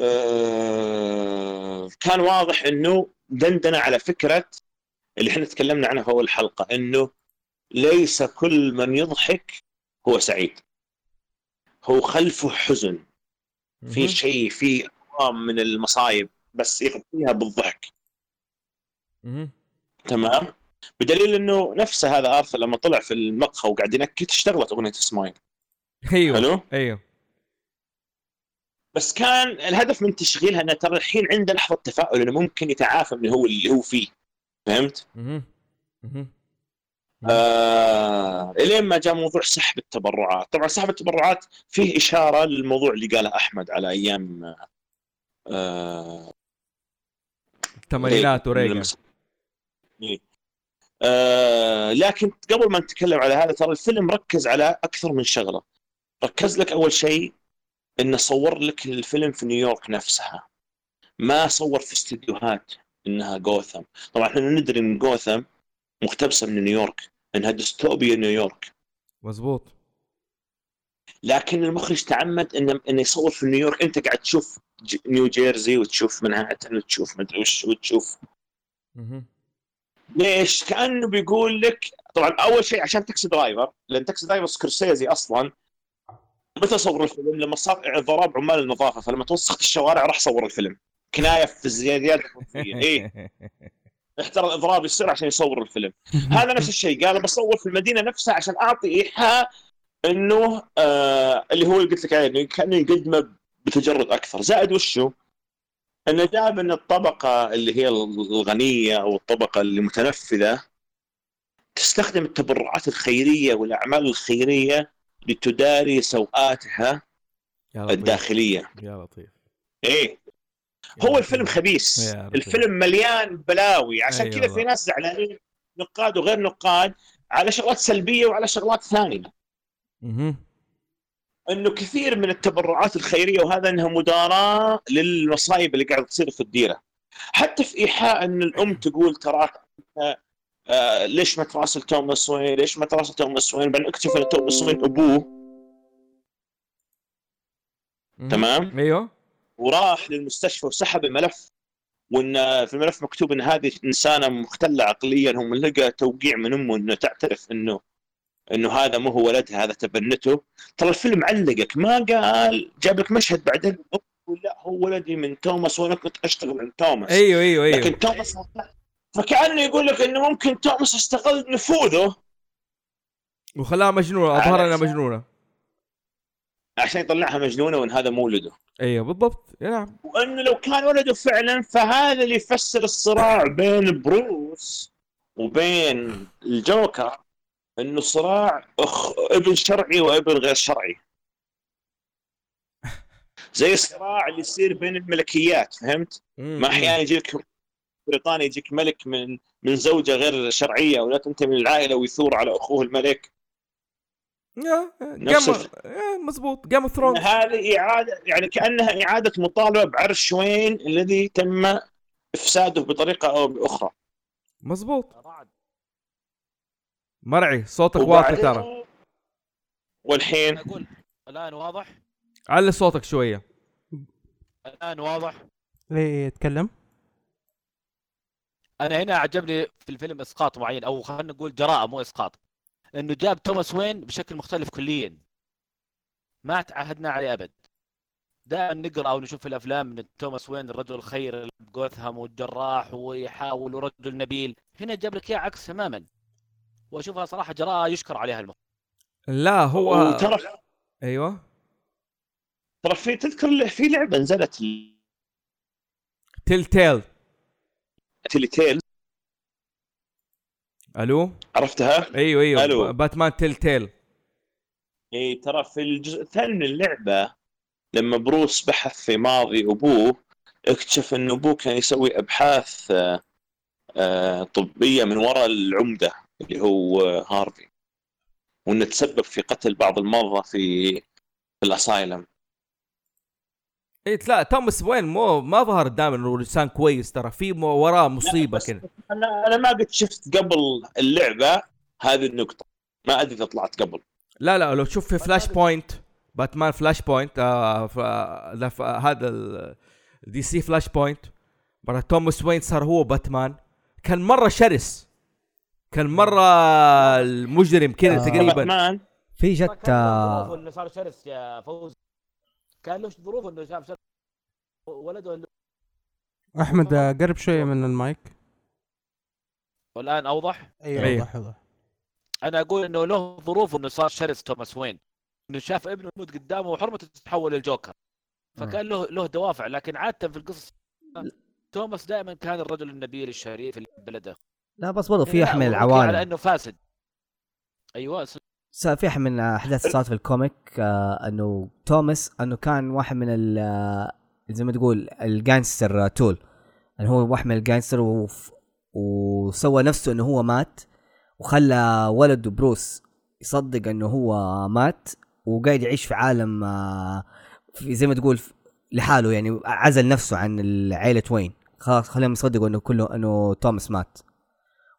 آه، كان واضح إنه دندنة على فكرة اللي إحنا تكلمنا عنها في أول حلقة إنه ليس كل من يضحك هو سعيد. هو خلفه حزن. في. شيء في من المصايب بس يغطيها بالضحك. تمام؟ بدليل إنه نفسه هذا آرثر لما طلع في المقهى وقاعد ينكت اشتغلت أغنية سمايل أيوه حلو؟ أيوه. بس كان الهدف من تشغيلها إنه ترى الحين عنده لحظة تفاؤل إنه ممكن يتعافى من هو اللي هو فيه. فهمت؟ مهم. آه... إلين ما جاء موضوع سحب التبرعات، طبعا سحب التبرعات فيه إشارة للموضوع اللي قاله أحمد على أيام آه... الثمانينات وريغان إيه. آه لكن قبل ما نتكلم على هذا ترى الفيلم ركز على أكثر من شغلة. ركز لك أول شيء إنه صور لك الفيلم في نيويورك نفسها. ما صور في استديوهات إنها جوثم. طبعا إحنا ندري إن جوثم مقتبسة من نيويورك إنها ديستوبيا نيويورك. مزبوط لكن المخرج تعمد إنه إنه يصور في نيويورك. أنت قاعد تشوف نيو جيرسي وتشوف منهاتن وتشوف مدري وش وتشوف. ليش؟ كأنه بيقول لك طبعا أول شيء عشان Taxi Driver لأن Taxi Driver سكورسيزي أصلا متى صور الفيلم؟ لما صار ضرب عمال النظافة فلما توسخت الشوارع راح صور الفيلم. كناية في الخلفيه اي احترى الاضراب يصير عشان يصور الفيلم. هذا نفس الشيء قال بصور في المدينة نفسها عشان أعطي إيحاء إنه آه اللي هو اللي قلت لك عليه إنه كأنه يقدمه بتجرد أكثر. زائد وشو؟ إنه إن الطبقة اللي هي الغنية أو الطبقة اللي متنفذة تستخدم التبرعات الخيرية والأعمال الخيرية لتداري سوءاتها يا لطيف. الداخلية. يا لطيف. إيه. هو الفيلم خبيث. الفيلم مليان بلاوي. عشان أي كذا. في ناس زعلانين نقاد وغير نقاد على شغلات سلبية وعلى شغلات ثانية. مهم. إنه كثير من التبرعات الخيرية وهذا إنها مداراة للمصايب اللي قاعدة تصير في الديرة. حتى في إيحاء إن الأم تقول تراك آه، آه، ليش ما تراسل توماس وين؟ ليش ما تراسل توماس وين؟ بعدين اكتشف ان توماس وين أبوه. تمام؟ أيوه. وراح للمستشفى وسحب الملف وإن في الملف مكتوب إن هذه إنسانة مختلة عقليا هم لقى توقيع من أمه إنه تعترف إنه إنه هذا مو هو ولدها هذا تبنته. ترى الفيلم علقك ما قال جاب لك مشهد بعدين يقول لا هو ولدي من توماس وأنا كنت أشتغل عند توماس. أيوه أيوه أيوه. لكن توماس فكأنه يقول لك إنه ممكن توماس استغل نفوذه. وخلاها مجنونة أظهر أنها مجنونة. عشان يطلعها مجنونة وإن هذا مو ولده. أيوه بالضبط. نعم. وإنه لو كان ولده فعلا فهذا اللي يفسر الصراع بين بروس وبين الجوكر إنه صراع أخ ابن شرعي وابن غير شرعي. زي الصراع اللي يصير بين الملكيات فهمت؟ ما أحيانا يجيك بريطانيا يجيك ملك من من زوجة غير شرعية ولا تنتمي للعائلة ويثور على أخوه الملك. يا نفس جيم مزبوط جيم اوف ثرونز هذه إعادة يعني كأنها إعادة مطالبة بعرش وين الذي تم إفساده بطريقة أو بأخرى. مزبوط مرعي صوتك واضح وبعدين- ترى. والحين؟ أنا أقول الآن واضح؟ علي صوتك شوية. الآن واضح؟ ليه يتكلم؟ أنا هنا عجبني في الفيلم إسقاط معين أو خلينا نقول جراءة مو إسقاط. إنه جاب توماس وين بشكل مختلف كليا. ما تعهدنا عليه أبد. دائما نقرأ أو نشوف في الأفلام إن توماس وين الرجل الخير جوثهام والجراح ويحاول ورجل نبيل. هنا جاب لك إياه عكس تماما. وأشوفها صراحة جراءه يشكر عليها المخرج لا هو وترى أيوه. ترى في تذكر في لعبة نزلت تيل تيل Telltale ألو عرفتها؟ أيوه أيوه ألو. باتمان Telltale إي ترى في الجزء الثاني من اللعبة لما بروس بحث في ماضي أبوه اكتشف إن أبوه كان يسوي أبحاث آه، طبية من وراء العمدة اللي هو هارفي وإنه تسبب في قتل بعض المرضى في في ال asylum اي لا توماس وين مو ما ظهر دائما انه انسان كويس ترى. في مو- وراه مصيبة كذا أنا أنا ما قد شفت قبل اللعبة هذه النقطة. ما أدري إذا طلعت قبل. لا لا لو تشوف في Flashpoint باتمان Flashpoint آه. هذا ال... DC Flashpoint برا توماس وين صار هو باتمان كان مرة شرس. كان مرة المجرم كذا آه. تقريبا. باتمان في جت آه، إنه صار شرس يا فوز. كان له ظروف إنه شاف ولده اللي- أحمد آه، قرب شوية من المايك. والآن أوضح؟ أيوه أيوه. وضح وضح أنا أقول إنه له ظروف إنه صار شرس توماس وين. إنه شاف ابنه يموت قدامه وحرمته تتحول للجوكر. فكان له له دوافع لكن عادة في القصص توماس دائما كان الرجل النبيل الشريف اللي بلده. لا بس برضو في احد من وكان على العوالم. إنه فاسد. أيوه في احد من أحداث صارت في ال comic آه إنه توماس إنه كان واحد من ال آه، زي ما تقول ال gangster تول. يعني هو محمل gangster وف... وسوى نفسه إنه هو مات وخلى ولده بروس يصدق إنه هو مات وقاعد يعيش في عالم آه، في زي ما تقول لحاله يعني عزل نفسه عن عائلة وين خلاص خليهم يصدقوا إنه كله إنه توماس مات.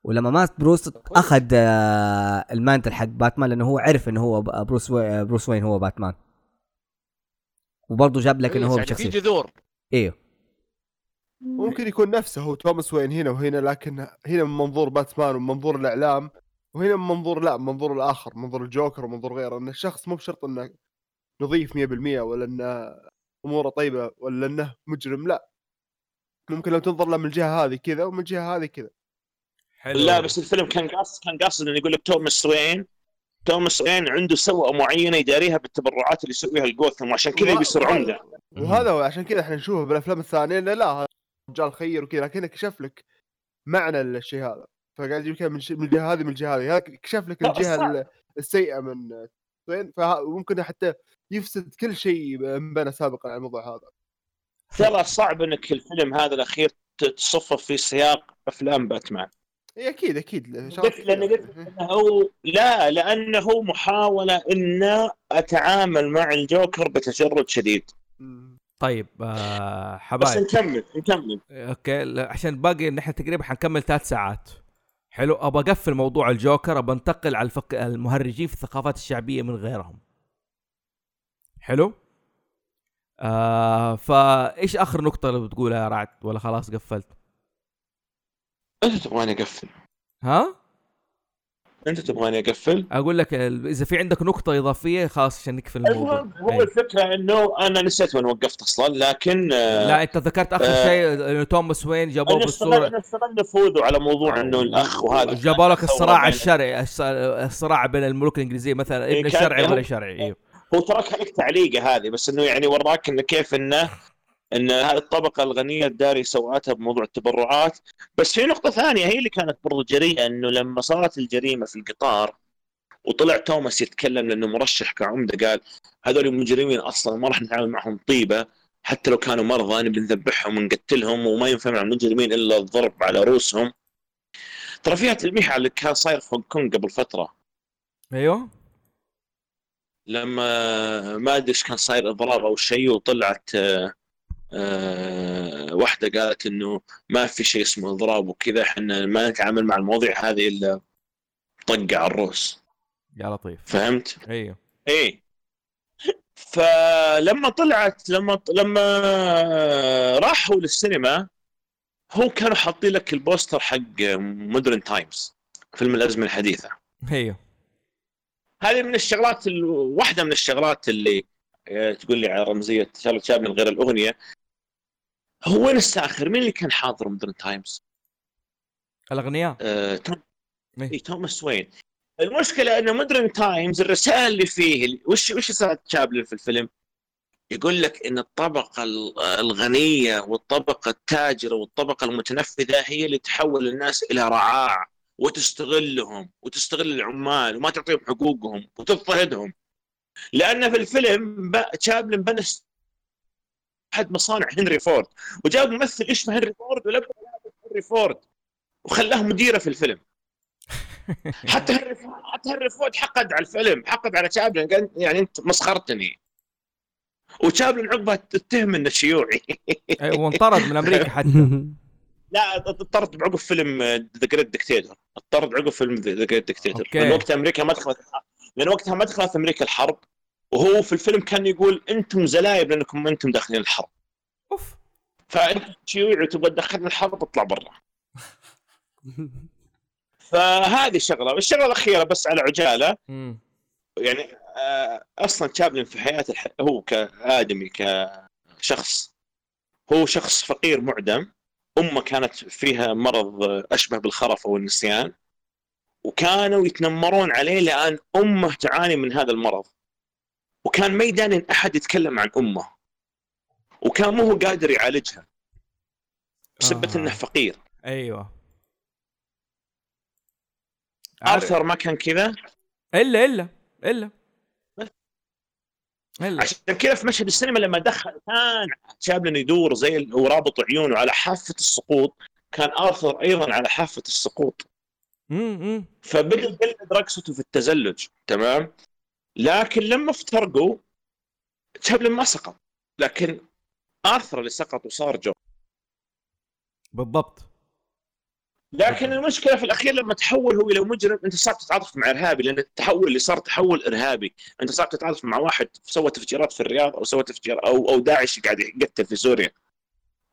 ولما مات بروس أخذ آه، ال mantle حق باتمان لأنه هو عرف إنه هو ب- بروس وي... بروس وين هو باتمان. وبرضه جاب لك إنه هو يعني في بشخصية. جذور. أيوه ممكن يكون نفسه هو توماس وين هنا وهنا لكن هنا من منظور باتمان ومن منظور الإعلام وهنا من منظور لا من منظور الآخر منظور الجوكر ومنظور غيره إن الشخص مو بشرط إنه نظيف 100% ولا إنه أموره طيبة ولا إنه مجرم لا. ممكن لو تنظر له من الجهة هذه كذا ومن الجهة هذه كذا. حلو. لا بس الفيلم كان قاصد كان قاصد إنه يقول لك توماس وين. توماس وين عنده سوءه معينة يداريها بالتبرعات اللي يسويها لجوثم وعشان كذا يبي يصير عمده وهذا هو عشان كذا إحنا نشوفه بالأفلام الثانية إنه لا هذا رجال خير وكذا لكن كشف لك معنى الشيء هذا. فقاعد يجيب من الجهة هذه من الجهة هذه. كشف لك لا، الجهة السيئة من وين. فممكن حتى يفسد كل شيء بنى سابقا على الموضوع هذا. ترى صعب إنك الفيلم هذا الأخير تصفه في سياق أفلام باتمان. اي أكيد أكيد قلت لأن قلت إنه لا لأنه محاولة ان أتعامل مع الجوكر بتجرد شديد. طيب آه بس حبايب نكمل نكمل. أوكي عشان باقي نحن تقريبا حنكمل ثلاث ساعات. حلو ابى أقفل موضوع الجوكر ابى أنتقل على الفك... المهرجين في الثقافات الشعبية من غيرهم. حلو؟ آه فايش آخر نقطة اللي بتقولها يا رعد؟ ولا خلاص قفلت؟ أنت تبغاني أقفل. ها؟ أنت تبغاني أقفل؟ أقول لك إذا في عندك نقطة إضافية خلاص عشان نقفل الموضوع. هو أي. الفكرة إنه أنا نسيت وين وقفت أصلا لكن آه، لا أنت ذكرت آخر آه. شيء توماس وين جابوه بالصورة. أنا استغل نفوذه على موضوع إنه الأخ وهذا. جابوا لك الصراع الشرعي الص- الصراع بين الملوك الإنجليزية مثلا إيه، ابن كان- شرعي هو- ولا شرعي أيوه هو تركها لك تعليقة هذه بس إنه يعني وراك إنه كيف إنه إن هذه الطبقة الغنية الداري سواتها بموضوع التبرعات. بس في نقطة ثانية هي اللي كانت برضو جريئة إنه لما صارت الجريمة في القطار وطلع توماس يتكلم لأنه مرشح كعمدة قال هذول المجرمين أصلا ما راح نتعامل معهم طيبة حتى لو كانوا مرضى نبي نذبحهم ونقتلهم وما ينفع مع المجرمين إلا الضرب على رؤوسهم. ترى فيها تلميح على اللي كان صاير في هونغ كونغ قبل فترة. أيوه. لما ما أدري إيش كان صاير اضراب أو شيء وطلعت آه، آه، واحدة قالت إنه ما في شيء اسمه إضراب وكذا إحنا ما نتعامل مع المواضيع هذه إلا طقة على الروس يا لطيف. فهمت؟ أيوه إيه. فلما طلعت لما لما راحوا للسينما هو كانوا حاطين لك ال poster حق Modern Times فيلم الأزمة الحديثة. أيوه هذه من الشغلات ال... واحدة من الشغلات اللي آه، تقول لي على رمزية شارلي شابلن غير الأغنية هو وين الساخر؟ مين اللي كان حاضر Modern Times؟ الأغنياء آه، توم... إيه. إيه توماس وين المشكلة انه Modern Times الرسائل اللي فيه وش وش رساله شابلن في الفيلم؟ يقول لك إن الطبقة ال- الغنية والطبقة التاجرة والطبقة المتنفذة هي اللي تحول الناس إلى رعاع وتستغلهم وتستغل العمال وما تعطيهم حقوقهم وتضطهدهم لأن في الفيلم شابلن بنى أحد مصانع هنري فورد. وجاب ممثل اسمه هنري فورد ولبس لابس هنري فورد وخلاه مديرة في الفيلم. حتى هنري فورد حتى هنري فورد حقد على الفيلم حقد على شابلن قال يعني أنت مسخرتني. وشابلن عقبها اتهم إنه شيوعي. أي، وانطرد من أمريكا حتى. لا انطرد بعقب فيلم The Great Dictator انطرد بعقب فيلم The Great Dictator. لأن وقتها أمريكا ما دخلت لأن وقتها ما دخلت أمريكا الحرب. وهو في الفيلم كان يقول أنتم زلايب لانكم أنتم داخلين الحرب. أوف. فأنت شيوعي وتبغى تدخلنا الحرب اطلع برا. فهذه شغله والشغله الأخيرة بس على عجالة. مم. يعني آه، أصلا شابلن في حياته الح... هو كآدمي كشخص. هو شخص فقير معدم. أمه كانت فيها مرض أشبه بالخرف أو النسيان. وكانوا يتنمرون عليه لأن أمه تعاني من هذا المرض. وكان ما يدان ان أحد يتكلم عن أمه. وكان مو هو قادر يعالجها. بسبة آه. انه فقير. أيوه. عارف- ارثر ما كان كذا؟ إلا إلا إلا. إلا. عشان كذا في مشهد السينما لما دخل كان شابلن يدور زي ورابط عيونه على حافة السقوط كان ارثر أيضا على حافة السقوط. مم، مم. فبدأ يقلد رقصته في التزلج تمام؟ لكن لما افترقوا شابلن ما سقط. لكن آرثر اللي سقط وصار جو. بالضبط. لكن المشكلة في الأخير لما تحول هو إلى مجرم أنت صعب تتعاطف مع إرهابي لأن التحول اللي صار تحول إرهابي. أنت صعب تتعاطف مع واحد سوى تفجيرات في الرياض أو سوى تفجير أو أو داعش قاعد يقتل في سوريا.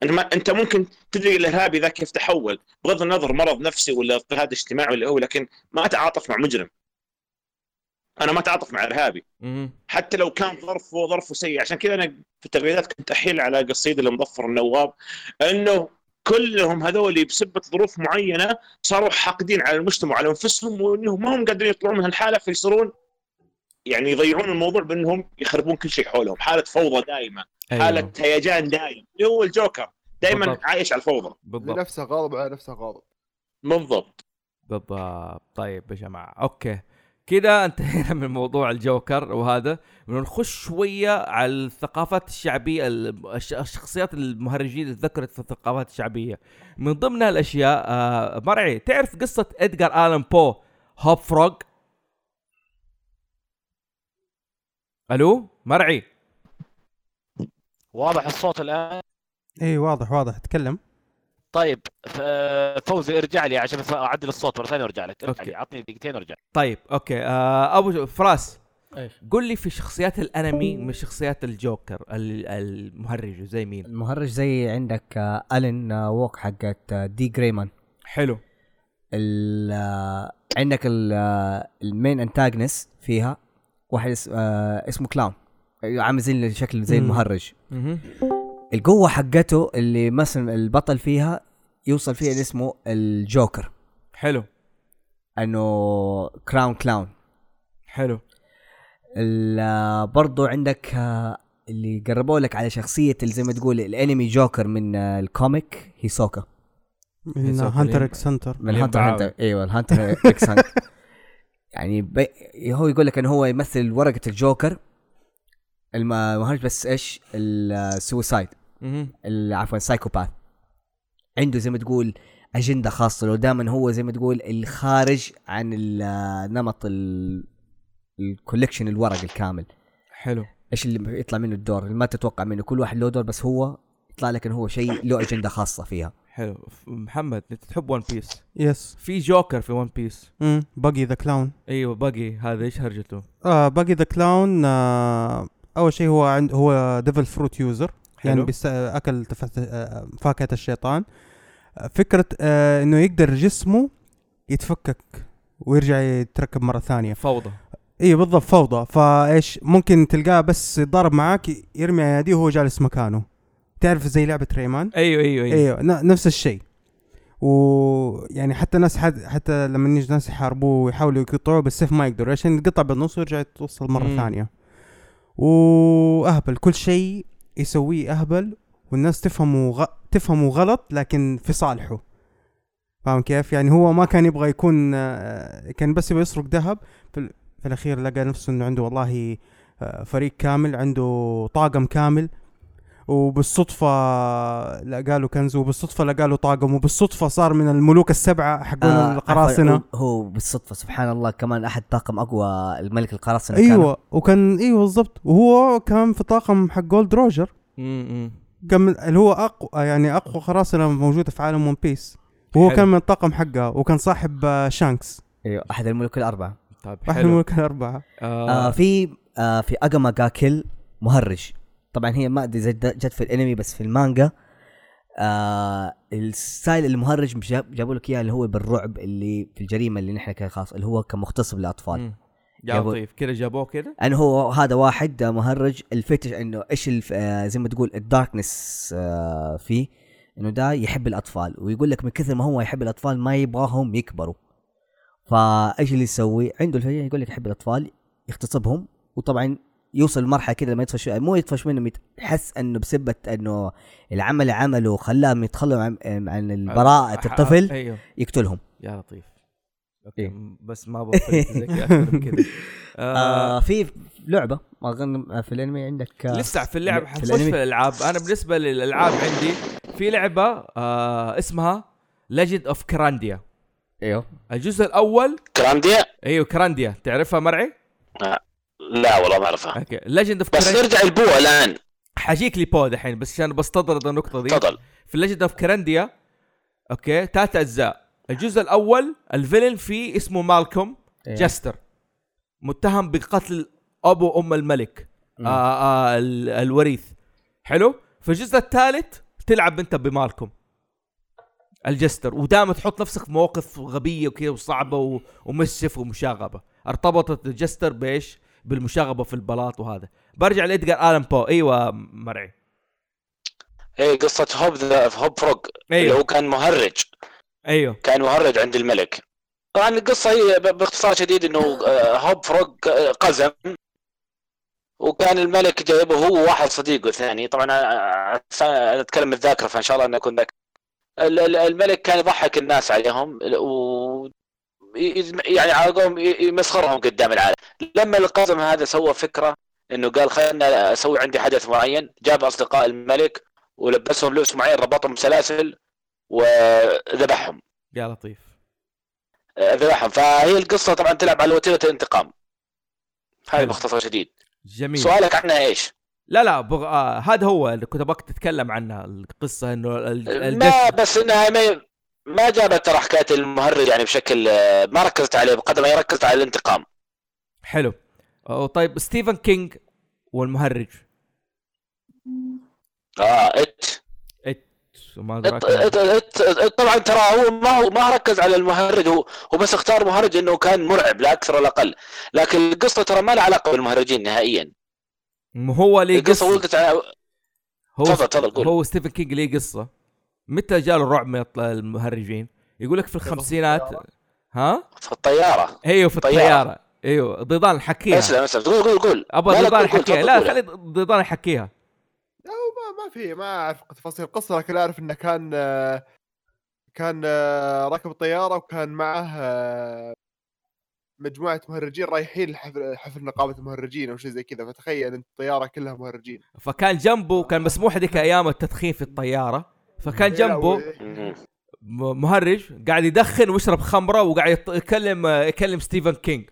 أنت ما أنت ممكن تدري الارهابي ذا كيف تحول بغض النظر مرض نفسي ولا اضطهاد اجتماعي ولا هو لكن ما اتعاطف مع مجرم. أنا ما أتعاطف مع إرهابي. حتى لو كان ظرفه ظرفه سيء. عشان كذا أنا في التغريدات كنت أحيل على قصيدة لمظفر النواب إنه كلهم هذول بسبة ظروف معينة صاروا حاقدين على المجتمع وعلى أنفسهم وإنهم ما هم قادرين يطلعون من هالحالة فيصيرون يعني يضيعون الموضوع بإنهم يخربون كل شيء حولهم. حالة فوضى دائمه حالة أيوه. هيجان دائم اللي هو الجوكر دائما بالضبط. عايش على الفوضى. بالضبط. لنفسها غاضب على نفسها غاضب. بالضبط. بالضبط. طيب يا جماعة. okay. كده انتهينا من موضوع الجوكر وهذا. بنخش شوية على الثقافات الشعبية ال- الش- الشخصيات المهرجين اللي ذكرت في الثقافات الشعبية. من ضمن الأشياء آه مرعي تعرف قصة ادجار آلان بو Hop-Frog؟ ألو؟ مرعي واضح الصوت الآن. اي واضح واضح. تكلم. طيب فوزي ارجع لي عشان أعدل الصوت مرة ثانية وأرجع لك. ارجع okay. لي عطني دقيقتين وأرجع طيب okay. آه أبو فراس إيش؟ قل لي في شخصيات الأنمي من شخصيات الجوكر ال- المهرج زي مين؟ المهرج زي عندك آه، ألين آه، ووكر حقت آه، D.Gray-man. حلو. ال- عندك ال- المين انتاجنس فيها واحد اس- اسمه كلاون عامل زي شكل زي. المهرج. القوة حقته اللي مثلا البطل فيها يوصل فيها اللي اسمه الجوكر. حلو. إنه كراون كلاون حلو. ال- برضو عندك آه، اللي قربوا لك على شخصية اللي زي ما تقول الانمي جوكر من آه، الكوميك هيسوكا من Hunter x Hunter من Hunter. Hunter إيوه ال Hunter x Hunter يعني بي هو يقول لك إنه هو يمثل ورقة الجوكر. المهرج بس إيش؟ ال suicide مهم. عفوا ال psychopath عنده زي ما تقول أجندة خاصة. له دائما هو زي ما تقول الخارج عن نمط ال- ال collection الورق الكامل. حلو. إيش اللي يطلع منه الدور؟ اللي ما تتوقع منه. كل واحد له دور بس هو يطلع لك انه هو شيء له أجندة خاصة فيها. حلو. محمد أنت تحب One Piece إيش في جوكر في One Piece باغي the clown أيوه باغي هذا إيش هرجته؟ آه باغي the clown آه أول شيء هو عند هو Devil Fruit user يعني. بيست... أكل فاكهة الشيطان. فكرة آه إنه يقدر جسمه يتفكك ويرجع يتركب مرة ثانية. فوضى. إي بالضبط فوضى. فإيش؟ ممكن تلقاه بس يتضارب معاك يرمي اياديه وهو جالس مكانه. تعرف زي لعبة ريمان؟ أيوه أيوه أيوه. ن- نفس الشيء. ويعني حتى ناس حد حتى لما يجي ناس يحاربوه ويحاولوا يقطعوه بالسيف ما يقدروا عشان يتقطع بالنص ويرجع يتوصل مرة. ثانية. وأهبل. كل شيء يسويه أهبل والناس تفهمه غ... تفهمه غلط لكن في صالحه. فاهم كيف؟ يعني هو ما كان يبغى يكون آه، كان بس يبغى يسرق ذهب. في, في الأخير لقى نفسه إنه عنده والله آه، فريق كامل عنده طاقم كامل. وبالصدفة لقى له كنز وبالصدفة لقى له طاقم وبالصدفة صار من الملوك السبعة حقون آه، القراصنة. عفواً، هو, هو بالصدفة سبحان الله كمان أحد طاقم أقوى الملك القراصنة كان. أيوه وكان أيوه بالضبط. وهو كان في طاقم حق جولد روجر. امم كان من اللي هو أقوى يعني أقوى قراصنة موجودة في عالم One Piece. وهو حلو. كان من الطاقم حقه وكان صاحب آه، شانكس. أيوه أحد الملوك الأربعة. طيب حلو. الملوك الأربعة. آه. آه في آه في Akagami جاكيل مهرج. طبعا هي ما أدري جت في الأنمي بس في المانجا. آه الستايل المهرج جابوا لك إياه اللي هو بالرعب اللي في الجريمة اللي نحن كان خاص اللي هو كان مم. يا جابوا- لطيف. كذا جابوه كذا؟ انه هو هذا واحد آه، مهرج. الفتش إنه إيش آه، زي ما تقول ال darkness آه، فيه. إنه ده يحب الأطفال. ويقول لك من كثر ما هو يحب الأطفال ما يبغاهم يكبروا. فايش اللي يسوي؟ عنده الفجأة يقول لك يحب الأطفال يغتصبهم وطبعا يوصل لمرحلة كده لما يطفش مو يطفش منهم يحس إنه بسبة إنه العمل عمله خلاهم يتخلوا عن, عن البراءة آه، الطفل أيوه. يقتلهم. يا لطيف. أوكي إيه. بس ما بفكر كذا آه آه في لعبة أظن في الأنمي عندك آه لسه في اللعب حنخش الأنمي. في الألعاب. أنا بالنسبة للألعاب عندي في لعبة آه اسمها Legend of Grandia أيوه. الجزء الأول Grandia؟ أيوه Grandia. تعرفها مرعي؟ لا والله ما أعرفها. أوكي. Legend of بس نرجع لبو الآن. حجيك لبو الحين بس عشان بستطرد النقطة دي. تفضل. في Legend of Grandia أوكي ثلاث أجزاء. الجزء الأول ال villain فيه اسمه مالكوم إيه. Jester. متهم بقتل أبو ام الملك. مم. آه آه ال- الوريث. حلو؟ في الجزء الثالث تلعب أنت بمالكوم. ال jester. ودائما تحط نفسك في مواقف غبية وكذا وصعبة و- ومسف ومشاغبة. ارتبطت ال jester بإيش؟ بالمشاغبة في البلاط وهذا. برجع لادجار الان بو. إيوه مرعي. هي قصة Hop the Hop-Frog. اللي إيوه. هو كان مهرج. إيوه. كان مهرج عند الملك. طبعا القصة هي باختصار شديد إنه آه، Hop-Frog آه، قزم. وكان الملك جايبه هو وواحد صديقه ثاني. طبعا آه، أنا أتكلم من الذاكره فإن شاء الله إني أكون ذاكر. ال- ال- الملك كان يضحك الناس عليهم. و يعني على قولهم يمسخرهم قدام العالم. لما القزم هذا سوى فكرة إنه قال خلينا أسوي عندي حدث معين جاب أصدقاء الملك ولبسهم لبس معين ربطهم بسلاسل وذبحهم. يا لطيف. ذبحهم. فهي القصة طبعا تلعب على وتيرة الانتقام. هذا. باختصار شديد. جميل. سؤالك عنها إيش؟ لا لا بغ... آه هذا هو اللي كنت أبغاك تتكلم عنها القصة إنه ال- ال jester ما بس إنها ما ما جابت ترى حكايه المهرج يعني بشكل آه، ما ركزت عليه بقدر ما ركزت على الانتقام. حلو. أو طيب ستيفن كينج والمهرج. آه It. It- أدراك It- It- It- طبعا ترى هو ما هو ما ركز على المهرج هو هو بس اختار مهرج إنه كان مرعب لا أكثر ولا أقل. لكن القصة ترى ما لها علاقة بالمهرجين نهائيا. هو ليه قصة على هو تفضل- تفضل قول. هو ستيفن كينج ليه قصة؟ متى جاله الرعب من المهرجين؟ يقول لك في الخمسينات. ها؟ في الطيارة. أيوه في طيارة. الطيارة. أيوه ضيضان حكيها. اسلم اسلم. قول قول قول. أبغى ضيضان تفضل لا. خلي ضيضان يحكيها. لا ما ما في ما أعرف تفاصيل القصة لكن أعرف إنه كان كان آه، راكب الطيارة وكان معه آه، مجموعة مهرجين رايحين لحفل حفل نقابة المهرجين أو شيء زي كذا. فتخيل أنت الطيارة كلها مهرجين. فكان جنبه كان مسموح هذيك أيام التدخين في الطيارة. فكان جنبه مهرج قاعد يدخن ويشرب خمرة وقاعد يط- يكلم يكلم ستيفن كينج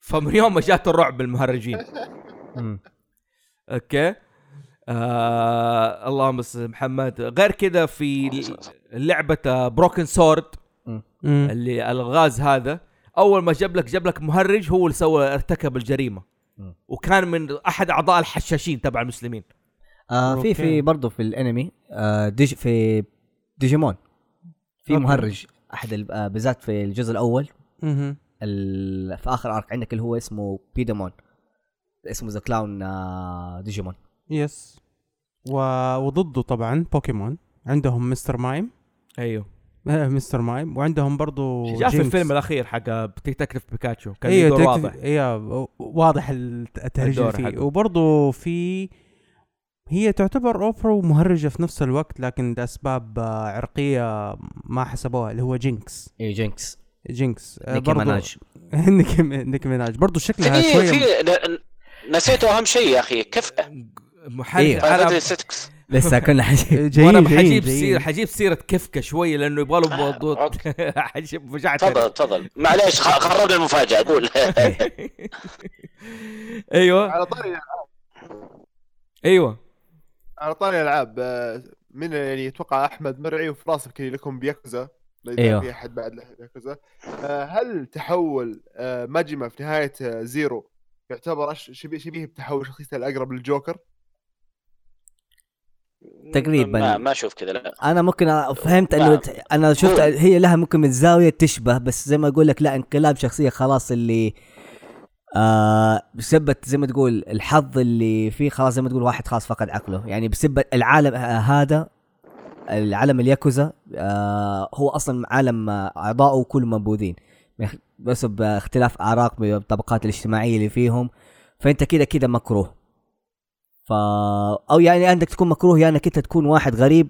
فمن يوم ما جات الرعب بالمهرجين مم. أوكي. آه اللهم صل محمد. غير كذا في ل- لعبه Broken Sword مم. اللي الغاز هذا أول ما جاب لك جاب لك مهرج هو اللي سوى ارتكب الجريمة. وكان من أحد أعضاء الحشاشين تبع المسلمين. آه في في. برضه في الانمي آه ديج في ديجيمون. في أوكي. مهرج أحد آه بالذات في الجزء الأول. في آخر arc عندك اللي هو اسمه بييمون. اسمه the clown آه ديجيمون. yes و... وضده طبعا بوكيمون. عندهم Mr. Mime. أيوه. آه، Mr. Mime. وعندهم برضو جاء في. الفيلم الأخير حق Detective Pikachu كان أيوه تكتب- واضح. أيوه واضح الت- التهريج فيه. حقه. وبرضه في هي تعتبر أوبرا ومهرجة في نفس الوقت لكن لأسباب آه، عرقية ما حسبوها اللي هو Jynx. اي Jynx. جينكس آه، نيكي مناج نيكي مناج برضه شكلها في شوية في نسيته أهم شيء يا أخي. كيف؟ محرك إيه. ستكس لسه كنا وأنا حجيب جيد. سيره حجيب سيرة كفكه شوية لأنه يبغى له آه، موضوع. حجيب مجاعة تفضل تفضل. معليش خربنا المفاجأة قول. أيوه. على طاري. أيوه. على طاري الألعاب آه، من يعني يتوقع أحمد مرعي وفراس يمكن لكم بياكوزا إذا أيوه. في أحد بعد له ياكوزا آه، هل تحول آه، ماجما في نهاية زيرو يعتبر شبيه شبيه بتحول شخصيته الأقرب للجوكر؟ تقريباً. ما, ما أشوف كذا لا أنا ممكن فهمت إنه أنا شفت. هي لها ممكن من زاوية تشبه بس زي ما أقول لك لا انقلاب شخصية خلاص اللي آه بسبة زي ما تقول الحظ اللي فيه خلاص زي ما تقول واحد خلاص فقد عقله. يعني بسبة العالم آه هذا العالم الياكوزا آه هو أصلا عالم آه، اعضائه كلهم منبوذين. بس باختلاف اعراق بالطبقات الاجتماعية اللي فيهم. فأنت كده كده مكروه. ف أو يعني عندك تكون مكروه يا انك انت تكون واحد غريب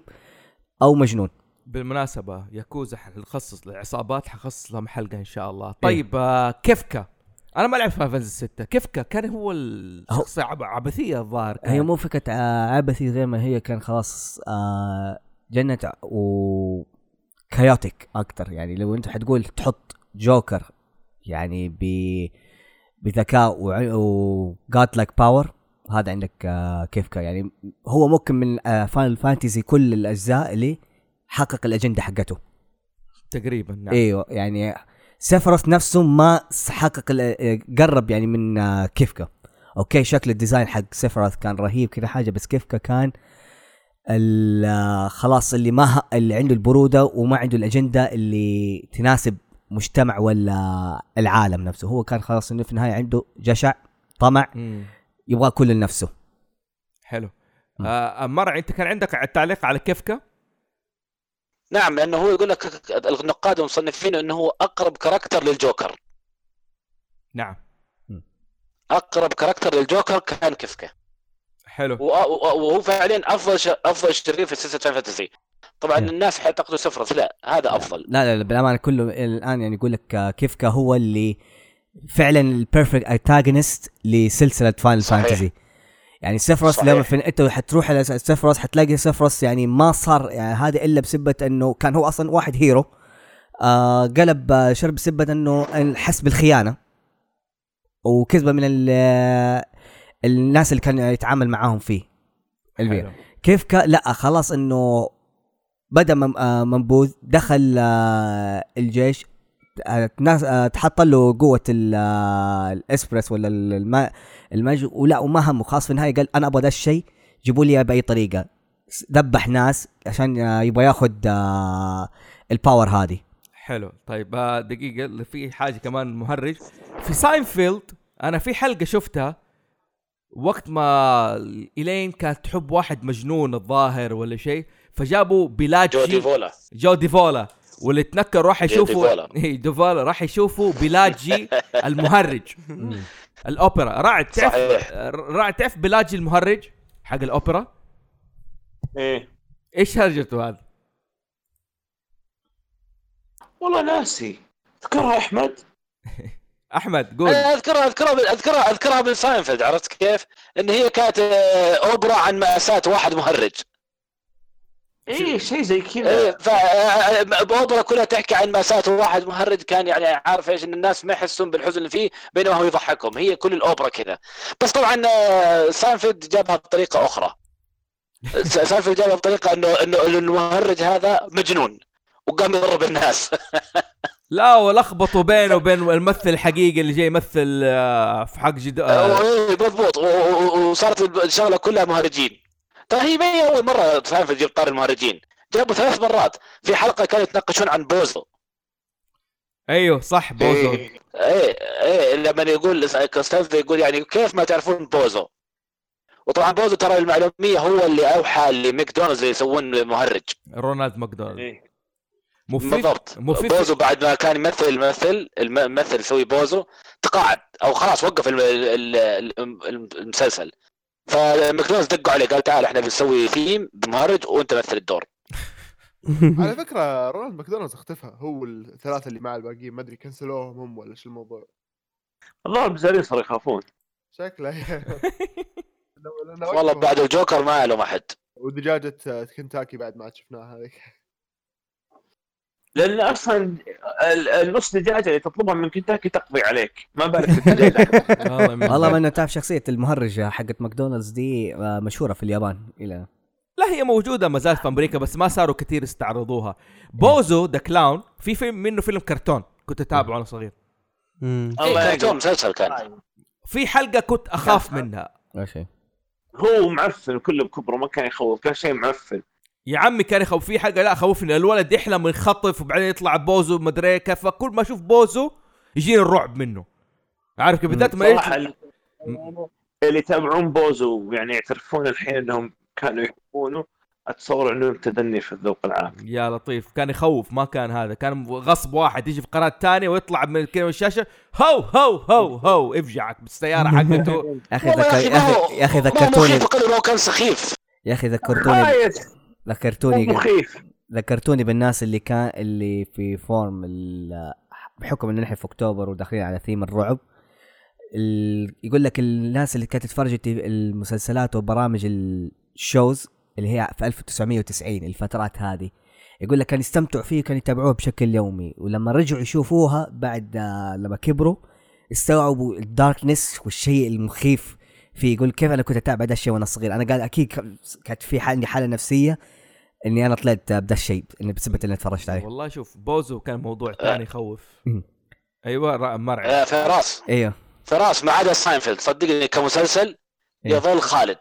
أو مجنون. بالمناسبة ياكوزا حنخصص للعصابات حخصص لهم حلقة إن شاء الله. طيب آه كيفكا؟ أنا ما لعبت Final Fantasy 6 كيفكا كان هو الشخصية عب- عبثية الظاهر. هي مو فكرة آه، عبثي زي ما هي كان خلاص آه، جن و chaotic أكتر. يعني لو أنت حتقول تحط جوكر يعني ب بذكاء وجات like power هذا عندك آه، كيفكا يعني هو ممكن من Final Fantasy كل الأجزاء اللي حقق الأجندة حقته. تقريبا نعم. إيوه يعني سيفروس نفسه ما حقق قرب يعني من آه، كيفكا. أوكي شكل ال design حق سيفروس كان رهيب كذا حاجة بس كيفكا كان ال- آه، خلاص اللي ما اللي عنده البرودة وما عنده الأجندة اللي تناسب مجتمع ولا العالم نفسه. هو كان خلاص إنه في النهاية عنده جشع طمع. يبغى كل لنفسه. حلو. آه مرعي أنت كان عندك تعليق على كيفكا؟ نعم لأنه هو يقول لك النقاد والمصنفين إنه هو أقرب character للجوكر. نعم. أقرب character للجوكر كان كيفكا حلو. وهو فعليا أفضل ش... أفضل شرير في سلسلة Final Fantasy طبعا نعم. الناس حيعتقدوا سفرة لا هذا أفضل. لا لا, لا بالأمانة كله الآن يعني يقول لك كيفكا هو اللي فعلا ال perfect antagonist لسلسلة Final صحيح. Fantasy يعني صحيح. لما في انت حتروح على سيفروس حتلاقي سيفروس يعني ما صار يعني هذا إلا بسبة إنه كان هو أصلا واحد هيرو آه قلب شرب بسبة إنه حس بالخيانة وكذبة من ال- الناس اللي كان يتعامل معاهم فيه البيع حلو. كيف كا لا خلاص إنه بدأ آه، منبوذ دخل آه، الجيش آه، تحط له قوة ال- الاسبريس ولا ال- الماء المج ولا وما همه خلاص في النهاية قال أنا أبغى ذا الشيء. جيبوا لي بأي طريقة. ذبح ناس عشان آه، يبغى ياخذ آه، الباور هذه. حلو. طيب آه، دقيقة في حاجة كمان مهرج. في ساينفيلد أنا في حلقة شفتها. وقت ما إلين كانت تحب واحد مجنون الظاهر ولا شيء فجابوا بلاجي جودي فولا جو ديفولا. واللي تنكر راح جو يشوفوا Davola. إيه، Davola. راح يشوفوا Pagliacci المهرج. الأوبرا راعد تعرف. راعد تعرف Pagliacci المهرج حق الأوبرا؟ إيه. إيش هرجته هذا؟ والله ناسي. أذكرها أحمد. أحمد قول. أنا أذكرها أذكرها أذكرها أذكرها من ساينفيلد عرفت كيف؟ إن هي كانت آه، أوبرا عن مأساة واحد مهرج. إيه شيء زي كذا. ف آه، اوبرا كلها تحكي عن ماساة واحد مهرج كان يعني عارف إيش إن الناس ما يحسون بالحزن اللي فيه بينما هو يضحكهم. هي كل الأوبرا كذا. بس طبعا آه، ساينفيلد جابها بطريقة أخرى. س- ساينفيلد جابها بطريقة إنه إنه إنه المهرج هذا مجنون وقام يضرب الناس. لا ولخبطوا بينه وبين الممثل الحقيقي اللي جاي يمثل آه، في حق جد آه، إيه، مضبوط. وصارت الشغلة كلها مهرجين. ترى هي ما هي أول مرة ساينفيلد يجيب طاري المهرجين؟ جابوا ثلاث مرات. في حلقة كانوا يتناقشون عن Bozo. أيوه صح Bozo. إيه. إيه إيه لما يقول Costanza يقول يعني كيف ما تعرفون Bozo؟ وطبعا Bozo ترى المعلومية هو اللي أوحى لماكدونالدز اللي يسوون مهرج. Ronald McDonald إيه. مفيد بالضبط. مفيد Bozo بعد ما كان يمثل الممثل الم- الممثل يسوي Bozo تقاعد أو خلاص وقف الم- ال- ال- المسلسل. فماكدونالدز دقوا عليه قال تعال إحنا بنسوي ثيم بمهرج وأنت مثل الدور. على فكرة Ronald McDonald's اختفى هو الثلاثة اللي مع الباقيين ما أدري cancel وهم هم ولا شو الموضوع. الظاهر البزارين صاروا يخافون. شكله. والله. بعد الجوكر ما لهم أحد. ودجاجه كنتاكي بعد ما عاد شفناها هذيك. لأن أصلا ال- النص دجاجه اللي تطلبها من كنتاكي تقضي عليك. ما بالك والله. ما انه تعرف شخصية المهرج حقت ماكدونالدز دي آه، مشهورة في اليابان إلى لا هي موجودة ما زالت في أمريكا بس ما صاروا كثير يستعرضوها Bozo the Clown في فيلم منه فيلم كرتون كنت أتابعه وأنا صغير. إيه، الله كرتون مسلسل كان. في حلقة كنت أخاف منها. لا شيء هو معفن كله بكبره ما كان يخوف كان شيء معفن. يا عمي كان يخوف في حلقه لا خوفني. الولد يحلم ينخطف وبعدين يطلع Bozo مدري كيف. فكل ما أشوف بوزو يجيني الرعب منه. عارف كيف؟ بالذات ما يجي اللي- يتابعون بوزو يعني يعترفون الحين إنهم كانوا يحبونه أتصور إنهم تدني في الذوق العام. يا لطيف. كان يخوف ما كان هذا. كان غصب واحد يجي في قناة ثانية ويطلع من كذا من الشاشه هو هو هو هو. افجعك بالسيارة حقته. يا أخي والله ذكر يا أخي ذكرتوني كان سخيف. يا أخي ذكرتوني آية. ذكرتوني مخيف. ذكرتوني بالناس اللي كان اللي في forum بحكم إنه نحن في أكتوبر وداخلين على ثيم الرعب ال- يقول لك الناس اللي كانت تتفرج المسلسلات وبرامج ال shows اللي هي في 1990 الفترات هذه يقول لك كان يستمتعوا فيه كانوا يتابعوها بشكل يومي ولما رجعوا يشوفوها بعد آه، لما كبروا استوعبوا ال darkness والشيء المخيف فيه يقول كيف أنا كنت اتابع ده الشيء وأنا صغير؟ أنا قال أكيد كانت في حال- عندي حالة نفسية إني أنا طلعت بدا الشيء إني بسبب اني تفرجت عليه. والله شوف Bozo كان موضوع ثاني يخوف. أيوه مرعي آه، فراس. أيوه. فراس ما عدا ساينفيلد صدقني كمسلسل إيه. يظل خالد.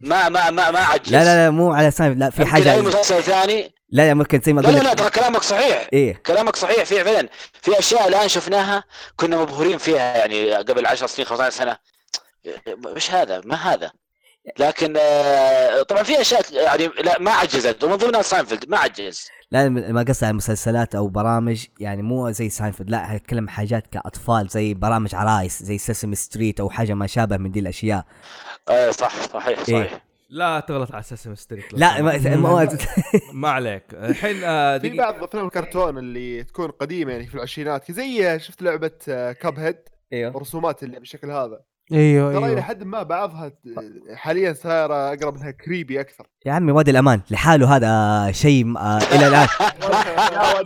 ما ما ما ما عجز. لا لا لا مو على سايف لا في حاجة أي مسلسل ثاني؟ لا لا ممكن زي ما لا لا لا ترى كلامك صحيح. إيه. كلامك صحيح في فعلا. في أشياء الآن شفناها كنا مبهورين فيها يعني قبل 10 سنين 15 سنة. مش هذا ما هذا. لكن آه، طبعا في أشياء يعني لا ما عجزت. ومن ضمنها ساينفيلد ما عجز. لا ما قصدي على مسلسلات أو برامج يعني مو زي ساينفورد لا اتكلم حاجات كأطفال زي برامج عرايس زي Sesame Street أو حاجة ما شابه من دي الأشياء. آه، صح صحيح صحيح. إيه. لا تغلط على Sesame Street لا ما, ما ما عليك. الحين آه، في. بعض أفلام الكرتون اللي تكون قديمة يعني في العشرينات زي شفت لعبة كاب هيد أيوه الرسومات اللي بالشكل هذا. إيوه ترى إلى إيوه. حد ما بعضها حاليا صايرة أقرب إنها كريبي أكثر. يا عمي وادي الأمان. لحاله هذا شيء آه إلى الآن. آه.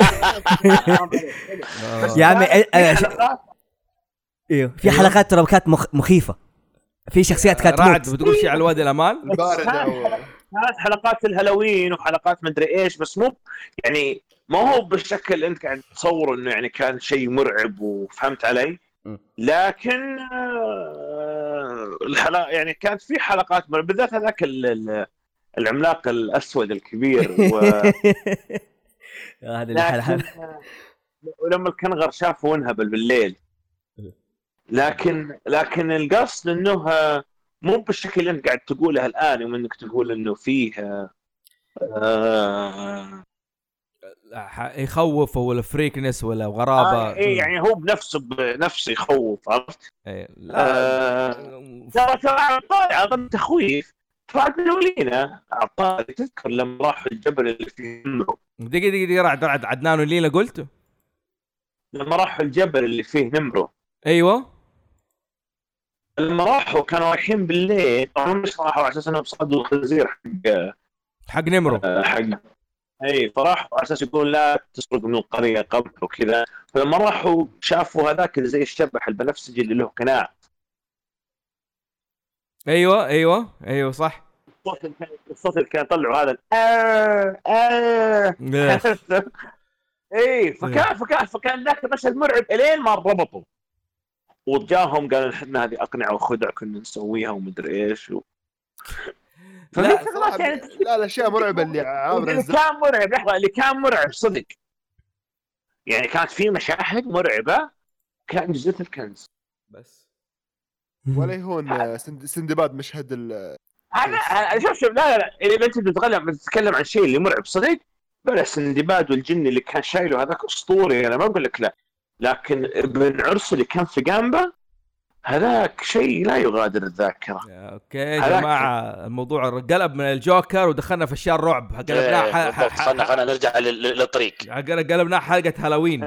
يا عمي في آه، حلقات. إيوه في حلقات ترى كانت مخ... مخيفة. في شخصيات كانت رعد تموت بتقول شيء على الوادي الأمان. كانت حلقات الهالوين وحلقات مدري إيش بس مو يعني ما هو بالشكل اللي أنت قاعد تصور إنه يعني كان شيء مرعب وفهمت علي؟ لكن الحلقة يعني كانت في حلقات بالذات هذاك ال- ال- العملاق الأسود الكبير و... الحلقة آه، ولما الكنغر شافه وانهبل بالليل. لكن لكن القصد إنه مو بالشكل اللي أنت قاعد تقوله الآن يوم انك تقول إنه فيه آه، يخوف ولا فريكنس ولا غرابة آه إيه يعني هو بنفسه بنفسه يخوف عرفت؟ إيه. آه، ترى ترى اعطاني أعطاني تخويف. فاعطوا لينا أعطاني تذكر لما راحوا الجبل اللي فيه نمرو دقيقة دقيقة دقيقة رعد عدنان ولينا قلت؟ لما راحوا الجبل اللي فيه نمرو أيوه. لما راحوا كانوا رايحين بالليل طبعا مش راحوا على أساس انهم صادوا الخنزير حق حق نمرو آه، حق أي فراحوا على أساس يقولون لا تسرق من القرية قبل وكذا. فلما راحوا شافوا هذاك اللي زي الشبح البنفسجي اللي له قناع أيوه أيوه أيوه صح. الصوت اللي كان الصوت اللي كان يطلعوا هذا ال- آه آه. إي فكان فكان فكان ذاك المشهد مرعب إلين ما ربطوا. وجاهم قالوا إحنا هذه أقنعة وخدع كنا نسويها ومدري إيش و... ففي لا، شغلات يعني. لا الاشياء مرعبه اللي عابر اللي كان مرعب لحظة اللي كان مرعب صدق. يعني كانت في مشاهد مرعبة كان جزء الكنز بس. ولا يهون سند- سندباد مشهد ال- أنا أنا- شوف شوف لا لا لا. إذا أنت بتتكلم بتتكلم عن شيء اللي مرعب صدق بلا سندباد والجن اللي كان شايله هذاك أسطوري أنا ما أقول لك لا. لكن ابن عرس اللي كان في جامبا هذاك شيء لا يغادر الذاكرة. أوكي يا جماعة الموضوع قلب من الجوكر ودخلنا في أشياء الرعب. قلبناه إيه،. خلنا خلنا نرجع لل- لل- للطريق. ح- قلبناه حلقة هالوين.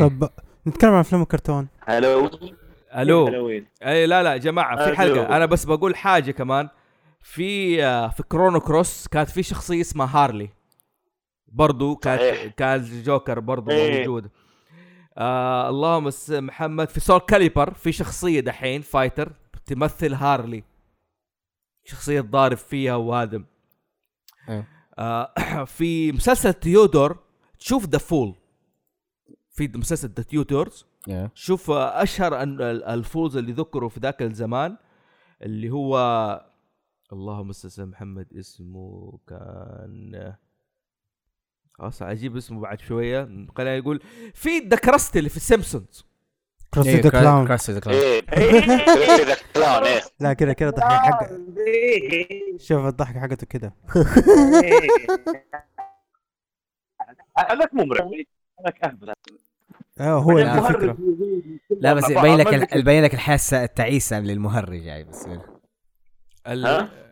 طب نتكلم عن افلام الكرتون هالوين ألو؟ هالوين. أي لا لا يا جماعة في. حلقة. أنا بس بقول حاجة كمان. في آه، في Chrono Cross كانت في شخصية اسمها Harle. برضو كانت. كان جوكر برضو إيه. موجود. آه اللهم محمد في سول كاليبر في شخصية دحين فايتر تمثل هارلي. شخصية ضارب فيها وهذا. إيه. آه في مسلسل تيودور تشوف ذا فول في مسلسل ذا تيودورز شوف آه، أشهر أن- ال- الفوز اللي ذكروا في ذاك الزمان اللي هو اللهم أستاذ محمد اسمه كان خلاص أجيب اسمه بعد شوية. خلينا يقول في ذا كراستي اللي في السيمبسونز كراستي the clown كراستي the clown the clown لا كذا كذا ضحك حق. شوف الضحك حقته كذا هذاك مو مرعب هذاك اهبل آه هو بعدين على فكره مهرج لا بس يبين لك يبين لك الحياة الس- التعيسة للمهرج يعني بس؟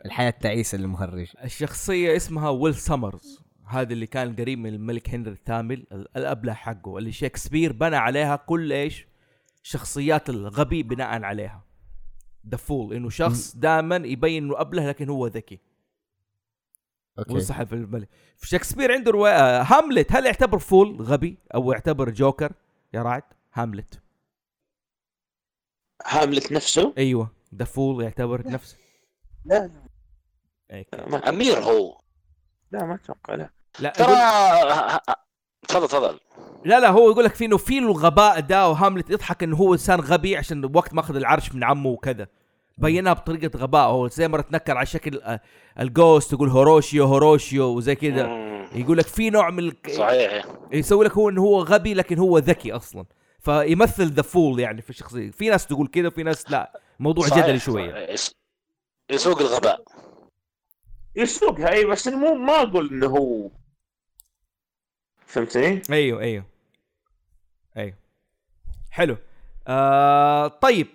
الحياة التعيسة للمهرج. الشخصية اسمها ويل سمرز هذا اللي كان قريب من الملك هنري الثامن ال- الأبلة حقه اللي شكسبير بنى عليها كل إيش؟ شخصيات الغبي بناء عليها. The fool إنه شخص دائما يبين إنه أبلة لكن هو ذكي. وصح في الملك. في شكسبير عنده رواية هاملت هل يعتبر fool غبي أو يعتبر جوكر يا رعد هاملت هاملت نفسه؟ أيوه. The fool يعتبر نفسه. لا. ما أمير هو. لا ما أتوقع لا. لا ترى يقول- تفضل تفضل. لا لا هو يقول لك في إنه في الغباء ده وهاملت يضحك إنه هو إنسان غبي عشان وقت ما أخذ العرش من عمه وكذا. بينها بطريقة غباء. هو زي مرة تنكر على شكل آه، ال ghost يقول هوراشيو هوراشيو وزي كذا. يقول لك في نوع من ال... صحيح. يسوي لك هو إنه هو غبي لكن هو ذكي أصلا. فيمثل the fool يعني في الشخصية. في ناس تقول كذا وفي ناس لا. موضوع صحيح. جدلي شوية. يس- يسوق الغباء. يسوقها اي بس مو ما أقول إنه هو فهمتني؟ أيوه أيوه. أيوه. حلو. آه طيب.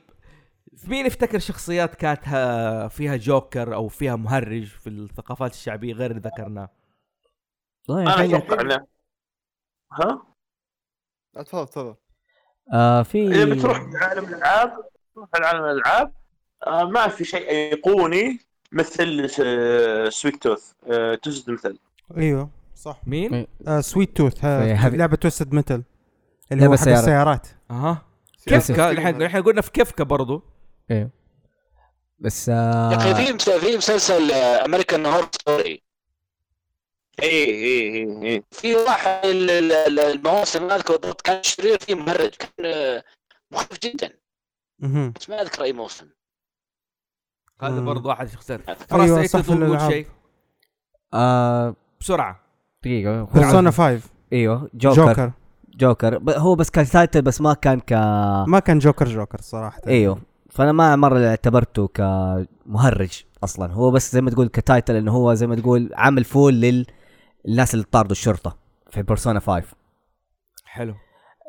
مين يفتكر شخصيات كانت ها- فيها جوكر أو فيها مهرج في الثقافات الشعبية غير اللي ذكرناه؟ والله أنا أتوقع ها؟ آه، تفضل تفضل. آه في إذا بتروح عالم الألعاب تروح عالم الألعاب آه ما في شيء أيقوني مثل آه، سويت توث آه، تويستد ميتل. أيوه. صح. مين؟ آه سويت توث لعبة تويستد ميتل اللي هو حق سيارات. السيارات. أها. كيفكا. نحن قلنا في كيفكا برضو. أيوه بس يا أخي آه في في مسلسل امريكان هورر ستوري اي اي اي اي في واحد ال- ال- ال- المواسم ما اذكر بالضبط كان شرير فيه مهرج كان آه، مخيف جدا. مهم. بس ما أذكر أي موسم. هذا مم. برضو احد الشخصيات أيوة، فراس أيوة، أنت صح، تقول. شيء. آه بسرعة. دقيقة. بيرسونا 5 إيوه جوكر جوكر, جوكر هو بس كان title بس ما كان ك ما كان جوكر جوكر صراحة. إيوه. فأنا ما مرة اعتبرته كمهرج أصلا. هو بس زي ما تقول ك title إنه هو زي ما تقول عامل fool للناس اللي طاردوا الشرطة في بيرسونا 5 حلو.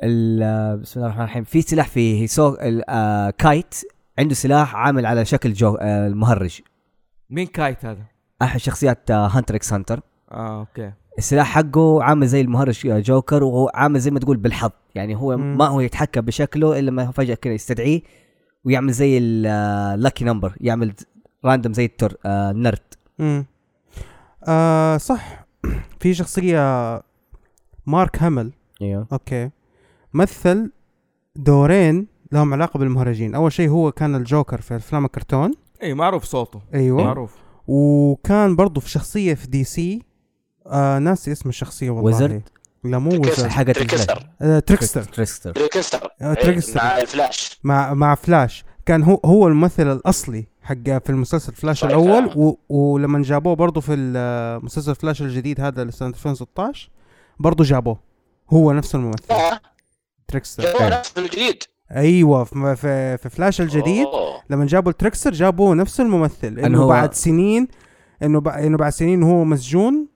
ال- بسم الله الرحمن الرحيم. في سلاح في هيسو آه كايت عنده سلاح عامل على شكل جو آه المهرج. مين كايت هذا؟ أحد شخصيات آه هانتر إكس هانتر آه أوكي. السلاح حقه عامل زي المهرج آه، جوكر وهو عامل زي ما تقول بالحظ. يعني هو مم. ما هو يتحكم بشكله إلا ما فجأة كذا يستدعيه ويعمل زي ال lucky number يعمل random زي التر آه نرد امم آه صح. في شخصية مارك هامل. أيوه. أوكي. مثل دورين لهم علاقة بالمهرجين. أول شيء هو كان الجوكر في أفلام الكرتون. اي معروف صوته. أيوه. معروف. وكان برضو في شخصية في دي سي. آه ناسي اسم الشخصية والله. ويزرد؟ لا مو تريكستر. ويزرد. حقت تريكستر. آه تريكستر. تريكستر. تريكستر. آه، إيه، تريكستر. مع الفلاش مع مع فلاش. كان هو هو الممثل الأصلي حق في المسلسل فلاش. الأول و ولما جابوه برضو في المسلسل فلاش الجديد هذا لسنه 2016 برضو جابوه. هو نفس الممثل. تريكستر. جابوه نفس الجديد. أيوه في, في, في فلاش الجديد أوه. لما جابوا التريكستر جابوا نفس الممثل. إنه هو- بعد سنين إنه بع- إنه بعد سنين هو مسجون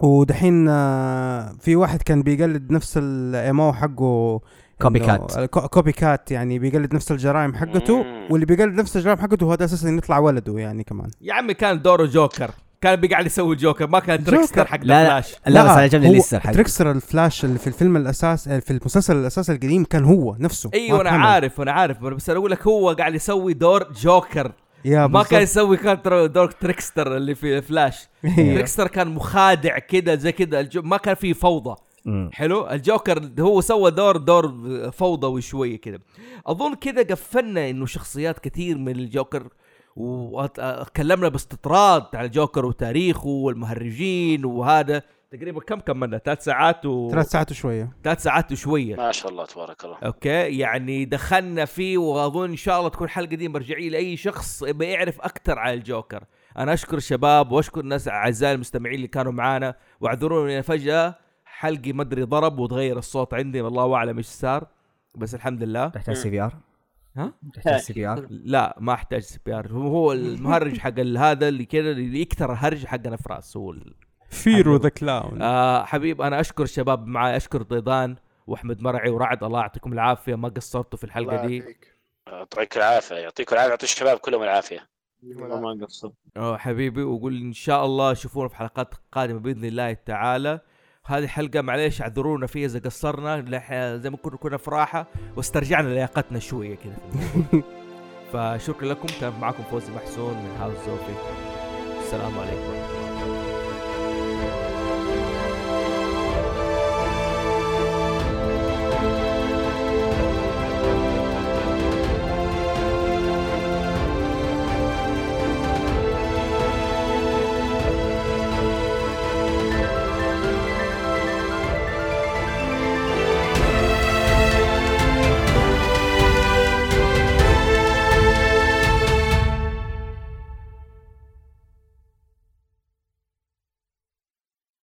ودحين آه، في واحد كان بيقلد نفس الايمو حقه copycat. copycat يعني بيقلد نفس الجرائم حقته مم. واللي بيقلد نفس الجرائم حقته هو هذا أساسا يطلع ولده يعني كمان يا عمي كان دوره جوكر كان بيقعد يسوي جوكر ما كان. تريكستر حق لا لا فلاش لا بس عجبني هو لسه الحق تريكستر الفلاش اللي في الفيلم الأساس في المسلسل الاساسي القديم كان هو نفسه أيوه أنا. عارف أنا عارف بس أنا أقول لك هو قاعد يسوي دور جوكر يا ما. كان يسوي كان دور تريكستر اللي في فلاش. تريكستر كان مخادع كده زي كده. ما كان فيه فوضى. حلو الجوكر هو سوى دور دور فوضوي شوية كده أظن كده قفلنا إنه شخصيات كثير من الجوكر وتكلمنا باستطراد على الجوكر وتاريخه والمهرجين وهذا تقريبا كم كملنا؟ ثلاث ساعات و ثلاث ساعات وشوية. ثلاث ساعات وشوية. ما شاء الله تبارك الله. أوكي يعني دخلنا فيه وأظن إن شاء الله تكون الحلقة دي مرجعية لأي شخص يبي يعرف أكثر عن الجوكر. أنا أشكر الشباب وأشكر الناس أعزائي المستمعين اللي كانوا معانا. واعذروني فجأة حلقي ما أدري ضرب وتغير الصوت عندي والله أعلم إيش صار بس الحمد لله. تحتاج CPR؟ ها؟ تحتاج CPR؟ لا ما أحتاج CPR. هو هو المهرج حق هذا اللي كذا اللي يكثر الهرج حقنا فراس هو ال... فيرو the clown آه حبيب أنا أشكر الشباب معي أشكر ضيدان وأحمد مرعي ورعد الله يعطيكم العافية ما قصرتوا في الحلقة دي. يعطيك العافية يعطيكم العافية يعطي الشباب كلهم العافية. والله ما قصر أوه حبيبي وقول إن شاء الله شوفونا في حلقات قادمة بإذن الله تعالى. هذه حلقة معليش اعذرونا فيها إذا قصرنا لح- زي ما كنا كنا في راحه واسترجعنا لياقتنا شوية كذا. فشكرا لكم كان معكم فوزي محسون من هاوس زوفي السلام عليكم.